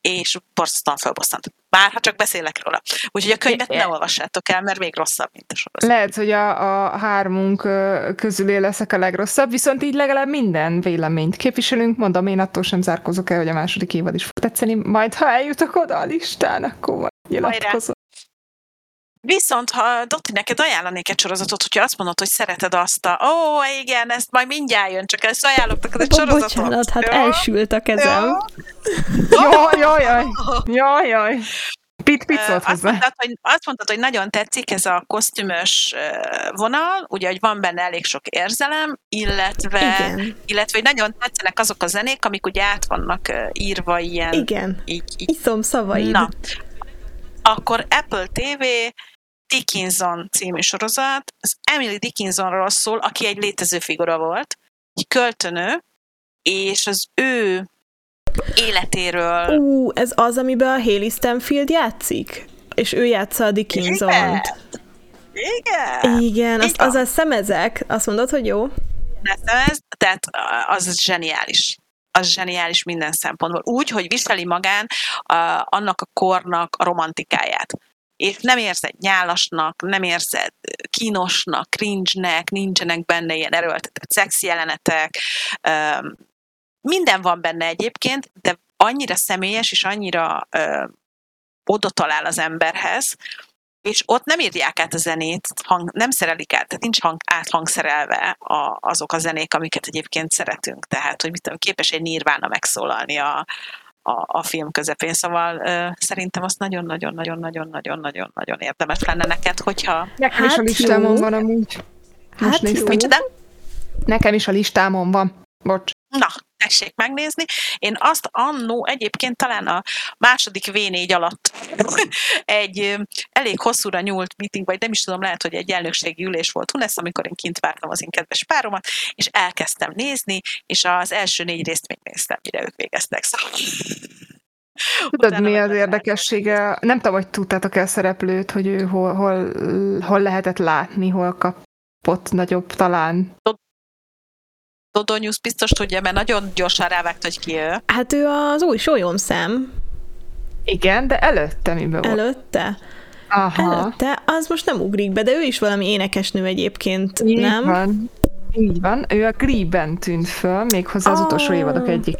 és borzasztóan felbosszant. Bár, ha csak beszélek róla. Úgyhogy a könyvet ne olvassátok el, mert még rosszabb, mint a sorozat. Lehet, hogy a, a hármunk közül leszek a legrosszabb, viszont így legalább minden véleményt képviselünk. Mondom, én attól sem zárkozok el, hogy a második évad is fog tetszeni. Majd, ha eljutok oda a listán, akkor majd nyilatkozom. Viszont, ha Dotti, neked ajánlanék egy sorozatot, hogyha azt mondod, hogy szereted azt a, ó, igen, ezt majd mindjárt jön, csak ezt ajánlok neked egy sorozatot. Bocsánat, hát jó? elsült a kezem. Jaj, jaj, jaj, jaj, jaj. Pit, pit szólt azt, mondtad, hogy, azt mondtad, hogy nagyon tetszik ez a kosztümös vonal, ugye, hogy van benne elég sok érzelem, illetve, Igen. illetve hogy nagyon tetszenek azok a zenék, amik ugye át vannak írva ilyen. Igen, így, így. iszom szavaid. Na, akkor Apple TV Dickinson című sorozat, az Emily Dickinsonról szól, aki egy létező figura volt, egy költönő, és az ő életéről... Ú, ez az, amiben a Haley Stanfield játszik? És ő játsza a Dickinson-t. Igen. Igen, az, az a szemezek. Azt mondod, hogy jó? Szemez, tehát az zseniális az zseniális minden szempontból. Úgy, hogy viseli magán a, annak a kornak a romantikáját és nem érzed nyálasnak, nem érzed kínosnak, cringe-nek, nincsenek benne ilyen erőltetett szex jelenetek, minden van benne egyébként, de annyira személyes és annyira oda talál az emberhez, és ott nem írják át a zenét, hang, nem szerelik át, tehát nincs hang, áthangszerelve a, azok a zenék, amiket egyébként szeretünk. Tehát, hogy mit tudom, képes egy nirvána megszólalni a, a, a film közepén, szóval ö, szerintem azt nagyon-nagyon-nagyon-nagyon-nagyon-nagyon-nagyon érdemes lenne neked, hogyha... Nekem hát is a hát listámon van amúgy. Most hát néztem. Nekem is a listámon van. Bocs. Na, tessék megnézni. Én azt annó egyébként talán a második V4 alatt egy elég hosszúra nyúlt meeting, vagy nem is tudom, lehet, hogy egy elnökségi ülés volt Hunesz, amikor én kint vártam az én kedves páromat, és elkezdtem nézni, és az első négy részt még néztem, mire ők végeztek. Szóval... Tudod, mi az érdekessége? Nem tudom, hogy tudtátok el szereplőt, hogy ő hol, hol, hol lehetett látni, hol kapott nagyobb talán. Dodonyusz biztos tudja, mert nagyon gyorsan rávágt, hogy ki ő. Hát ő az új szem. Igen, de előtte mi volt? Előtte? Aha. Előtte, az most nem ugrik be, de ő is valami énekesnő egyébként, Így nem? van. Így van. Ő a Glee-ben tűnt föl, méghozzá az oh. utolsó évadok egyik.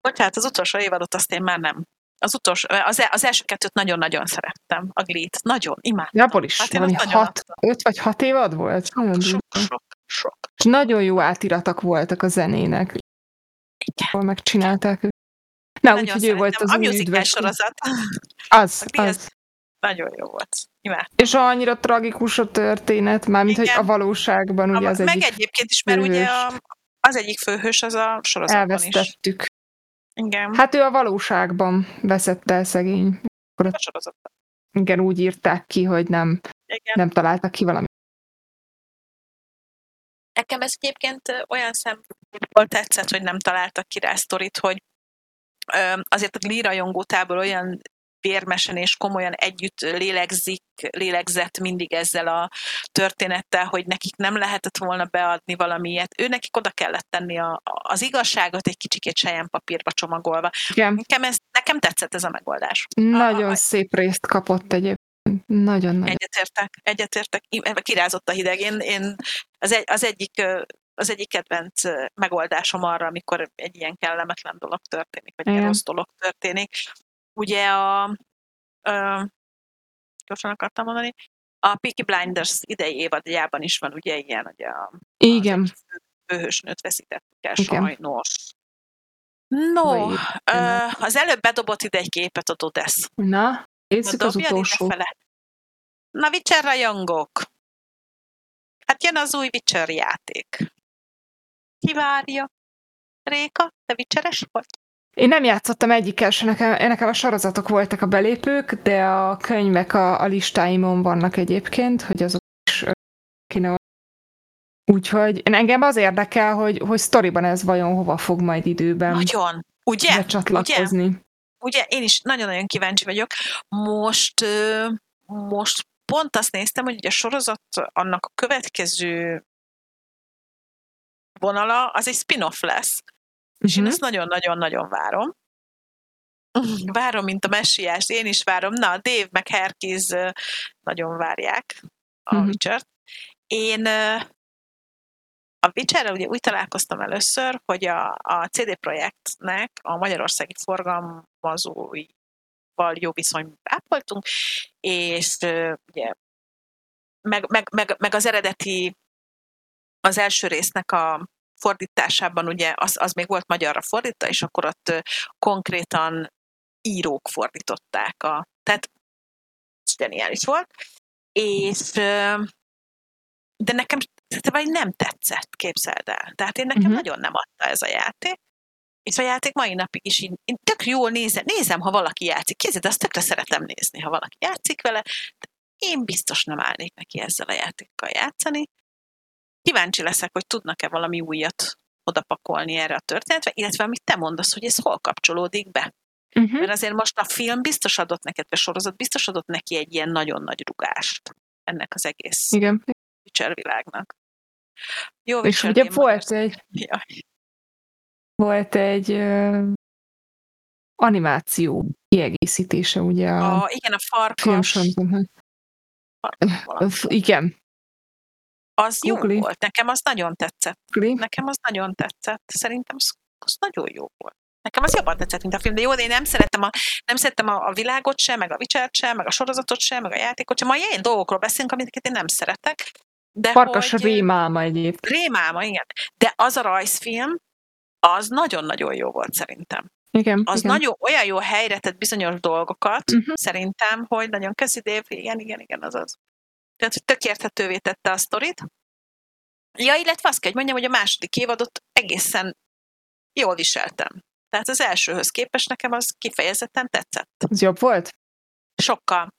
Bocsánat, az utolsó évadot azt én már nem. Az utolsó, az, e- az első kettőt nagyon-nagyon szerettem, a Glee-t. Nagyon, imádtam. Abból is hát valami hat, öt vagy hat évad volt? Nagyon sok, sok, sok. És nagyon jó átiratak voltak a zenének. Igen. megcsinálták őt. Na, úgyhogy ő volt az A musical sorozat. Az, az. az. Nagyon jó volt. Imádtam. És annyira tragikus a történet, mármint, hogy a valóságban ugye a, az meg egyik egyébként is, mert főhős. ugye a, az egyik főhős az a sorozatban Elvesztettük. is. Igen. Hát ő a valóságban veszett el szegény. A sorozatban. igen, úgy írták ki, hogy nem, igen. nem találtak ki valami. Nekem ez egyébként olyan szempontból tetszett, hogy nem találtak ki rá sztorit, hogy azért a Glee rajongótából olyan vérmesen és komolyan együtt lélegzik, lélegzett mindig ezzel a történettel, hogy nekik nem lehetett volna beadni valamilyet. Ő nekik oda kellett tenni a, az igazságot egy kicsikét sejjen papírba csomagolva. Igen. Nekem, ez, nekem tetszett ez a megoldás. Nagyon a, szép részt kapott egyébként. Nagyon nagy. Egyetértek, egyetértek. Kirázott a hideg. Én, én az, egy, az egyik az egyik kedvenc megoldásom arra, amikor egy ilyen kellemetlen dolog történik, vagy egy rossz dolog történik. Ugye a, a gyorsan akartam mondani, a Peaky Blinders idei évadjában is van ugye ilyen, hogy a Igen. főhősnőt veszítettük el sajnos. No, az előbb bedobott ide egy képet a Dodesz. Na, nézzük az utolsó. Na, Witcher rajongók! Hát jön az új Witcher játék. Ki várja? Réka, te Witcheres volt? Én nem játszottam egyikkel se, nekem, nekem a sorozatok voltak a belépők, de a könyvek a, a listáimon vannak egyébként, hogy azok is kéne Úgyhogy engem az érdekel, hogy, hogy sztoriban ez vajon hova fog majd időben Nagyon, ugye? csatlakozni. Ugye? Ugye? Én is nagyon-nagyon kíváncsi vagyok. Most, most pont azt néztem, hogy a sorozat annak a következő vonala, az egy spin-off lesz. És én mhm. ezt nagyon-nagyon-nagyon várom. Várom, mint a messiás, én is várom. Na, Dave meg Herkis nagyon várják a uh-huh. Witcher-t. Én a witcher ugye úgy találkoztam először, hogy a, a CD Projektnek a magyarországi forgalmazóival jó viszonyban ápoltunk, és ugye meg, meg, meg, meg az eredeti az első résznek a fordításában ugye az, az még volt magyarra fordítva, és akkor ott konkrétan írók fordították a, tehát ez geniális volt, és de nekem vagy nem tetszett, képzeld el. Tehát én nekem uh-huh. nagyon nem adta ez a játék. És a játék mai napig is így, én tök jól nézem, nézem, ha valaki játszik. Kézzed, azt tökre szeretem nézni, ha valaki játszik vele. De én biztos nem állnék neki ezzel a játékkal játszani kíváncsi leszek, hogy tudnak-e valami újat odapakolni erre a történetre, illetve amit te mondasz, hogy ez hol kapcsolódik be. Uh-huh. Mert azért most a film biztos adott neked, a sorozat biztos adott neki egy ilyen nagyon nagy rugást ennek az egész Igen. Világnak. Jó, És ugye volt egy, Jaj. volt egy uh, animáció kiegészítése, ugye a, a igen, a farkas. Farkas igen, az Google. jó volt. Nekem az nagyon tetszett. Google. Nekem az nagyon tetszett. Szerintem az, az nagyon jó volt. Nekem az jobban tetszett, mint a film, de jó, de én nem szerettem a, nem szerettem a, a világot sem, meg a witcher sem, meg a sorozatot sem, meg a játékot sem. Ma ilyen dolgokról beszélünk, amiket én nem szeretek. De Farkas hogy, rémálma egyébként. Rémálma, igen. De az a rajzfilm, az nagyon-nagyon jó volt szerintem. Igen, az igen. nagyon olyan jó helyre tett bizonyos dolgokat, uh-huh. szerintem, hogy nagyon köszi Dave, igen, igen, igen, az az. Tehát, hogy tök érthetővé tette a sztorit. Ja, illetve azt kell, hogy mondjam, hogy a második évadot egészen jól viseltem. Tehát az elsőhöz képest nekem az kifejezetten tetszett. Ez jobb volt? Sokkal.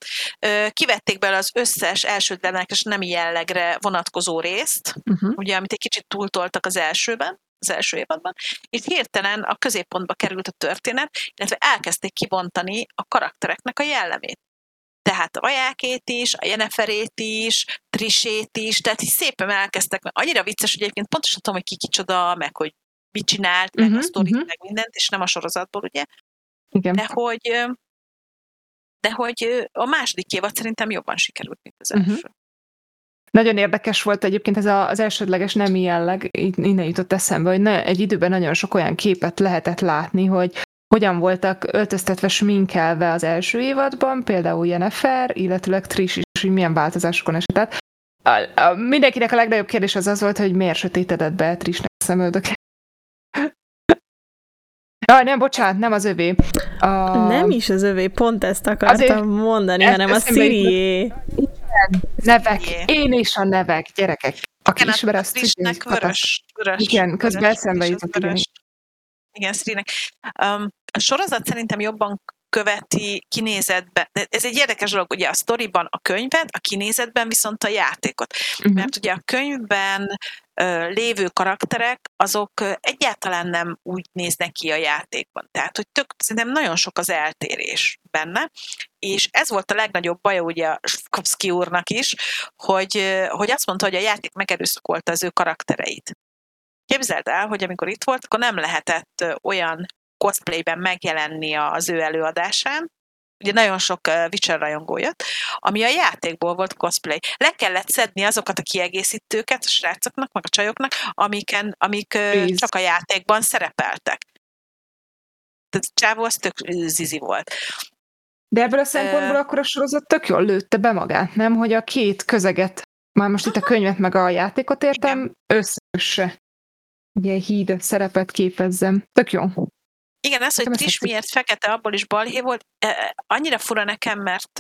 Kivették bele az összes elsődleges nemi jellegre vonatkozó részt, uh-huh. ugye, amit egy kicsit túltoltak az elsőben, az első évadban, és hirtelen a középpontba került a történet, illetve elkezdték kibontani a karaktereknek a jellemét tehát a vajákét is, a Jeneferét is, Trisét is, tehát így szépen elkezdtek, mert annyira vicces, hogy egyébként pontosan tudom, hogy ki kicsoda, meg hogy mit csinált, meg uh-huh, a sztorit, uh-huh. meg mindent, és nem a sorozatból, ugye? Igen. De hogy, de hogy a második évad szerintem jobban sikerült, mint az uh-huh. első. Nagyon érdekes volt egyébként ez az elsődleges nemi jelleg, innen jutott eszembe, hogy ne, egy időben nagyon sok olyan képet lehetett látni, hogy hogyan voltak öltöztetve, sminkelve az első évadban, például Jennifer, illetőleg Trish is, hogy milyen változásokon esett. A, a, mindenkinek a legnagyobb kérdés az az volt, hogy miért sötétedett be Trishnek a szemöldök. Jaj, nem, bocsánat, nem az övé. A... Nem is az övé, pont ezt akartam Azért mondani, hanem a Sirié. Nevek, én és a nevek, gyerekek. Aki ismer, azt vörös, vörös. Igen, közben eszembe jutott. Igen, Srinek. Um, a sorozat szerintem jobban követi kinézetben. Ez egy érdekes dolog, ugye a sztoriban a könyvet, a kinézetben viszont a játékot. Uh-huh. Mert ugye a könyvben lévő karakterek, azok egyáltalán nem úgy néznek ki a játékban. Tehát, hogy tök, szerintem nagyon sok az eltérés benne, és ez volt a legnagyobb baja ugye Skopski úrnak is, hogy, hogy azt mondta, hogy a játék megerőszakolta az ő karaktereit. Képzeld el, hogy amikor itt volt, akkor nem lehetett olyan cosplayben megjelenni az ő előadásán, ugye nagyon sok Witcher rajongó jött, ami a játékból volt cosplay. Le kellett szedni azokat a kiegészítőket a srácoknak, meg a csajoknak, amiken, amik Please. csak a játékban szerepeltek. Tehát Csávó az tök zizi volt. De ebből a szempontból uh, akkor a sorozat tök jól lőtte be magát, nem? Hogy a két közeget, már most itt a könyvet meg a játékot értem, össze ugye híd szerepet képezzem. Tök jó. Igen, ez, hogy Trish miért fekete, abból is balhé volt, e, e, annyira fura nekem, mert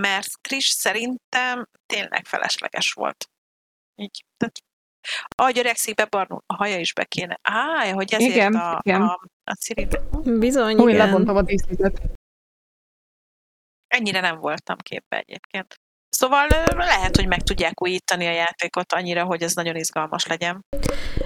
mert Trish szerintem tényleg felesleges volt. Így. Tehát, ahogy öregszik, bebarnul, a haja is be kéne. Á, hogy ezért igen, a, igen. a, a Ciri... Bizony, Úgy igen. lebontom a díszletet. Ennyire nem voltam képbe egyébként. Szóval lehet, hogy meg tudják újítani a játékot annyira, hogy ez nagyon izgalmas legyen.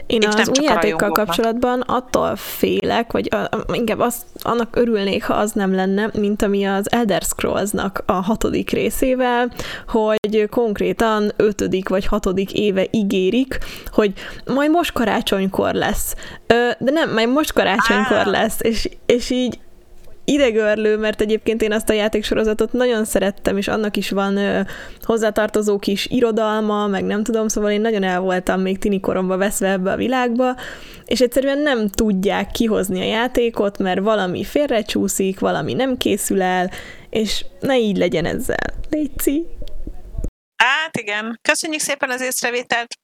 Én az új játékkal kapcsolatban attól félek, vagy a, inkább azt, annak örülnék, ha az nem lenne, mint ami az Elder Scrolls-nak a hatodik részével, hogy konkrétan ötödik vagy hatodik éve ígérik, hogy majd most karácsonykor lesz. De nem, majd most karácsonykor lesz, és, és így idegörlő, mert egyébként én azt a játéksorozatot nagyon szerettem, és annak is van ö, hozzátartozó kis irodalma, meg nem tudom, szóval én nagyon el voltam még tini koromba veszve ebbe a világba, és egyszerűen nem tudják kihozni a játékot, mert valami félrecsúszik, valami nem készül el, és ne így legyen ezzel. Léci! Hát igen, köszönjük szépen az észrevételt,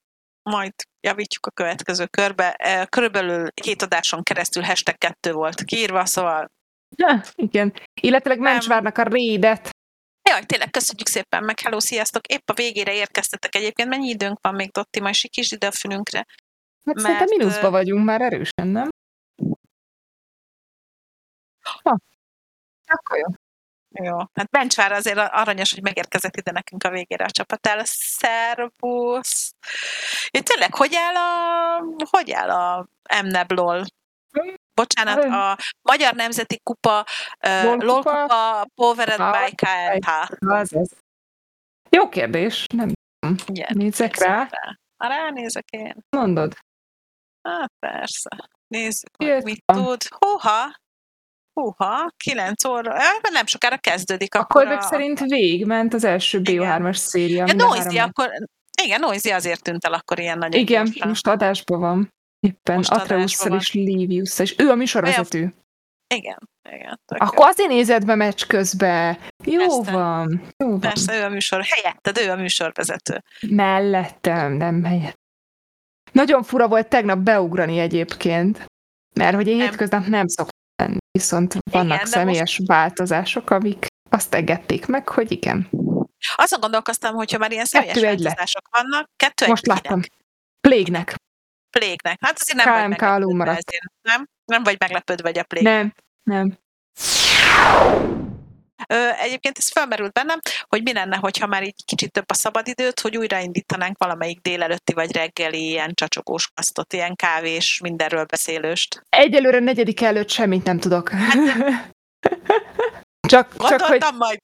majd javítjuk a következő körbe. Körülbelül két adáson keresztül hashtag kettő volt kiírva, szóval Ja, igen. Illetve Mencsvárnak a rédet. Jaj, tényleg köszönjük szépen, meg hello, sziasztok! Épp a végére érkeztetek egyébként. Mennyi időnk van még, Dotti? Majd sikítsd ide a fülünkre. Hát mert... szerintem mínuszba vagyunk már erősen, nem? Ha. Akkor jó. Jó, hát Bencsvár azért aranyos, hogy megérkezett ide nekünk a végére a csapat el. Szervusz! Én tényleg, hogy áll a, hogy áll a MNEB-lól? Bocsánat, a Magyar Nemzeti Kupa, uh, LOL Kupa, Powered by KLH. Az, az. Jó kérdés, nem tudom. Igen, Nézzek rá. rá. Ránézek én. Mondod. Hát persze. Nézzük, Jött mit tud. Húha! Húha, 9 óra, nem sokára kezdődik. A akkor a... szerint végigment az első BO3-as széria. Ja, Noisy, akkor, igen, Noisy azért tűnt el akkor ilyen nagyon Igen, gyorsan. most adásban van. Éppen Atreusszal és livius és ő a műsorvezető. Igen, igen. Akkor azért nézed be meccs közben. Jó Persze. van. Jó van. Persze, ő a műsor. Helyetted, ő a műsorvezető. Mellettem, nem helyett. Nagyon fura volt tegnap beugrani egyébként, mert hogy én nem. hétköznap nem szoktam lenni, viszont vannak igen, személyes most... változások, amik azt engedték meg, hogy igen. Azon gondolkoztam, hogyha már ilyen személyes kettő változások vannak, kettő Most láttam. Plégnek. Plégnek. Hát azért nem KMK vagy meglepődve ezért, nem? Nem vagy meglepődve, vagy a plég. Nem, nem. Ö, egyébként ez felmerült bennem, hogy mi lenne, hogyha már így kicsit több a szabadidőt, hogy újraindítanánk valamelyik délelőtti vagy reggeli ilyen csacsogós kasztot, ilyen kávés, mindenről beszélőst. Egyelőre negyedik előtt semmit nem tudok. Hát, csak, csak hogy majd.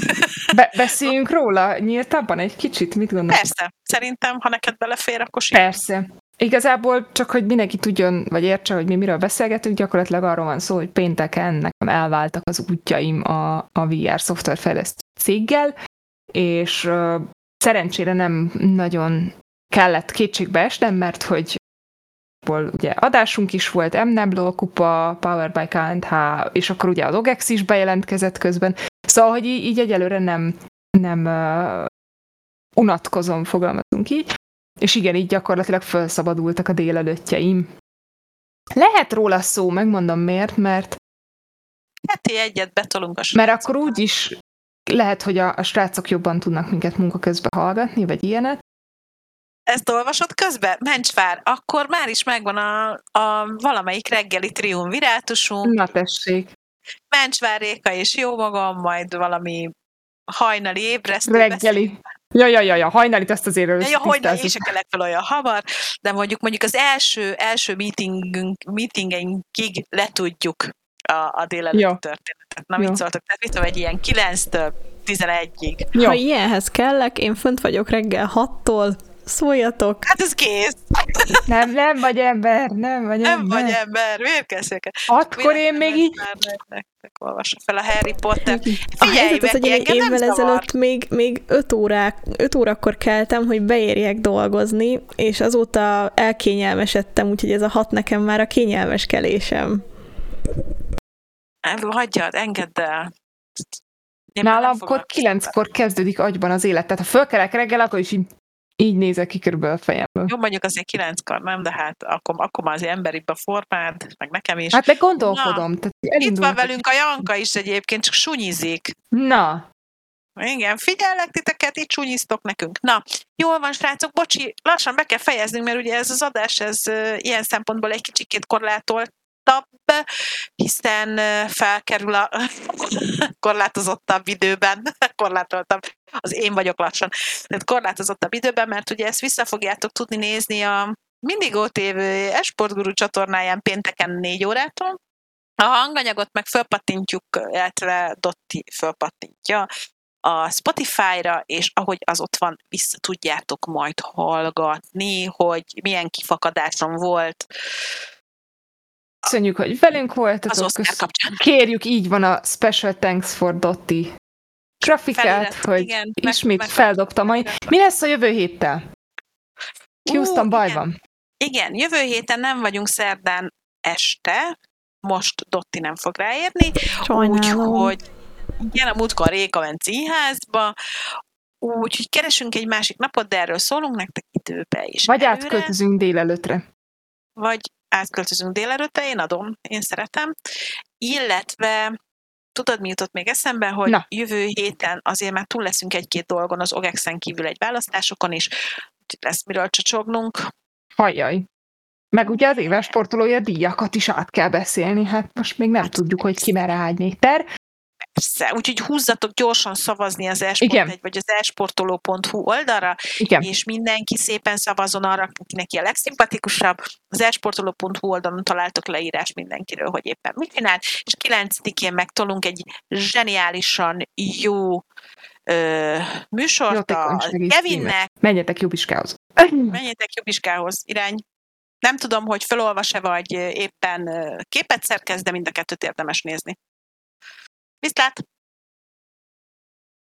Be- beszéljünk róla nyíltabban egy kicsit, mit gondolsz? Persze, szerintem, ha neked belefér, akkor simán. Persze. Igazából csak, hogy mindenki tudjon, vagy értse, hogy mi miről beszélgetünk, gyakorlatilag arról van szó, hogy pénteken nekem elváltak az útjaim a, a VR szoftverfejlesztő céggel, és uh, szerencsére nem nagyon kellett kétségbe esnem, mert hogy ugye adásunk is volt, MNEBLO kupa, Power by KNH, és akkor ugye a Logex is bejelentkezett közben. Szóval, hogy így, így egyelőre nem, nem uh, unatkozom, fogalmazunk így. És igen, így gyakorlatilag felszabadultak a délelőttjeim. Lehet róla szó, megmondom miért, mert Heti egyet betolunk a Mert akkor úgy is lehet, hogy a, a srácok jobban tudnak minket munka közben hallgatni, vagy ilyenet. Ezt olvasod közben? Mencsvár, akkor már is megvan a, a valamelyik reggeli triumvirátusunk. Na tessék. Mencsváréka és jó magam, majd valami hajnali ébresztő. Reggeli. Ja, ja, ja, ja, hajnalit ezt azért ja, ja, hajnali is kellett fel olyan hamar, de mondjuk mondjuk az első, első meetingünk, meetingeinkig letudjuk a, a délelőtti ja. történetet. Na, mit szóltok? Tehát mit tudom, egy ilyen 9-től 11-ig. Ja. Ha ilyenhez kellek, én fönt vagyok reggel 6-tól, szóljatok. Hát ez kész. Nem, nem vagy ember, nem vagy nem ember. Nem vagy ember, miért kezdjük Akkor én még így... Nektek olvassa fel a Harry Potter. A helyzet az, hogy én évvel ezelőtt még, még 5 órák, 5 órakor keltem, hogy beérjek dolgozni, és azóta elkényelmesedtem, úgyhogy ez a hat nekem már a kényelmes kelésem. Hagyjad, engedd el. Én Nálam akkor kilenckor kezdődik agyban az élet. Tehát ha fölkelek reggel, akkor is így így nézek ki körülbelül a fejemből. Jó, mondjuk azért kilenckor nem, de hát akkor, akkor már az emberibb a formád, meg nekem is. Hát meg gondolkodom. Na, tehát itt van velünk a Janka is egyébként, csak sunyizik. Na. Igen, figyellek titeket, itt sunyiztok nekünk. Na, jól van, srácok, bocsi, lassan be kell fejeznünk, mert ugye ez az adás, ez ilyen szempontból egy kicsikét korlátolt, hiszen felkerül a korlátozottabb időben, korlátoltabb, az én vagyok lassan, tehát korlátozottabb időben, mert ugye ezt vissza fogjátok tudni nézni a mindig ott évő Esportguru csatornáján pénteken négy órától, a hanganyagot meg fölpattintjuk, illetve Dotti fölpattintja a Spotify-ra, és ahogy az ott van, vissza tudjátok majd hallgatni, hogy milyen kifakadásom volt Köszönjük, hogy velünk voltatok. Az Kérjük, így van a Special Thanks for Dotti grafikát, Felirat, hogy igen, ismét meg, feldobtam. Majd. Mi lesz a jövő héttel? Houston, baj igen. van. Igen, jövő héten nem vagyunk szerdán este, most Dotti nem fog ráérni, úgyhogy igen, a múltkor Réka ment színházba, úgyhogy keresünk egy másik napot, de erről szólunk nektek időbe is. Vagy előre. átköltözünk délelőtre. Vagy átköltözünk délelőtte, én adom, én szeretem. Illetve tudod, mi jutott még eszembe, hogy Na. jövő héten azért már túl leszünk egy-két dolgon az OGEX-en kívül egy választásokon is, lesz miről csacsognunk. Hajjaj. Meg ugye az éves sportolója díjakat is át kell beszélni, hát most még nem hát tudjuk, hogy ki mer áll méter. Persze, úgyhogy húzzatok gyorsan szavazni az esport egy vagy az esportoló.hu oldalra, Igen. és mindenki szépen szavazon arra, aki neki a legszimpatikusabb. Az esportoló.hu oldalon találtok leírás mindenkiről, hogy éppen mit csinál, és 9-én megtolunk egy zseniálisan jó ö, műsort a Kevinnek. Menjetek Jubiskához. Menjetek Jubiskához, irány. Nem tudom, hogy felolvas-e, vagy éppen képet szerkez, de mind a kettőt érdemes nézni. Vi snakkes!